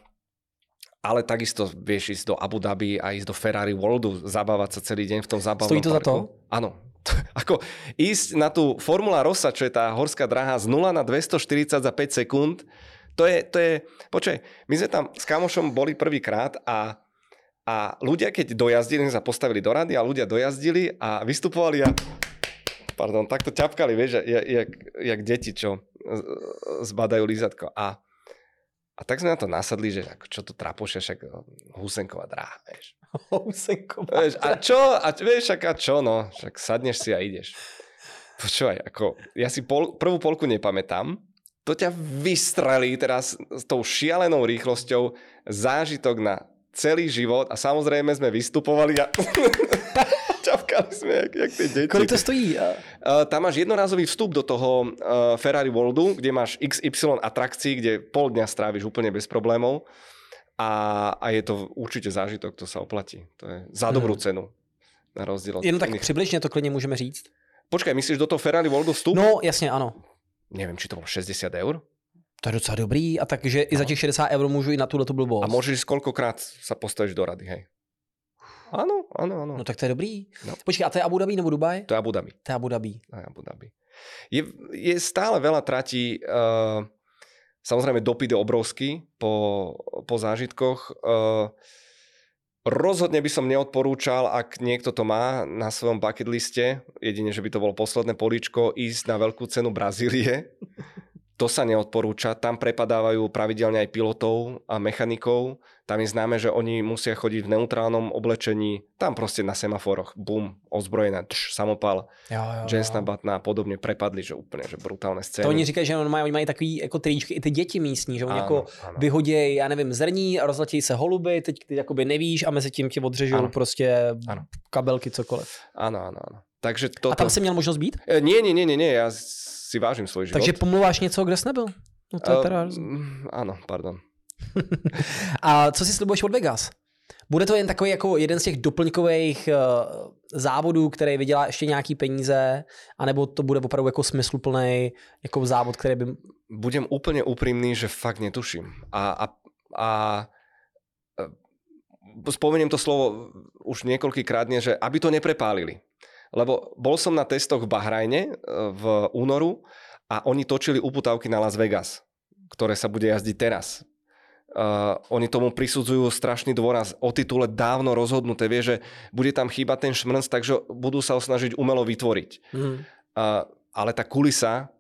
ale takisto vieš ísť do Abu Dhabi a ísť do Ferrari Worldu, zabávať sa celý deň v tom zábavnom Stojí to parku. za to? Áno. (laughs) Ako ísť na tú Formula Rossa, čo je tá horská dráha z 0 na 240 za 5 sekúnd, to je, to je, počkaj, my sme tam s kamošom boli prvýkrát a, a ľudia, keď dojazdili, sa postavili do rady a ľudia dojazdili a vystupovali a pardon, takto ťapkali, vieš, jak, jak, jak deti, čo zbadajú lízatko. A a tak sme na to nasadli, že ako, čo to trapoše, však Husenková dráha, vieš. (laughs) Husenková vieš, A čo, a vieš, a čo, no, však sadneš si a ideš. Počúvaj, ako, ja si pol, prvú polku nepamätám, to ťa vystrelí teraz s tou šialenou rýchlosťou zážitok na celý život a samozrejme sme vystupovali a (laughs) ťapkali sme, jak, jak tie deti. Kolik to stojí? Uh, tam máš jednorázový vstup do toho uh, Ferrari Worldu, kde máš XY atrakcií, kde pol dňa stráviš úplne bez problémov a, a je to určite zážitok, to sa oplatí. To je za dobrú hmm. cenu. Na rozdíl od Jenom tak iných. přibližně to klidně můžeme říct. Počkaj, myslíš do toho Ferrari Worldu vstup? No, jasně, ano. Neviem, či to bolo 60 eur? To je docela dobrý a takže i za těch 60 eur můžu i na tuhle blbost. A môžeš koľkokrát sa postaviť do rady, hej? Áno, áno, áno. No tak to je dobrý. No. Počkej, a to je Abu Dhabi nebo Dubaj? To je Abu Dhabi. To je Abu Dhabi. To je Abu Dhabi. Je, je stále veľa tratí, uh, samozrejme dopyt je obrovský po, po zážitkoch. Uh, rozhodne by som neodporúčal, ak niekto to má na svojom bucket liste, jedine, že by to bolo posledné políčko, ísť na veľkú cenu Brazílie. To sa neodporúča. Tam prepadávajú pravidelne aj pilotov a mechanikov. Tam je známe, že oni musia chodiť v neutrálnom oblečení. Tam proste na semaforoch, bum, ozbrojená, tš, samopal, Jensna Batna a podobne prepadli, že úplne, že brutálne scény. To oni říkají, že oni mají, takový jako tričky, i ty děti místní, že oni jako vyhodějí, já nevím, zrní rozletí se holuby, teď ty jakoby nevíš a mezi tím ti odřežou ano. prostě ano. kabelky, cokoliv. Ano, ano, ano. Takže toto... A tam si měl možnost být? E, nie, nie, nie, nie, nie, ja si vážim svoj život. Takže pomluváš něco, kde jsi nebyl? No to je teda... Uh, áno, pardon. (laughs) a co si slibuješ od Vegas? Bude to jen takový jako jeden z těch doplňkových uh, závodů, který vydělá ještě nějaký peníze, anebo to bude opravdu jako smysluplný jako závod, který by... Budem úplně úprimný, že fakt netuším. A, a, a e, spomeniem to slovo už niekoľkýkrát, že aby to neprepálili. Lebo bol som na testoch v Bahrajne e, v únoru a oni točili uputávky na Las Vegas, ktoré sa bude jazdiť teraz. Uh, oni tomu prisudzujú strašný dôraz o titule dávno rozhodnuté. Vie, že bude tam chýbať ten šmrnc, takže budú sa ho snažiť umelo vytvoriť. Mm. Uh, ale tá kulisa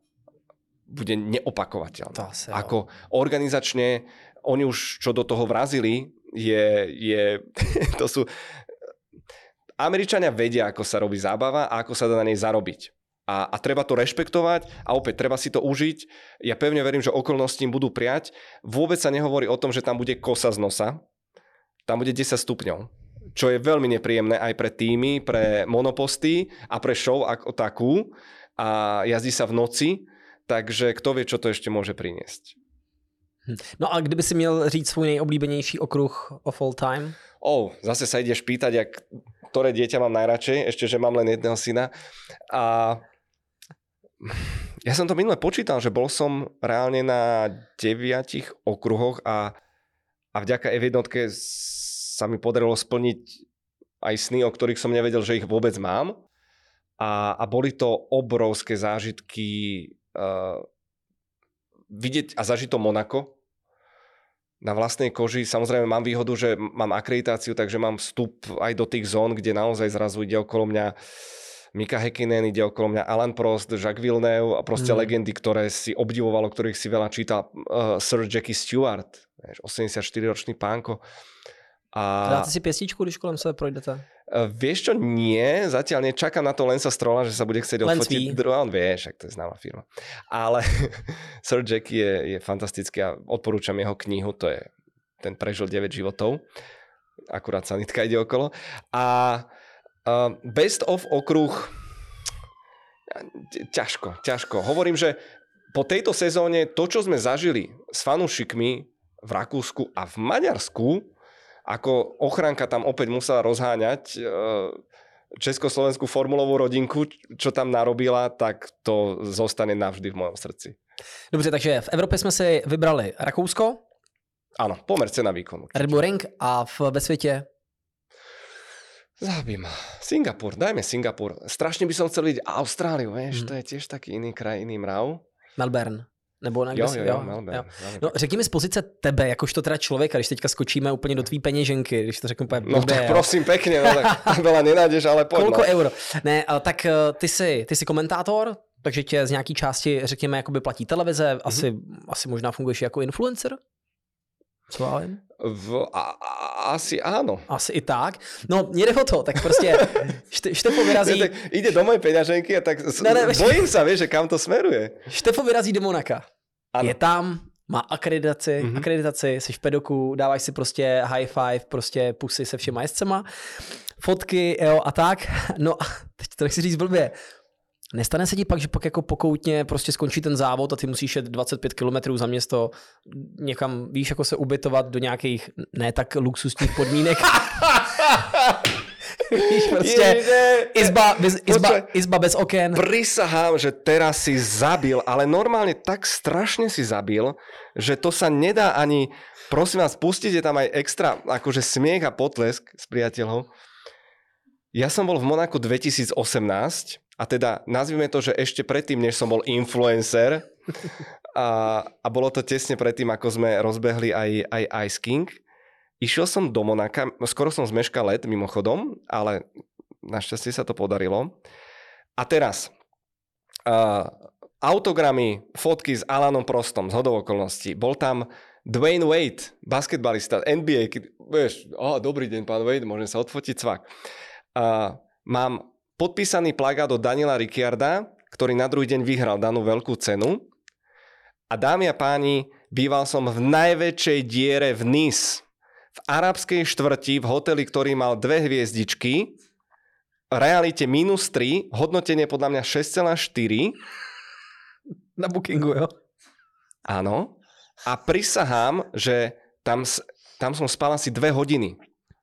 bude neopakovateľná. Asi, Ako organizačne, oni už čo do toho vrazili, je, je (laughs) to sú Američania vedia, ako sa robí zábava a ako sa dá na nej zarobiť. A, a treba to rešpektovať a opäť treba si to užiť. Ja pevne verím, že okolnosti im budú prijať. Vôbec sa nehovorí o tom, že tam bude kosa z nosa. Tam bude 10 stupňov. Čo je veľmi nepríjemné aj pre týmy, pre monoposty a pre show ako takú. A jazdí sa v noci, takže kto vie, čo to ešte môže priniesť. Hm. No a kdyby si měl říct svůj nejoblíbenější okruh of all time? Oh, zase sa ideš pýtať, jak ktoré dieťa mám najradšej, ešte, že mám len jedného syna. A ja som to minule počítal, že bol som reálne na deviatich okruhoch a, a vďaka F1 sa mi podarilo splniť aj sny, o ktorých som nevedel, že ich vôbec mám. A, a boli to obrovské zážitky uh, vidieť a zažiť to Monako, na vlastnej koži. Samozrejme mám výhodu, že mám akreditáciu, takže mám vstup aj do tých zón, kde naozaj zrazu ide okolo mňa Mika Häkkinen, ide okolo mňa Alan Prost, Jacques Villeneuve a proste mm. legendy, ktoré si obdivovalo, ktorých si veľa čítal. Uh, Sir Jackie Stewart, 84-ročný pánko. A... Dáte si piesničku, když kolem sebe projdete? Uh, vieš čo, nie, zatiaľ nečakám na to Lensa Strola, že sa bude chcieť odfotiť. Druhá, on vie, však to je známa firma. Ale (laughs) Sir Jackie je, je fantastický a odporúčam jeho knihu, to je ten prežil 9 životov. Akurát sanitka ide okolo. A Uh, best of okruh, ťažko, ťažko. Hovorím, že po tejto sezóne to, čo sme zažili s fanúšikmi v Rakúsku a v Maďarsku, ako ochranka tam opäť musela rozháňať uh, československú formulovú rodinku, čo tam narobila, tak to zostane navždy v mojom srdci. Dobře, takže v Evropě jsme si vybrali Rakousko. Áno, pomer cena výkonu. Red Bull Ring a v, ve světě? Zabím. Singapur, dajme Singapur. Strašne by som chcel vidieť Austráliu, vieš, mm. to je tiež taký iný kraj, iný mrav. Melbourne. Nebo jo, jo, jo, Melbourne, jo. No, řekni mi z pozice tebe, jakožto teda člověka, když teďka skočíme úplně do tvý peněženky, když to řeknu No blbě, tak prosím pěkně, no tak veľa nenájdeš, ale pojď. Kolko no. euro? Ne, tak eh, ty jsi, ty jsi komentátor, takže tě z nějaký části, řekněme, jakoby platí televize, asi, mm-hmm. asi možná funguješ jako influencer? Co já vím? V, a, a, asi áno. Asi i tak. No, jde o to, tak prostě (laughs) Štefo vyrazí... Ne, tak ide do mojej peňaženky a tak ne, ne, (laughs) bojím sa, vieš, že kam to smeruje. Štefo vyrazí do Monaka. Ano. Je tam, má akreditaci, mm-hmm. akreditaci, jsi v pedoku, dáváš si prostě high five, prostě pusy se všema jezdcema, fotky, jo, a tak. (laughs) No a teď to nechci říct blbě, Nestane se ti pak, že pak jako pokoutně prostě skončí ten závod a ty musíš jet 25 km za město někam, víš, jako se ubytovat do nějakých ne tak luxusních podmínek. (laughs) (laughs) Víš, prostě izba bez, izba, izba bez oken. Prisahám, že teraz si zabil, ale normálne tak strašne si zabil, že to sa nedá ani, prosím vás, pustíte tam aj extra akože smiech a potlesk s priateľom. Ja som bol v Monaku 2018 a teda nazvime to, že ešte predtým, než som bol influencer a, a bolo to tesne predtým, ako sme rozbehli aj, aj Ice King. Išiel som do Monaka, skoro som zmeškal let mimochodom, ale našťastie sa to podarilo. A teraz, uh, autogramy, fotky s Alanom Prostom, z hodov okolností. Bol tam Dwayne Wade, basketbalista, NBA, keď, vieš, oh, dobrý deň, pán Wade, môžem sa odfotiť, cvak. Uh, mám podpísaný plagát od Daniela Ricciarda, ktorý na druhý deň vyhral danú veľkú cenu. A dámy a páni, býval som v najväčšej diere v Nice, v arabskej štvrti, v hoteli, ktorý mal dve hviezdičky, realite minus 3, hodnotenie podľa mňa 6,4. Na bookingu, jo? Áno. A prisahám, že tam, tam som spal asi dve hodiny.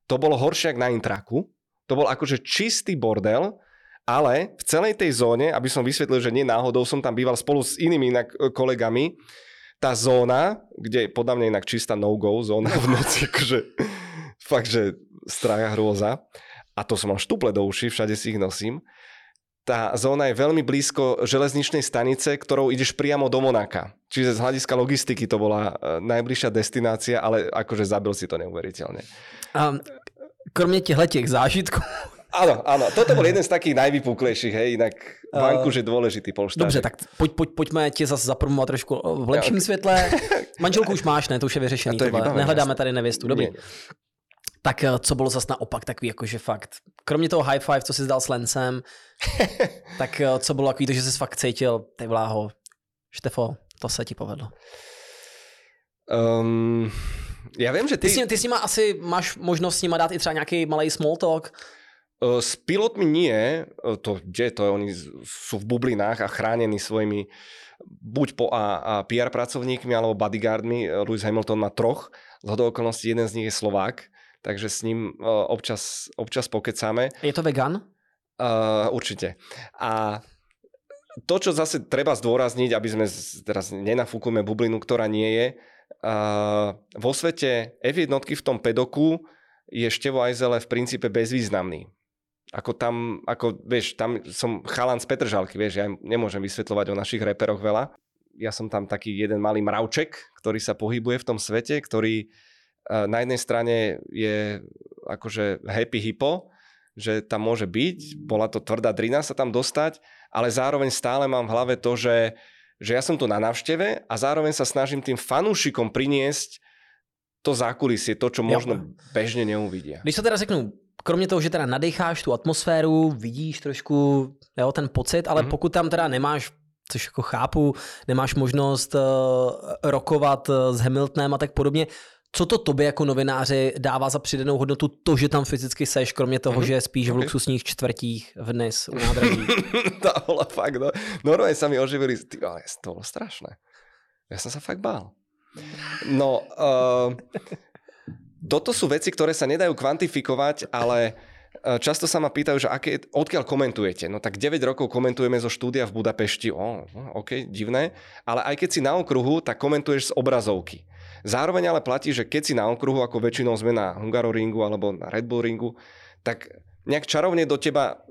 To bolo horšie na intraku. To bol akože čistý bordel, ale v celej tej zóne, aby som vysvetlil, že nie náhodou, som tam býval spolu s inými inak e, kolegami, tá zóna, kde je podľa mňa inak čistá no-go zóna v noci, (laughs) akože fakt, že straja hrôza. A to som mal štuple do uši, všade si ich nosím. Tá zóna je veľmi blízko železničnej stanice, ktorou ideš priamo do Monaka. Čiže z hľadiska logistiky to bola e, najbližšia destinácia, ale akože zabil si to neuveriteľne. Um, kromě těchto těch zážitků. Áno, áno, toto bol jeden z takých najvypuklejších, hej, inak Vanku, že dôležitý polštář. Dobře, tak pojď, pojď, pojďme tě zase zapromovat trošku v lepším ja, okay. světle. (laughs) Manželku už máš, ne, to už je vyřešený. To je vybavené, Nehledáme tady nevěstu, dobrý. Nie. Tak eh, co bylo zase naopak takový, jakože fakt, kromě toho high five, co jsi dal s Lencem, (laughs) tak eh, co bylo takový to, že jsi fakt cítil, ty vláho, Štefo, to se ti povedlo. Um, já vím, že ty... Ty s, ty s nima asi máš možnost s nima dát i třeba nějaký malý small talk. S pilotmi nie, to, kde to je, oni sú v bublinách a chránení svojimi buď po a, a PR pracovníkmi alebo bodyguardmi. Lewis Hamilton má troch, z hodou okolností jeden z nich je Slovák, takže s ním občas, občas pokecáme. Je to vegan? Uh, určite. A to, čo zase treba zdôrazniť, aby sme teraz nenafúkujeme bublinu, ktorá nie je, uh, vo svete F1 v tom pedoku je Števo Ajzele v princípe bezvýznamný. Ako tam, ako vieš, tam som chalan z Petržalky, vieš, ja nemôžem vysvetľovať o našich reperoch veľa. Ja som tam taký jeden malý mravček, ktorý sa pohybuje v tom svete, ktorý uh, na jednej strane je akože happy hippo, že tam môže byť, bola to tvrdá drina sa tam dostať, ale zároveň stále mám v hlave to, že, že ja som tu na návšteve a zároveň sa snažím tým fanúšikom priniesť to zákulisie, to, čo možno ja. bežne neuvidia. Když to teda řeknu, kromě toho, že teda nadecháš tu atmosféru, vidíš trošku jo, ten pocit, ale mm-hmm. pokud tam teda nemáš což jako chápu, nemáš možnost uh, rokovat uh, s Hamiltonem a tak podobně. Co to tobě jako novináři dává za přidanou hodnotu to, že tam fyzicky seš, kromě toho, mm-hmm. že spíš okay. v luxusních čtvrtích v dnes u nádraží? (laughs) to bolo fakt, no. Normálne sa mi oživili, ty, ale to bolo strašné. Ja som sa fakt bál. No, uh, toto sú veci, ktoré sa nedajú kvantifikovať, ale často sa ma pýtajú, že aké, odkiaľ komentujete. No tak 9 rokov komentujeme zo štúdia v Budapešti. O, no, OK, divné. Ale aj keď si na okruhu, tak komentuješ z obrazovky. Zároveň ale platí, že keď si na okruhu, ako väčšinou sme na Hungaroringu alebo na Red Bull ringu, tak nejak čarovne do teba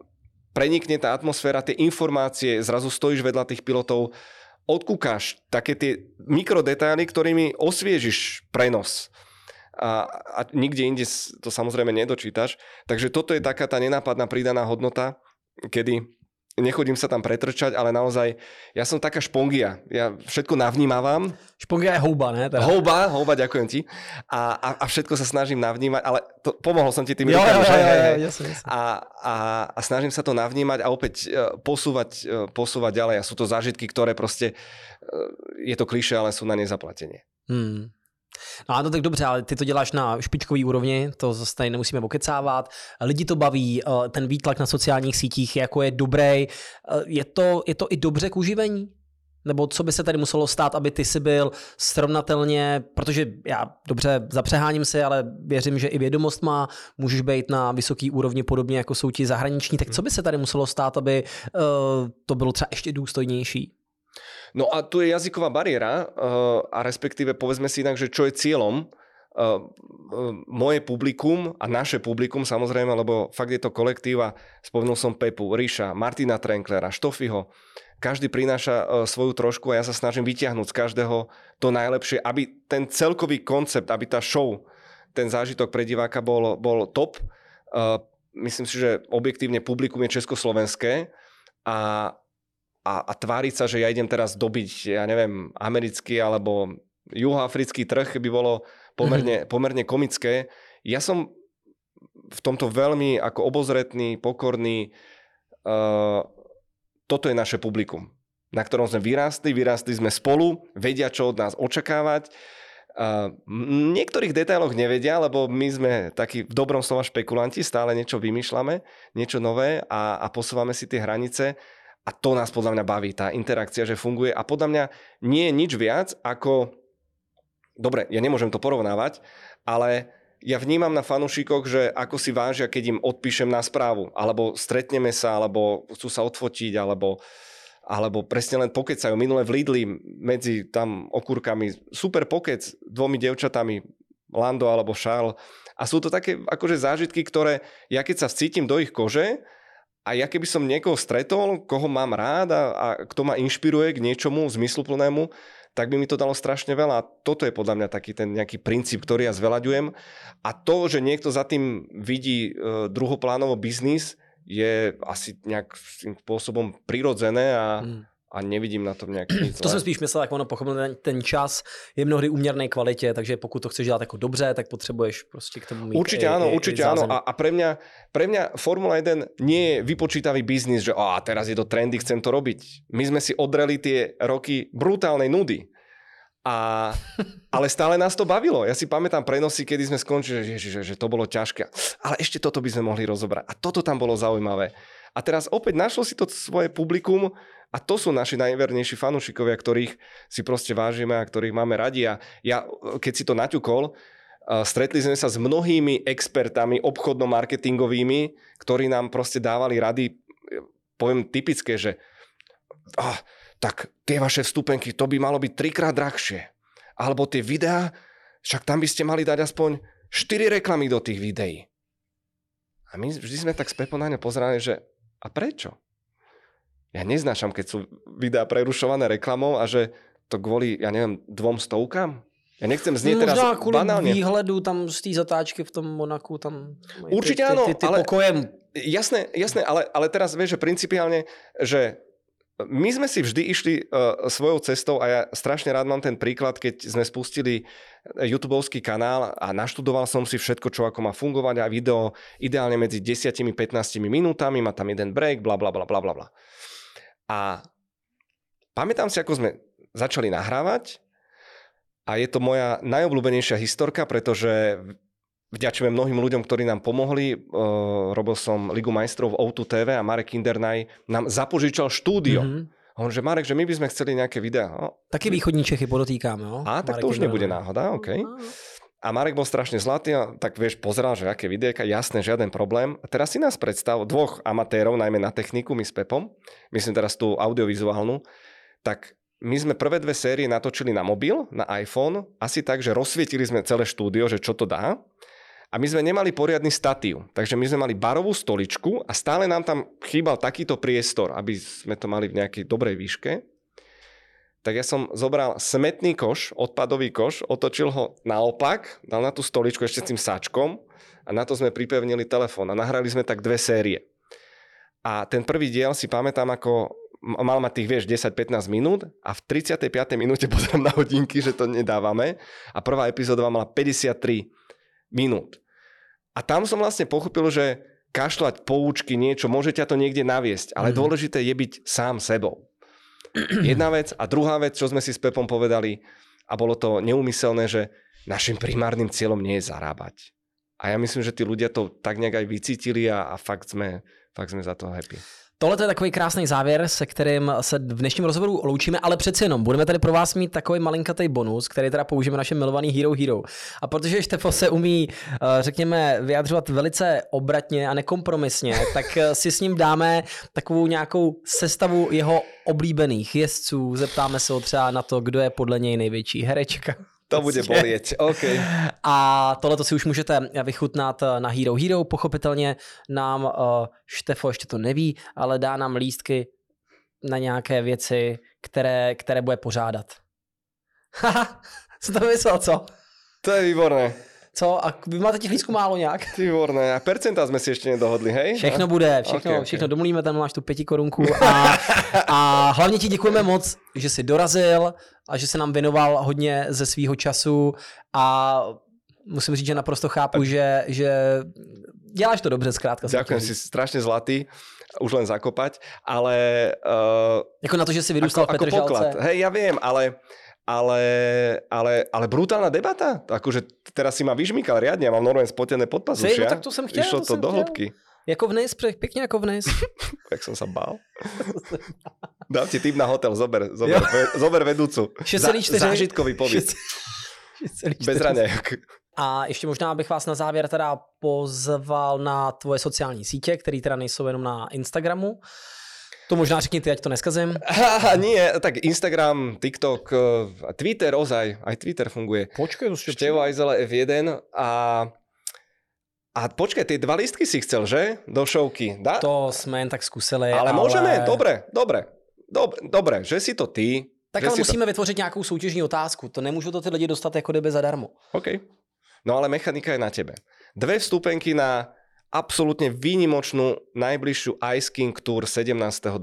prenikne tá atmosféra, tie informácie, zrazu stojíš vedľa tých pilotov, odkúkáš také tie mikrodetaily, ktorými osviežiš prenos a, a nikde inde to samozrejme nedočítaš. Takže toto je taká tá nenápadná pridaná hodnota, kedy nechodím sa tam pretrčať, ale naozaj, ja som taká špongia. Ja všetko navnímavam. Špongia je houba, ne? Teda. Houba, houba, ďakujem ti. A, a, a všetko sa snažím navnímať, ale to, pomohol som ti tým rukami. A, a, a snažím sa to navnímať a opäť uh, posúvať, uh, posúvať ďalej. A sú to zážitky, ktoré proste, uh, je to kliše, ale sú na nezaplatenie. Hmm. No ano, tak dobře, ale ty to děláš na špičkový úrovni, to zase tady nemusíme okecávat. Lidi to baví, eh, ten výtlak na sociálních sítích jako je dobrý. Eh, je to, je to i dobře k uživení? Nebo co by se tady muselo stát, aby ty si byl srovnatelně, protože já dobře zapřeháním si, ale věřím, že i vědomost má, můžeš být na vysoký úrovni podobně jako jsou ti zahraniční, tak co by se tady muselo stát, aby uh, to bylo třeba ještě důstojnější? No a tu je jazyková bariéra uh, a respektíve povedzme si inak, že čo je cieľom Uh, uh, moje publikum a naše publikum samozrejme, lebo fakt je to kolektív a spomenul som Pepu, Ríša, Martina Trenklera, Štofiho, každý prináša svoju trošku a ja sa snažím vytiahnuť z každého to najlepšie, aby ten celkový koncept, aby tá show, ten zážitok pre diváka bol, bol top. Myslím si, že objektívne publikum je československé a a, a tváriť sa, že ja idem teraz dobiť, ja neviem, americký alebo juhoafrický trh by bolo pomerne, mm-hmm. pomerne komické. Ja som v tomto veľmi ako obozretný, pokorný. Uh, toto je naše publikum, na ktorom sme vyrástli, vyrástli sme spolu, vedia, čo od nás očakávať. Uh, v niektorých detailoch nevedia, lebo my sme takí v dobrom slova špekulanti, stále niečo vymýšľame, niečo nové a, a posúvame si tie hranice a to nás podľa mňa baví, tá interakcia, že funguje. A podľa mňa nie je nič viac ako... Dobre, ja nemôžem to porovnávať, ale ja vnímam na fanúšikoch, že ako si vážia, keď im odpíšem na správu, alebo stretneme sa, alebo chcú sa odfotiť, alebo, alebo presne len pokecajú. Minule v Lidli medzi tam okúrkami super pokec dvomi devčatami, Lando alebo Charles. A sú to také akože zážitky, ktoré ja keď sa vcítim do ich kože, a ja keby som niekoho stretol, koho mám rád a, a kto ma inšpiruje k niečomu zmysluplnému, tak by mi to dalo strašne veľa. A toto je podľa mňa taký ten nejaký princíp, ktorý ja zvelaďujem. A to, že niekto za tým vidí e, druhoplánovo biznis, je asi nejakým spôsobom prirodzené a, hmm a nevidím na tom nějaký (clears throat) nic. To jsem spíš myslel, jak ono pochopil, ten, ten čas je mnohdy uměrnej kvalitě, takže pokud to chceš dělat jako dobře, tak potřebuješ prostě k tomu mít Určitě ano, určitě ano. A, a pre mňa, pre mňa Formula 1 nie je vypočítavý biznis, že a teraz je to trendy, chcem to robiť. My sme si odreli tie roky brutálnej nudy. A, (laughs) ale stále nás to bavilo. Ja si pamätám prenosy, kedy sme skončili, že, že, že to bolo ťažké. Ale ešte toto by sme mohli rozobrať. A toto tam bolo zaujímavé. A teraz opäť našlo si to svoje publikum a to sú naši najvernejší fanúšikovia, ktorých si proste vážime a ktorých máme radi. A ja, keď si to naťukol, stretli sme sa s mnohými expertami obchodno-marketingovými, ktorí nám proste dávali rady, poviem typické, že ah, tak tie vaše vstupenky, to by malo byť trikrát drahšie. Alebo tie videá, však tam by ste mali dať aspoň 4 reklamy do tých videí. A my vždy sme tak s Pepo na pozerali, že a prečo? Ja neznášam, keď sú videá prerušované reklamou a že to kvôli, ja neviem, dvom stovkám? Ja nechcem znieť teraz kvôli banálne. výhledu tam z té zatáčky v tom Monaku, tam Určite áno, ty, ty, ty ale, pokojem. Jasné, jasné, ale, ale teraz vieš, že principiálne, že my sme si vždy išli uh, svojou cestou a ja strašne rád mám ten príklad, keď sme spustili YouTubeovský kanál a naštudoval som si všetko, čo ako má fungovať a video ideálne medzi 10-15 minútami, má tam jeden break, bla bla bla bla bla. A pamätám si, ako sme začali nahrávať a je to moja najobľúbenejšia historka, pretože vďačujem mnohým ľuďom, ktorí nám pomohli. Uh, robil som Ligu majstrov v O2 TV a Marek Kindernaj nám zapožičal štúdio. Mm-hmm. On, že Marek, že my by sme chceli nejaké videá. No. Taky východní Čechy podotýkáme, no? A tak Marek to už nebude náhoda, OK. No, no. A Marek bol strašne zlatý tak vieš, pozeral, že aké videjka, jasné, žiaden problém. A teraz si nás predstav, dvoch amatérov, najmä na techniku, my s Pepom, myslím teraz tú audiovizuálnu, tak my sme prvé dve série natočili na mobil, na iPhone, asi tak, že rozsvietili sme celé štúdio, že čo to dá. A my sme nemali poriadny statív, takže my sme mali barovú stoličku a stále nám tam chýbal takýto priestor, aby sme to mali v nejakej dobrej výške tak ja som zobral smetný koš, odpadový koš, otočil ho naopak, dal na tú stoličku ešte s tým sačkom a na to sme pripevnili telefón a nahrali sme tak dve série. A ten prvý diel si pamätám ako mal mať tých, vieš, 10-15 minút a v 35. minúte (laughs) pozriem na hodinky, že to nedávame a prvá epizóda mala 53 minút. A tam som vlastne pochopil, že kašľať poučky, niečo, môže ťa to niekde naviesť, ale mm. dôležité je byť sám sebou. (clears throat) Jedna vec. A druhá vec, čo sme si s Pepom povedali, a bolo to neumyselné, že našim primárnym cieľom nie je zarábať. A ja myslím, že tí ľudia to tak nejak aj vycítili a, a fakt, sme, fakt sme za to happy. Tohle je takový krásný závěr, se kterým se v dnešním rozhovoru loučíme, ale přeci jenom budeme tady pro vás mít takový malinkatý bonus, který teda použijeme našem milovaný Hero Hero. A protože Štefo se umí, eh, řekněme, vyjadřovat velice obratně a nekompromisně, (laughs) tak eh, si s ním dáme takovou nějakou sestavu jeho oblíbených jezdců. Zeptáme se ho třeba na to, kdo je podle něj největší herečka. To bude bolieť, OK. A tohle si už můžete vychutnat na Hero Hero. Pochopitelně nám uh, Štefo ještě to neví, ale dá nám lístky na nějaké věci, které, které bude pořádat. (laughs) Haha, co to myslel, co? To je výborné. Co? A vy máte těch lístků málo nějak? Výborné. A percenta jsme si ještě nedohodli, hej? Všechno bude, všechno, okay, všechno okay. domluvíme, tam máš tu pěti korunku a, a hlavně ti děkujeme moc, že jsi dorazil a že se nám věnoval hodně ze svýho času a musím říct, že naprosto chápu, že, že děláš to dobře zkrátka. Ďakujem, si strašně zlatý už len zakopať, ale... Uh, jako na to, že si vyrůstal ako, v Petržalce. Poklad. Hej, ja viem, ale ale, ale, ale brutálna debata. Akože teraz si ma vyžmýkal riadne, ja mám normálne spotené podpazušia. No tak to som chtěl. Išlo to, to do hĺbky. Jako vnes, pekne ako vnes. (laughs) tak som sa bál. Dám ti tip na hotel, zober, zober, ve, zober vedúcu. 6,4. Za, zážitkový pobyt. Bez raňajok. A ještě možná bych vás na závěr teda pozval na tvoje sociální sítě, které teda nejsou jenom na Instagramu. To možná řekni ty, ať to neskazím. Ha, nie, tak Instagram, TikTok, eh, Twitter ozaj, aj Twitter funguje. Počkej, to Števo Ajzele F1 a a počkaj, tie dva listky si chcel, že? Do šovky. Dá? To sme jen tak skúsili. Ale, ale... môžeme, dobre, dobre. Dobre, dobre, že si to ty. Tak ale musíme to... vytvořit nějakou soutěžní otázku. To nemůžu to ty lidi dostat jako kdyby zadarmo. OK. No ale mechanika je na tebe. Dve vstupenky na absolútne výnimočnú najbližšiu Ice King Tour 17.12.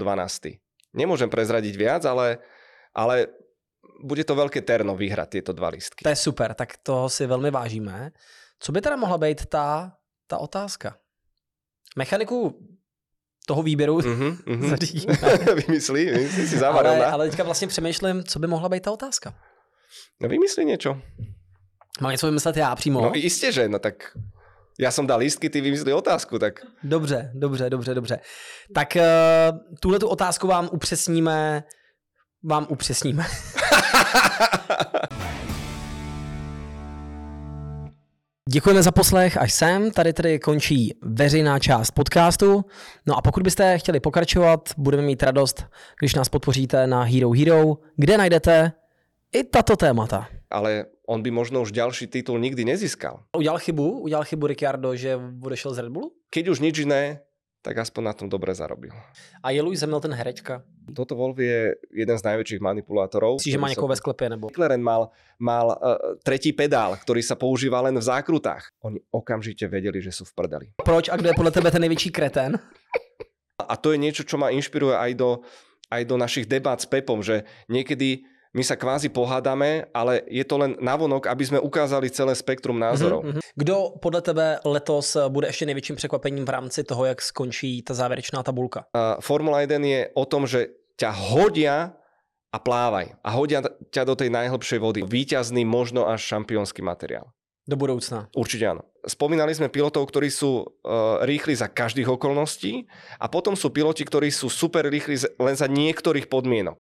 Nemôžem prezradiť viac, ale, ale bude to veľké terno vyhrať tieto dva listky. To je super, tak toho si veľmi vážíme. Co by teda mohla být ta, ta otázka? Mechaniku toho výběru (laughs) mm-hmm, mm-hmm. (laughs) vymyslí, vymyslí si závaril, ale, ale teďka vlastně přemýšlím, co by mohla být ta otázka. No vymyslí niečo. Mám něco vymyslet já přímo? No jistě, že, no tak já jsem dal lístky, ty vymyslí otázku, tak... Dobře, dobře, dobře, dobře. Tak uh, tuhle tu otázku vám upřesníme, vám upřesníme. (laughs) Děkujeme za poslech až sem. Tady tedy končí veřejná část podcastu. No a pokud byste chtěli pokračovat, budeme mít radost, když nás podpoříte na Hero Hero, kde najdete i tato témata. Ale on by možno už ďalší titul nikdy nezískal. Udělal chybu? Udělal chybu Ricciardo, že odešel z Red Bullu? Keď už nič iné, tak aspoň na tom dobre zarobil. A je Lewis Hamilton herečka? Toto Wolf je jeden z najväčších manipulátorov. Myslíš, že má niekoho ve sklepě? Nebo? McLaren mal, mal uh, tretí pedál, ktorý sa používa len v zákrutách. Oni okamžite vedeli, že sú v prdeli. Proč a kdo je podle tebe ten největší kreten? A to je niečo, čo ma inšpiruje aj do, aj do našich debát s Pepom, že niekedy my sa kvázi pohádame, ale je to len navonok, aby sme ukázali celé spektrum názorov. Mm-hmm. Kdo podle tebe letos bude ještě největším překvapením v rámci toho, jak skončí ta závěrečná tabulka? Uh, Formula 1 je o tom, že ťa hodia a plávaj. A hodia ťa do tej najhlbšej vody. Výťazný, možno až šampiónsky materiál. Do budoucna. Určite áno. Spomínali sme pilotov, ktorí sú uh, rýchli za každých okolností a potom sú piloti, ktorí sú super rýchli len za niektorých podmienok.